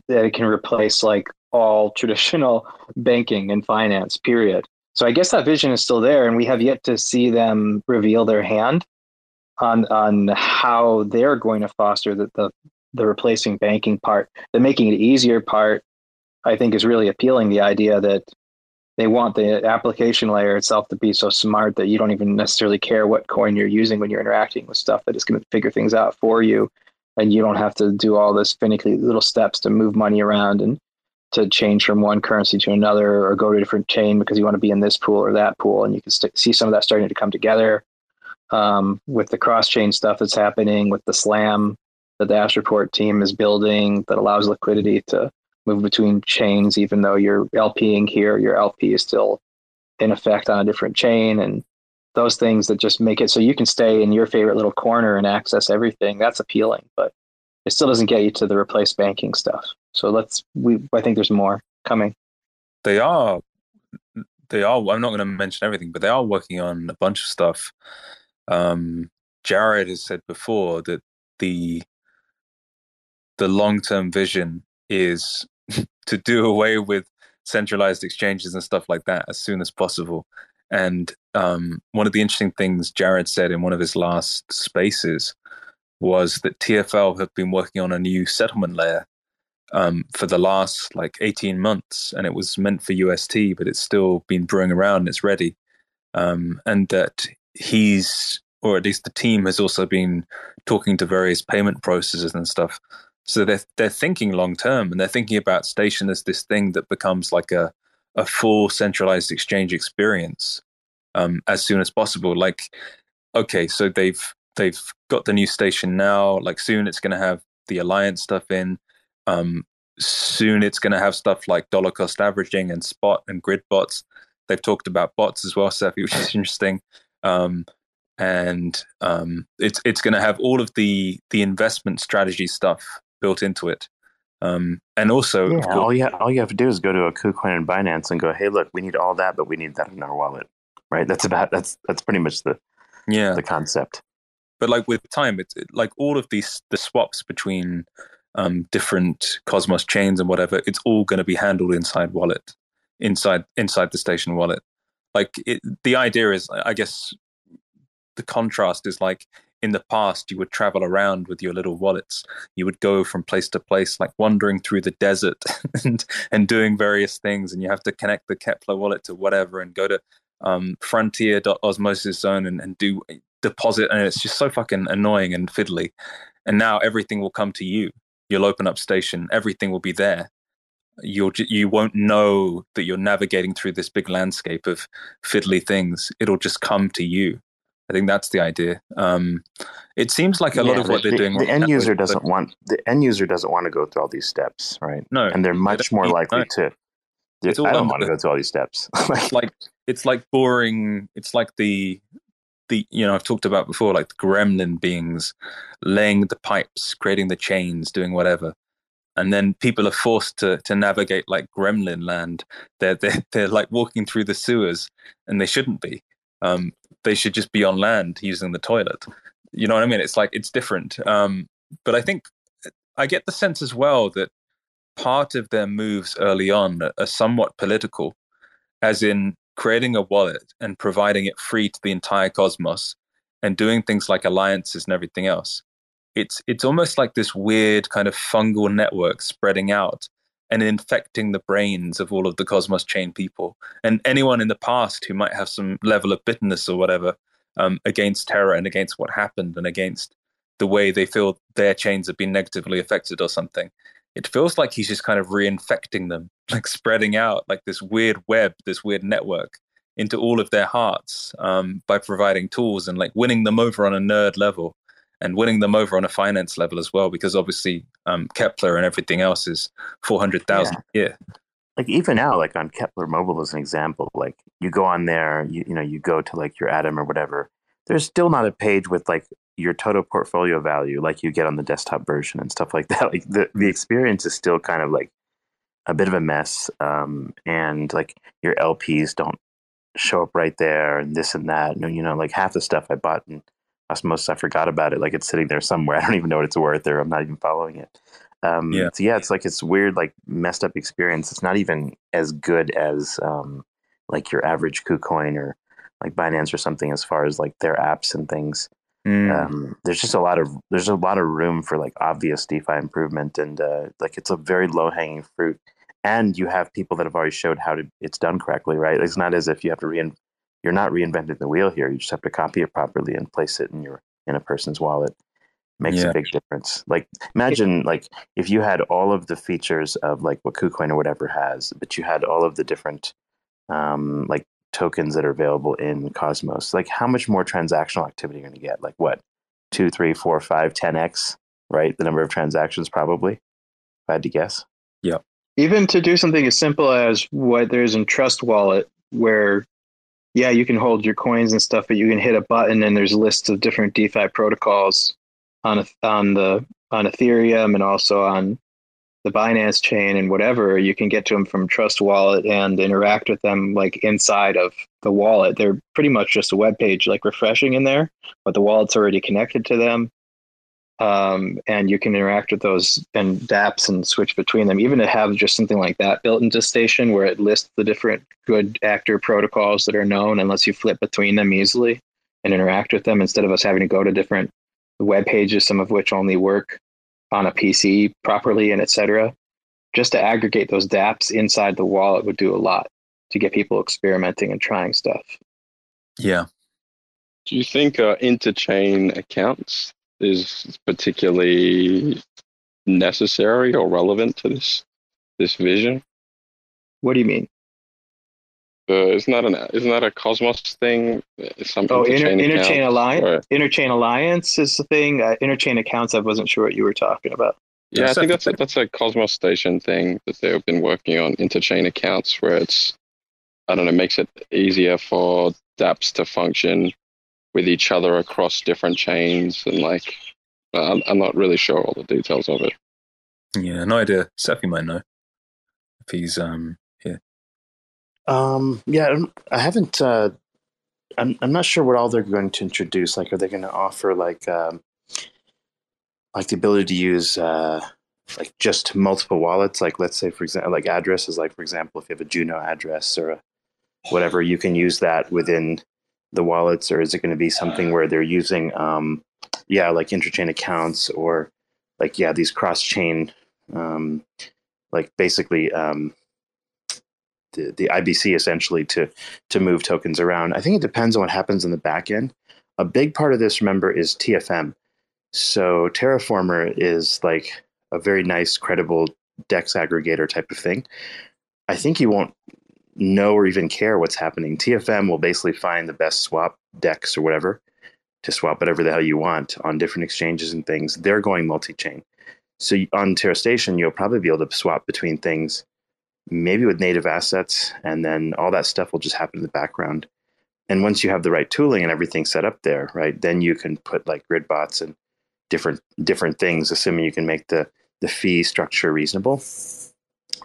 that it can replace like all traditional banking and finance. Period. So I guess that vision is still there, and we have yet to see them reveal their hand on on how they're going to foster the the, the replacing banking part. The making it easier part, I think, is really appealing. The idea that they want the application layer itself to be so smart that you don't even necessarily care what coin you're using when you're interacting with stuff that is going to figure things out for you and you don't have to do all this finicky little steps to move money around and to change from one currency to another or go to a different chain because you want to be in this pool or that pool and you can st- see some of that starting to come together um, with the cross chain stuff that's happening with the slam that the report team is building that allows liquidity to move between chains, even though you're LPing here, your LP is still in effect on a different chain, and those things that just make it so you can stay in your favorite little corner and access everything. That's appealing, but it still doesn't get you to the replace banking stuff. So let's we I think there's more coming. They are they are I'm not going to mention everything, but they are working on a bunch of stuff. Um, Jared has said before that the the long term vision is to do away with centralized exchanges and stuff like that as soon as possible. And um, one of the interesting things Jared said in one of his last spaces was that TFL have been working on a new settlement layer um, for the last like 18 months, and it was meant for UST, but it's still been brewing around and it's ready. Um, and that he's, or at least the team, has also been talking to various payment processors and stuff so they're they're thinking long term, and they're thinking about station as this thing that becomes like a a full centralized exchange experience um, as soon as possible. Like, okay, so they've they've got the new station now. Like soon, it's going to have the alliance stuff in. Um, soon, it's going to have stuff like dollar cost averaging and spot and grid bots. They've talked about bots as well, Cephii, which is interesting. Um, and um, it's it's going to have all of the the investment strategy stuff built into it. Um, and also, yeah, all you all you have to do is go to a KuCoin and Binance and go, "Hey, look, we need all that, but we need that in our wallet." Right? That's about that's that's pretty much the yeah the concept. But like with time, it's it, like all of these the swaps between um, different Cosmos chains and whatever. It's all going to be handled inside wallet, inside inside the station wallet. Like it, the idea is, I guess, the contrast is like in the past you would travel around with your little wallets. You would go from place to place like wandering through the desert and and doing various things and you have to connect the Keplr wallet to whatever and go to um, frontier.osmosis zone and, and do deposit and it's just so fucking annoying and fiddly. And now everything will come to you. You'll open up station. Everything will be there you'll you won't know that you're navigating through this big landscape of fiddly things it'll just come to you I think that's the idea. Um, it seems like a yeah, lot of what they're the, doing. The end user doesn't want the end user doesn't want to go through all these steps, right? No, and they're much more likely to. It's I don't want to go through all these steps. it's like it's like boring. It's like the the you know I've talked about before, like the gremlin beings laying the pipes, creating the chains, doing whatever. And then people are forced to to navigate like gremlin land. They're they're they're like walking through the sewers, and they shouldn't be. Um, they should just be on land using the toilet. You know what I mean? It's like it's different. Um, but I think I get the sense as well that part of their moves early on are somewhat political, as in creating a wallet and providing it free to the entire cosmos and doing things like alliances and everything else. It's it's almost like this weird kind of fungal network spreading out and infecting the brains of all of the Cosmos chain people and anyone in the past who might have some level of bitterness or whatever um, against Terra and against what happened and against the way they feel their chains have been negatively affected or something. It feels like he's just kind of reinfecting them, like spreading out like this weird web, this weird network. into all of their hearts um, by providing tools and like winning them over on a nerd level and winning them over on a finance level as well, because obviously um, Keplr and everything else is 400,000 yeah. a year. Like even now, like on Keplr Mobile as an example, like you go on there, you, you know, you go to like your Atom or whatever, there's still not a page with like your total portfolio value like you get on the desktop version and stuff like that. Like the, the experience is still kind of like a bit of a mess. Um, and like your LPs don't show up right there and this and that. And, you know, like half the stuff I bought and Osmosis, I forgot about it. Like it's sitting there somewhere. I don't even know what it's worth or I'm not even following it. Um, yeah. So yeah, it's like it's weird, like messed up experience. It's not even as good as um, like your average KuCoin or like Binance or something as far as like their apps and things. Mm. Um, there's just a lot of there's a lot of room for like obvious DeFi improvement, and uh, like it's a very low hanging fruit. And you have people that have already showed how to it's done correctly, right? It's not as if you have to rein you're not reinventing the wheel here. You just have to copy it properly and place it in your in a person's wallet. Makes yeah. a big difference. Like imagine like if you had all of the features of like what KuCoin or whatever has, but you had all of the different um, like tokens that are available in Cosmos. Like how much more transactional activity you're going to get? Like what? Two, three, four, five, ten x, right? The number of transactions probably. If I had to guess. Yeah. Even to do something as simple as what there's in Trust Wallet, where yeah, you can hold your coins and stuff, but you can hit a button and there's lists of different DeFi protocols on on the on Ethereum and also on the Binance chain and whatever. You can get to them from Trust Wallet and interact with them like inside of the wallet. They're pretty much just a web page, like refreshing in there, but the wallet's already connected to them um, and you can interact with those and dApps and switch between them. Even to have just something like that built into Station, where it lists the different good actor protocols that are known, and lets you flip between them easily and interact with them instead of us having to go to different web pages, some of which only work on a PC properly, and etc. Just to aggregate those dApps inside the wallet would do a lot to get people experimenting and trying stuff. Yeah. Do you think uh, interchain accounts is particularly necessary or relevant to this this vision. What do you mean? Uh, isn't that an isn't that a Cosmos thing? Some oh, inter, interchain alliance. Or... Interchain alliance is the thing. Uh, interchain accounts. I wasn't sure what you were talking about. Yeah, I think that's a, that's a Cosmos Station thing that they've been working on. Interchain accounts, where it's I don't know, makes it easier for DApps to function with each other across different chains and like I'm, I'm not really sure all the details of it. Yeah, no idea. Cephii might know if he's um here. Um, yeah, I haven't. Uh, I'm I'm not sure what all they're going to introduce. Like, are they going to offer like um, like the ability to use uh, like just multiple wallets? Like, let's say for example, like addresses. Like, for example, if you have a Juno address or a whatever, you can use that within the wallets, or is it going to be something where they're using, um, yeah, like interchain accounts or like yeah, these cross chain, um, like basically um, the the IBC essentially to to move tokens around. I think it depends on what happens in the back end. A big part of this, remember, is TFM. So Terraformer is like a very nice, credible DEX aggregator type of thing. I think you won't know or even care what's happening. TFM will basically find the best swap dex or whatever to swap whatever the hell you want on different exchanges and things. They're going multi-chain. So on Terra Station, you'll probably be able to swap between things, maybe with native assets, and then all that stuff will just happen in the background. And once you have the right tooling and everything set up there, right, then you can put like grid bots and different different things, assuming you can make the the fee structure reasonable.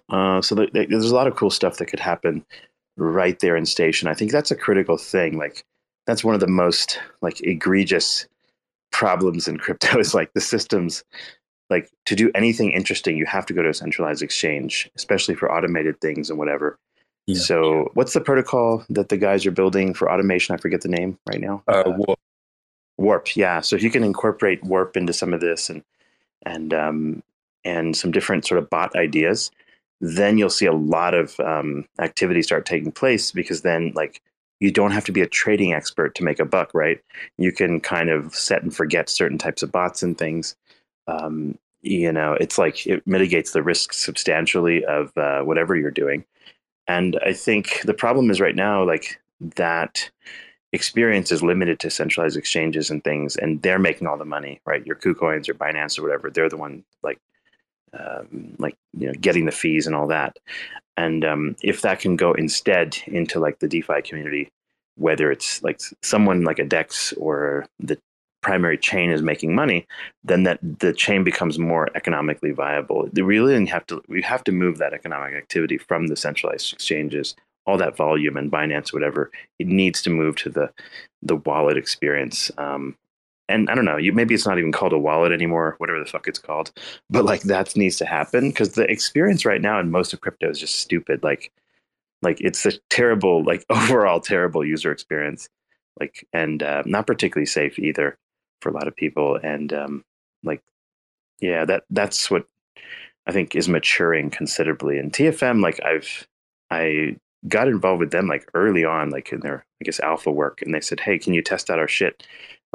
Uh, so the, the, there's a lot of cool stuff that could happen right there in station. I think that's a critical thing. Like that's one of the most like egregious problems in crypto is like the systems like to do anything interesting you have to go to a centralized exchange especially for automated things and whatever yeah. so what's the protocol that the guys are building for automation i forget the name right now uh, warp. warp yeah so if you can incorporate warp into some of this and and um and some different sort of bot ideas then you'll see a lot of um, activity start taking place because then like you don't have to be a trading expert to make a buck right? You can kind of set and forget certain types of bots and things. Um, you know it's like it mitigates the risk substantially of uh, whatever you're doing. And i think the problem is right now like that experience is limited to centralized exchanges and things, and they're making all the money, right? Your KuCoins or Binance or whatever, they're the one like, um, like you know, getting the fees and all that. And um, if that can go instead into like the DeFi community, whether it's like someone like a Dex or the primary chain is making money, then that the chain becomes more economically viable. We really have to we have to move that economic activity from the centralized exchanges, all that volume and Binance, whatever. It needs to move to the the wallet experience. Um, and I don't know, you maybe it's not even called a wallet anymore, whatever the fuck it's called. But like that needs to happen because the experience right now in most of crypto is just stupid. Like like it's a terrible, like overall terrible user experience. Like and uh, not particularly safe either for a lot of people. And um, like, yeah, that that's what I think is maturing considerably. And TFM, like I've I got involved with them like early on, like in their I guess alpha work, and they said, "Hey, can you test out our shit?"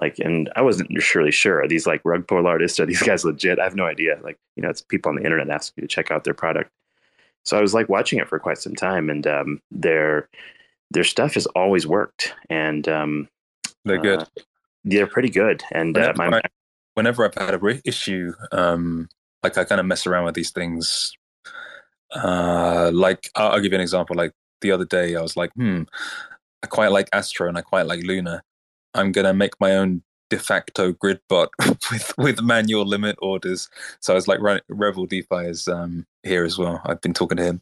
Like, and I wasn't surely sure. Are these like rug pull artists? Are these guys legit? I have no idea. Like, you know, it's people on the internet ask you to check out their product. So I was like watching it for quite some time, and um, their their stuff has always worked, and um, they're good. Uh, they're pretty good. And uh, whenever, uh, my, I, whenever I've had a issue, um, like I kind of mess around with these things. Uh, like I'll, I'll give you an example. Like the other day, I was like, hmm, I quite like Astro and I quite like Luna. I'm gonna make my own de facto grid bot with with manual limit orders. So I was like, Revel DeFi is um, here as well. I've been talking to him,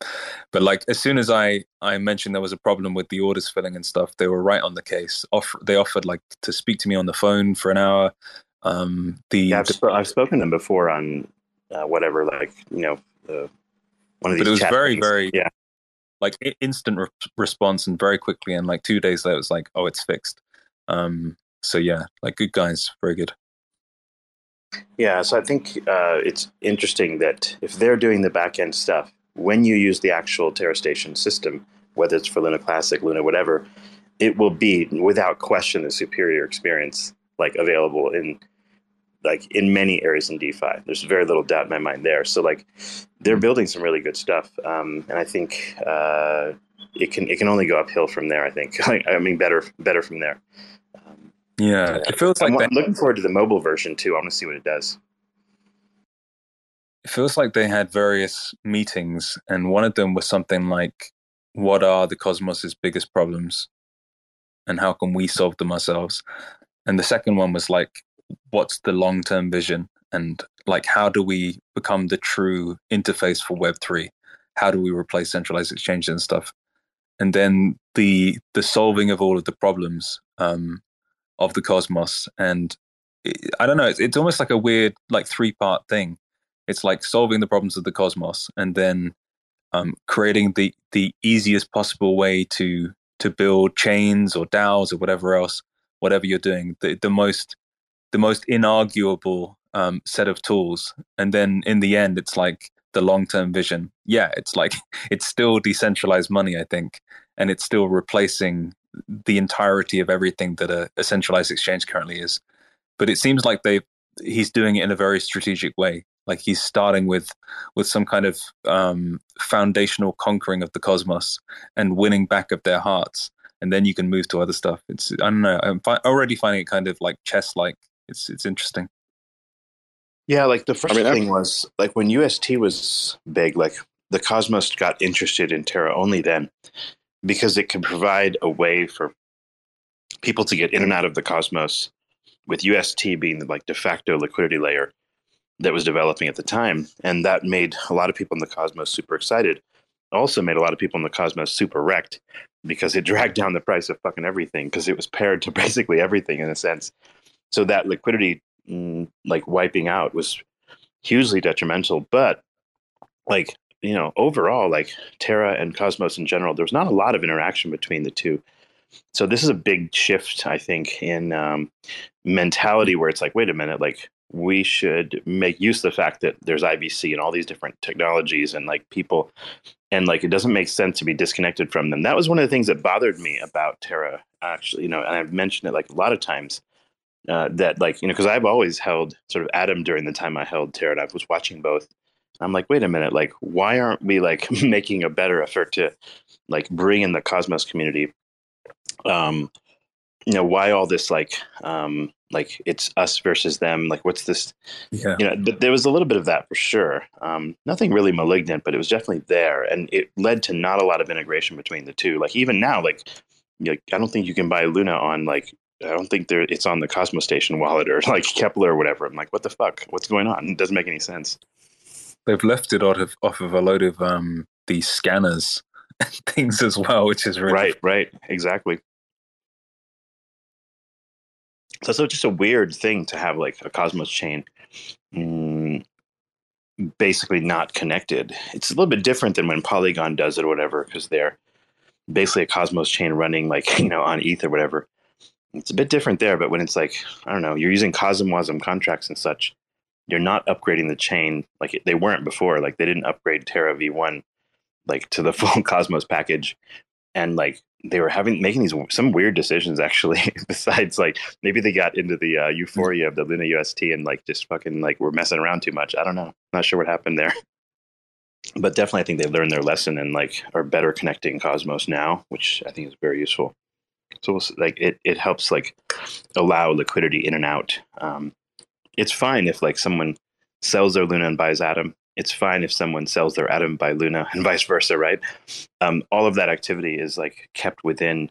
but like as soon as I I mentioned there was a problem with the orders filling and stuff, they were right on the case. Off they offered like to speak to me on the phone for an hour. Um, the yeah, I've, sp- I've spoken to them before on uh, whatever, like you know, uh, one of these. But it was very things. very yeah. Like instant re- response and very quickly, and like two days later, it was like, oh, it's fixed. Um, so yeah, like good guys, very good. Yeah, so I think uh, it's interesting that if they're doing the back end stuff, when you use the actual Terra Station system, whether it's for Luna Classic, Luna, whatever, it will be without question the superior experience like available in like in many areas in DeFi. There's very little doubt in my mind there. So like they're building some really good stuff, um, and I think uh, it can it can only go uphill from there. I think. I mean, better better from there. Yeah, it feels like I'm, I'm looking forward to the mobile version too. I want to see what it does. It feels like they had various meetings, and one of them was something like, "What are the cosmos's biggest problems, and how can we solve them ourselves?" And the second one was like, "What's the long-term vision, and like how do we become the true interface for Web three? How do we replace centralized exchanges and stuff?" And then the the solving of all of the problems um, of the cosmos and it, i don't know it's, it's almost like a weird like three part thing it's like solving the problems of the cosmos and then um, creating the the easiest possible way to to build chains or DAOs or whatever else, whatever you're doing, the, the most the most inarguable um, set of tools. And then in the end, it's like the long term vision. Yeah, it's like it's still decentralized money, I think, and it's still replacing the entirety of everything that a, a centralized exchange currently is. But it seems like they he's doing it in a very strategic way. Like he's starting with with some kind of um, foundational conquering of the cosmos and winning back of their hearts, and then you can move to other stuff. It's I don't know. I'm fi- already finding it kind of like chess like. It's it's interesting. Yeah, like the first I mean, thing I'm... was like when UST was big, like the Cosmos got interested in Terra only then because it can provide a way for people to get in and out of the cosmos with UST being the like de facto liquidity layer that was developing at the time. And that made a lot of people in the cosmos super excited. Also made a lot of people in the cosmos super wrecked because it dragged down the price of fucking everything because it was paired to basically everything in a sense. So that liquidity mm, like wiping out was hugely detrimental. But like you know, overall, like Terra and Cosmos in general, there's not a lot of interaction between the two. So this is a big shift, I think, in um, mentality where it's like, wait a minute, like we should make use of the fact that there's IBC and all these different technologies and like people, and like it doesn't make sense to be disconnected from them. That was one of the things that bothered me about Terra, actually, you know, and I've mentioned it like a lot of times. Uh, that like you know because I've always held sort of Atom during the time I held Terra and I was watching both I'm like, wait a minute, like, why aren't we like making a better effort to like bring in the Cosmos community um, you know, why all this like, um, like it's us versus them. Like, what's this? Yeah. You know, but there was a little bit of that for sure. Um, nothing really malignant, but it was definitely there, and it led to not a lot of integration between the two. Like even now, like, like I don't think you can buy Luna on like I don't think there it's on the Cosmos Station wallet or like Keplr or whatever. I'm like, what the fuck? What's going on? It doesn't make any sense. They've left it off of off of a load of um these scanners and things as well, which is really right, right, exactly. So it's just a weird thing to have like a Cosmos chain mm, basically not connected. It's a little bit different than when Polygon does it or whatever, because they're basically a Cosmos chain running like, you know, on ETH or whatever. It's a bit different there, but when it's like, I don't know, you're using CosmWasm contracts and such, you're not upgrading the chain like they weren't before. Like they didn't upgrade Terra V1 like to the full Cosmos package. And like they were having making these some weird decisions actually. Besides, like maybe they got into the uh, euphoria of the Luna UST and like just fucking like we're messing around too much. I don't know. Not sure what happened there. But definitely, I think they learned their lesson and like are better connecting Cosmos now, which I think is very useful. So like it it helps like allow liquidity in and out. Um, it's fine if like someone sells their Luna and buys Atom it's fine if someone sells their atom by Luna and vice versa, right? Um, all of that activity is like kept within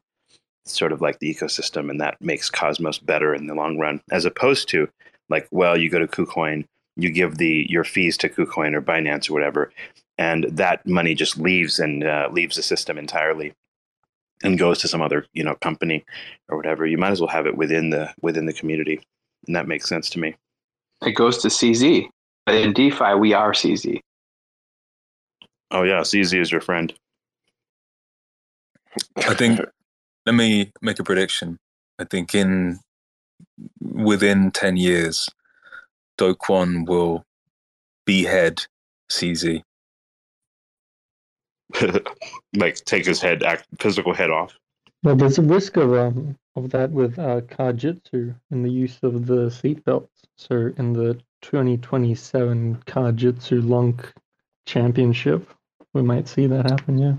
sort of like the ecosystem, and that makes Cosmos better in the long run, as opposed to like, well, you go to KuCoin, you give the your fees to KuCoin or Binance or whatever, and that money just leaves and uh, leaves the system entirely and goes to some other you know company or whatever. You might as well have it within the within the community, and that makes sense to me. It goes to CZ. But in DeFi, we are CZ. Oh yeah, CZ is your friend. I think. let me make a prediction. I think in within ten years, Do Kwon will behead CZ. like take his head, act, physical head off. Well, there's a risk of um of that with uh, Kajitsu and the use of the seatbelts. So in the 2027 Kajitsu LUNC Championship. We might see that happen, yeah.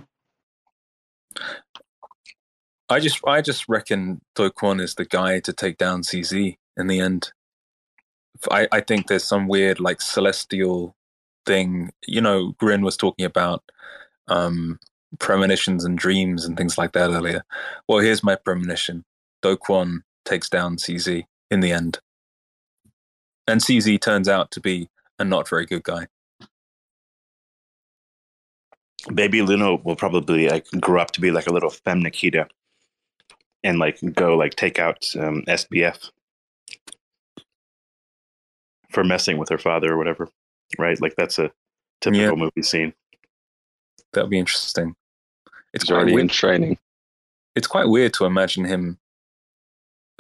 I just I just reckon Do Kwon is the guy to take down CZ in the end. I, I think there's some weird like celestial thing. You know, Grin was talking about um, premonitions and dreams and things like that earlier. Well, here's my premonition. Do Kwon takes down CZ in the end and CZ turns out to be a not very good guy. Baby Luna will probably like grow up to be like a little femme Nikita and like go like take out um, SBF for messing with her father or whatever, right? Like that's a typical yeah. movie scene. That would be interesting. It's He's already weird. in training. It's quite weird to imagine him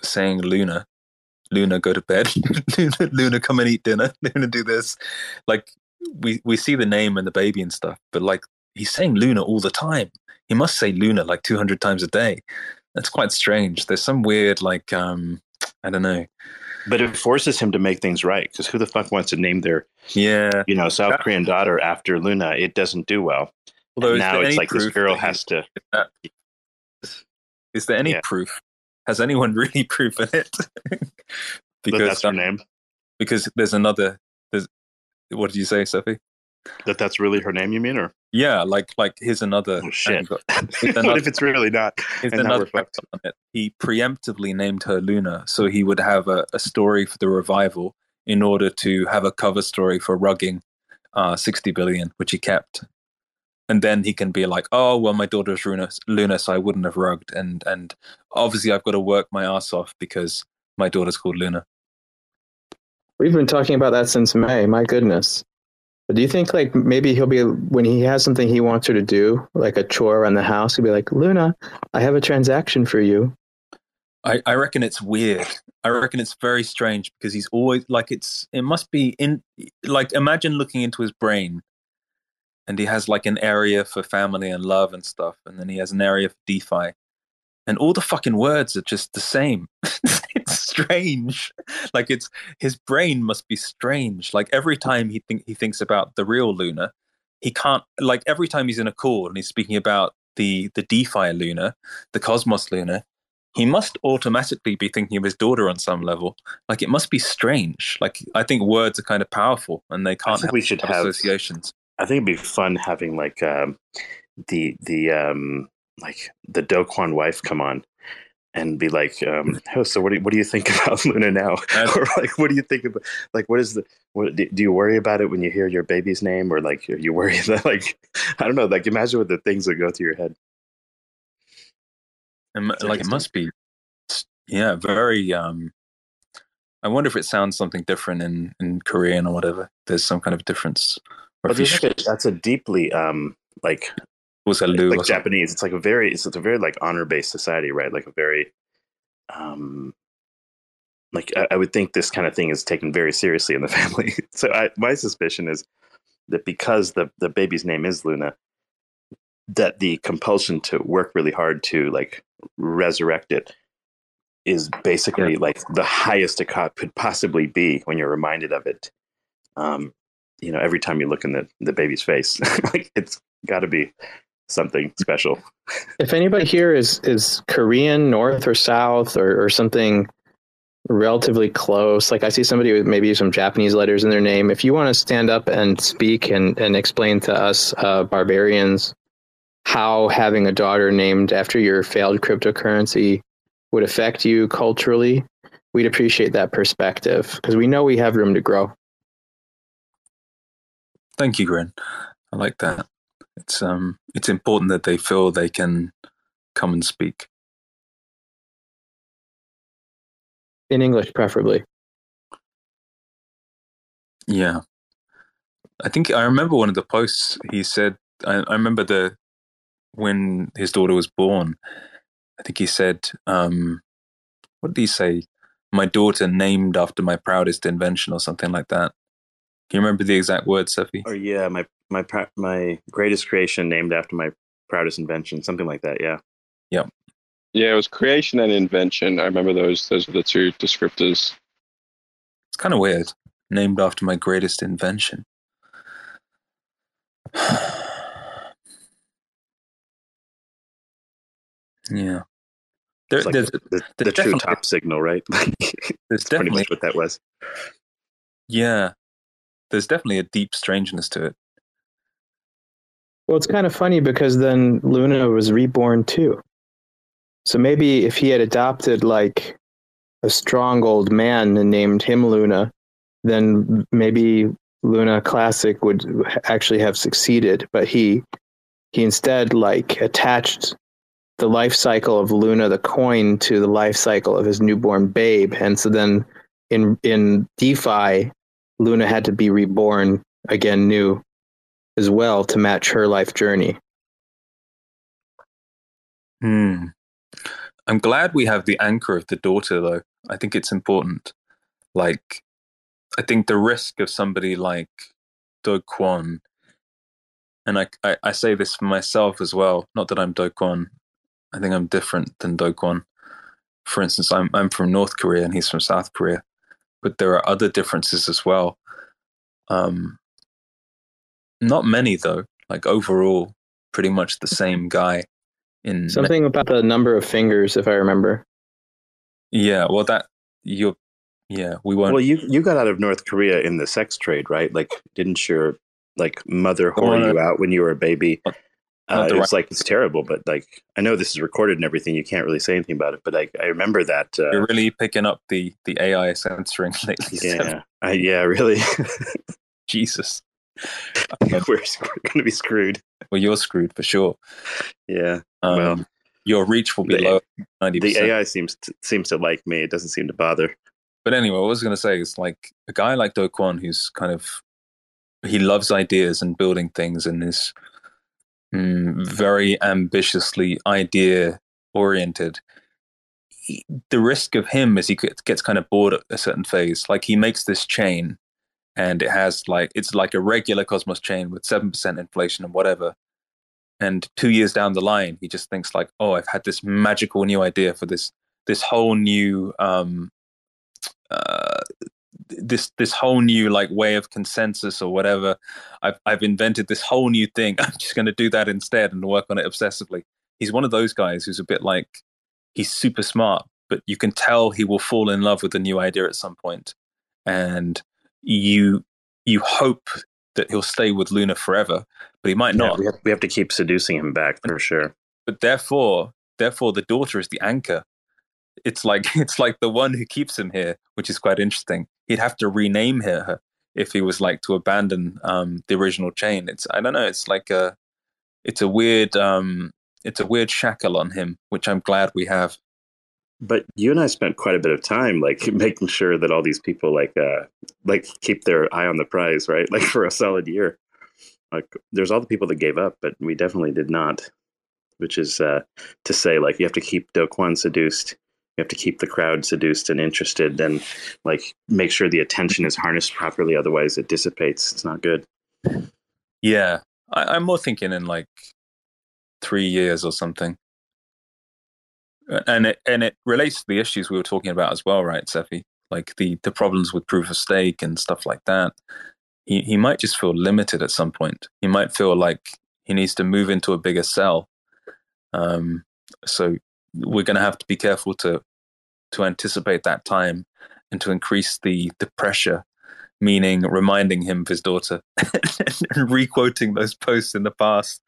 saying Luna Luna, go to bed. Luna, Luna, come and eat dinner. Luna, do this. Like we we see the name and the baby and stuff, but like he's saying Luna all the time. He must say Luna like 200 times a day. That's quite strange. There's some weird like um I don't know. But it forces him to make things right because who the fuck wants to name their yeah you know South Korean daughter after Luna? It doesn't do well. Although now it's like this girl has to. Is there any yeah. proof has anyone really proven it? because that's her name. Because there's another. There's what did you say, Sophie? That that's really her name, you mean, or yeah, like like here's another. Oh, shit. another, what if it's really not? Here's another on it. He preemptively named her Luna, so he would have a, a story for the revival in order to have a cover story for rugging uh, 60 billion, which he kept and then he can be like, "Oh, well, my daughter's Luna, Luna, so I wouldn't have rugged," and and obviously I've got to work my ass off because my daughter's called Luna. We've been talking about that since May. My goodness. But do you think like maybe he'll be when he has something he wants her to do, like a chore around the house, he'll be like, "Luna, I have a transaction for you." I, I reckon it's weird. I reckon it's very strange because he's always like it's. It must be in like imagine looking into his brain and he has like an area for family and love and stuff, and then he has an area for DeFi, and all the fucking words are just the same. it's strange. Like it's his brain must be strange. Like every time he think he thinks about the real Luna, he can't. Like every time he's in a call and he's speaking about the the DeFi Luna, the Cosmos Luna, he must automatically be thinking of his daughter on some level. Like it must be strange. Like I think words are kind of powerful, and they can't. we should have associations. I think it'd be fun having like um, the the um, like the Do Kwon wife come on and be like, um, oh, so what do you, what do you think about Luna now? or like, what do you think about like what is the what do, do you worry about it when you hear your baby's name or like are you worry that like I don't know like imagine what the things that go through your head. And, like it must be, yeah, very. um I wonder if it sounds something different in in Korean or whatever. There's some kind of difference. But sh- a, that's a deeply um like was like, like Japanese. It's like a very it's, it's a very like honor based society, right? Like a very um like I, I, would think this kind of thing is taken very seriously in the family. so I, my suspicion is that because the the baby's name is Luna, that the compulsion to work really hard to like resurrect it is basically yeah. like the highest it could possibly be when you're reminded of it. Um, you know, every time you look in the, the baby's face, like it's got to be something special. If anybody here is is Korean, North or South, or, or something relatively close, like I see somebody with maybe some Japanese letters in their name. If you want to stand up and speak and and explain to us uh, barbarians how having a daughter named after your failed cryptocurrency would affect you culturally, we'd appreciate that perspective because we know we have room to grow. Thank you, Grin. I like that. It's um it's important that they feel they can come and speak. In English preferably. Yeah. I think I remember one of the posts he said I, I remember the when his daughter was born, I think he said, um, what did he say? My daughter named after my proudest invention or something like that. Can you remember the exact words, Cephii? Oh yeah, my my my greatest creation named after my proudest invention, something like that. Yeah. Yep. Yeah, it was creation and invention. I remember those. Those are the two descriptors. It's kind of weird. Named after my greatest invention. yeah. There, like there's, the, the, the true top signal, right? there's definitely pretty much what that was. Yeah, there's definitely a deep strangeness to it. Well, it's kind of funny because then Luna was reborn too. So maybe if he had adopted like a strong old man and named him Luna, then maybe Luna Classic would actually have succeeded. But he he instead like attached the life cycle of Luna the coin to the life cycle of his newborn babe, and so then in in DeFi, Luna had to be reborn again new as well to match her life journey. Hmm. I'm glad we have the anchor of the daughter, though. I think it's important. Like, I think the risk of somebody like Do Kwon, and I, I, I, say this for myself as well, not that I'm Do Kwon, I think I'm different than Do Kwon. For instance, I'm, I'm from North Korea and he's from South Korea, but there are other differences as well. Um, not many though. Like overall, pretty much the same guy. In something about the number of fingers, if I remember. Yeah, well, that you, yeah, we weren't. Well, you you got out of North Korea in the sex trade, right? Like, didn't your like mother whore you out when you were a baby? Uh, it's right. like it's terrible, but like I know this is recorded and everything. You can't really say anything about it, but I, I remember that uh, you're really picking up the the AI censoring lately. Yeah, I, yeah, really. Jesus. we're, we're going to be screwed. Well, you're screwed for sure. Yeah. Um, well, your reach will be the, low. 90%. The AI seems to, seems to like me. It doesn't seem to bother. But anyway, what I was going to say is like a guy like Do Kwon, who's kind of he loves ideas and building things, and is mm, very ambitiously idea oriented. The risk of him is he gets kind of bored at a certain phase. Like he makes this chain and it has like it's like a regular Cosmos chain with seven percent inflation and whatever. And two years down the line, he just thinks like, "Oh, I've had this magical new idea for this this whole new um, uh, this this whole new like way of consensus or whatever. I've I've invented this whole new thing. I'm just going to do that instead and work on it obsessively." He's one of those guys who's a bit like he's super smart, but you can tell he will fall in love with the new idea at some point, and you you hope that he'll stay with Luna forever, but he might Yeah, not. we, have, we have to keep seducing him back for sure. But therefore, therefore, the daughter is the anchor. It's like it's like the one who keeps him here, which is quite interesting. He'd have to rename her if he was like to abandon um, the original chain. It's I don't know. It's like a it's a weird um, it's a weird shackle on him, which I'm glad we have. But you and I spent quite a bit of time like making sure that all these people like uh like keep their eye on the prize, right? Like for a solid year. Like there's all the people that gave up, but we definitely did not. Which is uh to say like you have to keep Do Kwon seduced. You have to keep the crowd seduced and interested and like make sure the attention is harnessed properly, otherwise it dissipates. It's not good. Yeah, I, I'm more thinking in like three years or something. And it and it relates to the issues we were talking about as well, right, Cephii? Like the the problems with proof of stake and stuff like that. He he might just feel limited at some point. He might feel like he needs to move into a bigger cell. Um, so we're going to have to be careful to to anticipate that time and to increase the the pressure meaning reminding him of his daughter and requoting those posts in the past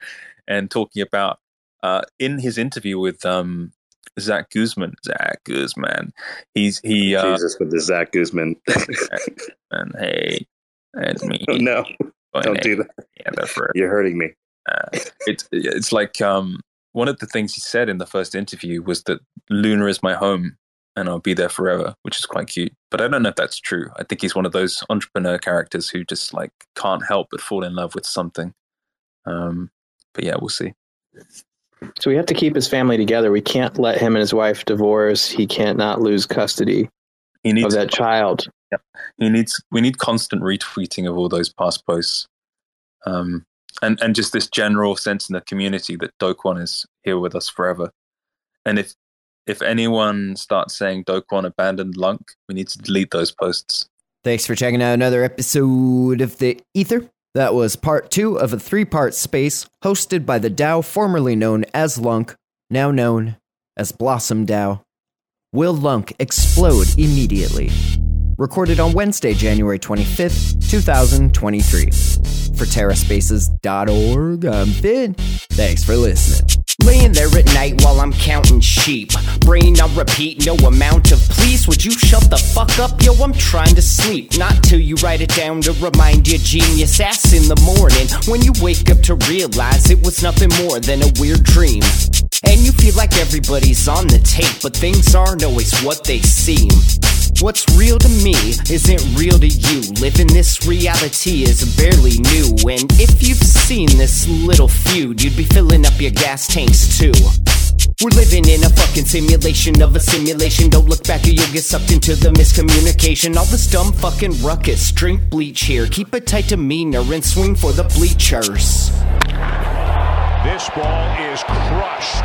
and talking about uh, in his interview with um, Zack Guzman. Zack Guzman, he's he uh, Jesus with the Zack Guzman. and hey, it's me. oh, no, Going, don't "Hey, do that. yeah, right. You're hurting me. Uh, it's it's like um, one of the things he said in the first interview was that Luna is my home and I'll be there forever, which is quite cute. But I don't know if that's true. I think he's one of those entrepreneur characters who just like can't help but fall in love with something. Um, but yeah, we'll see. So we have to keep his family together. We can't let him and his wife divorce. He can't not lose custody He of needs that child. Yeah. he needs we need constant retweeting of all those past posts. Um, and and just this general sense in the community that Do Kwon is here with us forever. And if if anyone starts saying Do Kwon abandoned LUNC, we need to delete those posts. Thanks for checking out another episode of The Ether. That was part two of a three part space hosted by the DAO formerly known as LUNC, now known as Blossom DAO. Will LUNC explode immediately? Recorded on Wednesday, January 25th, 2023. For TerraSpaces.org, I'm Finn. Thanks for listening. Laying there at night while I'm counting sheep. Brain on repeat, no amount of please. Would you shut the fuck up? Yo, I'm trying to sleep. Not till you write it down to remind your genius ass in the morning. When you wake up to realize it was nothing more than a weird dream. And you feel like everybody's on the tape, but things aren't always what they seem. What's real to me isn't real to you. Living this reality is barely new. And if you've seen this little feud, you'd be filling up your gas tanks too. We're living in a fucking simulation of a simulation. Don't look back or you'll get sucked into the miscommunication. All this dumb fucking ruckus. Drink bleach here. Keep a tight demeanor and swing for the bleachers. This ball is crushed.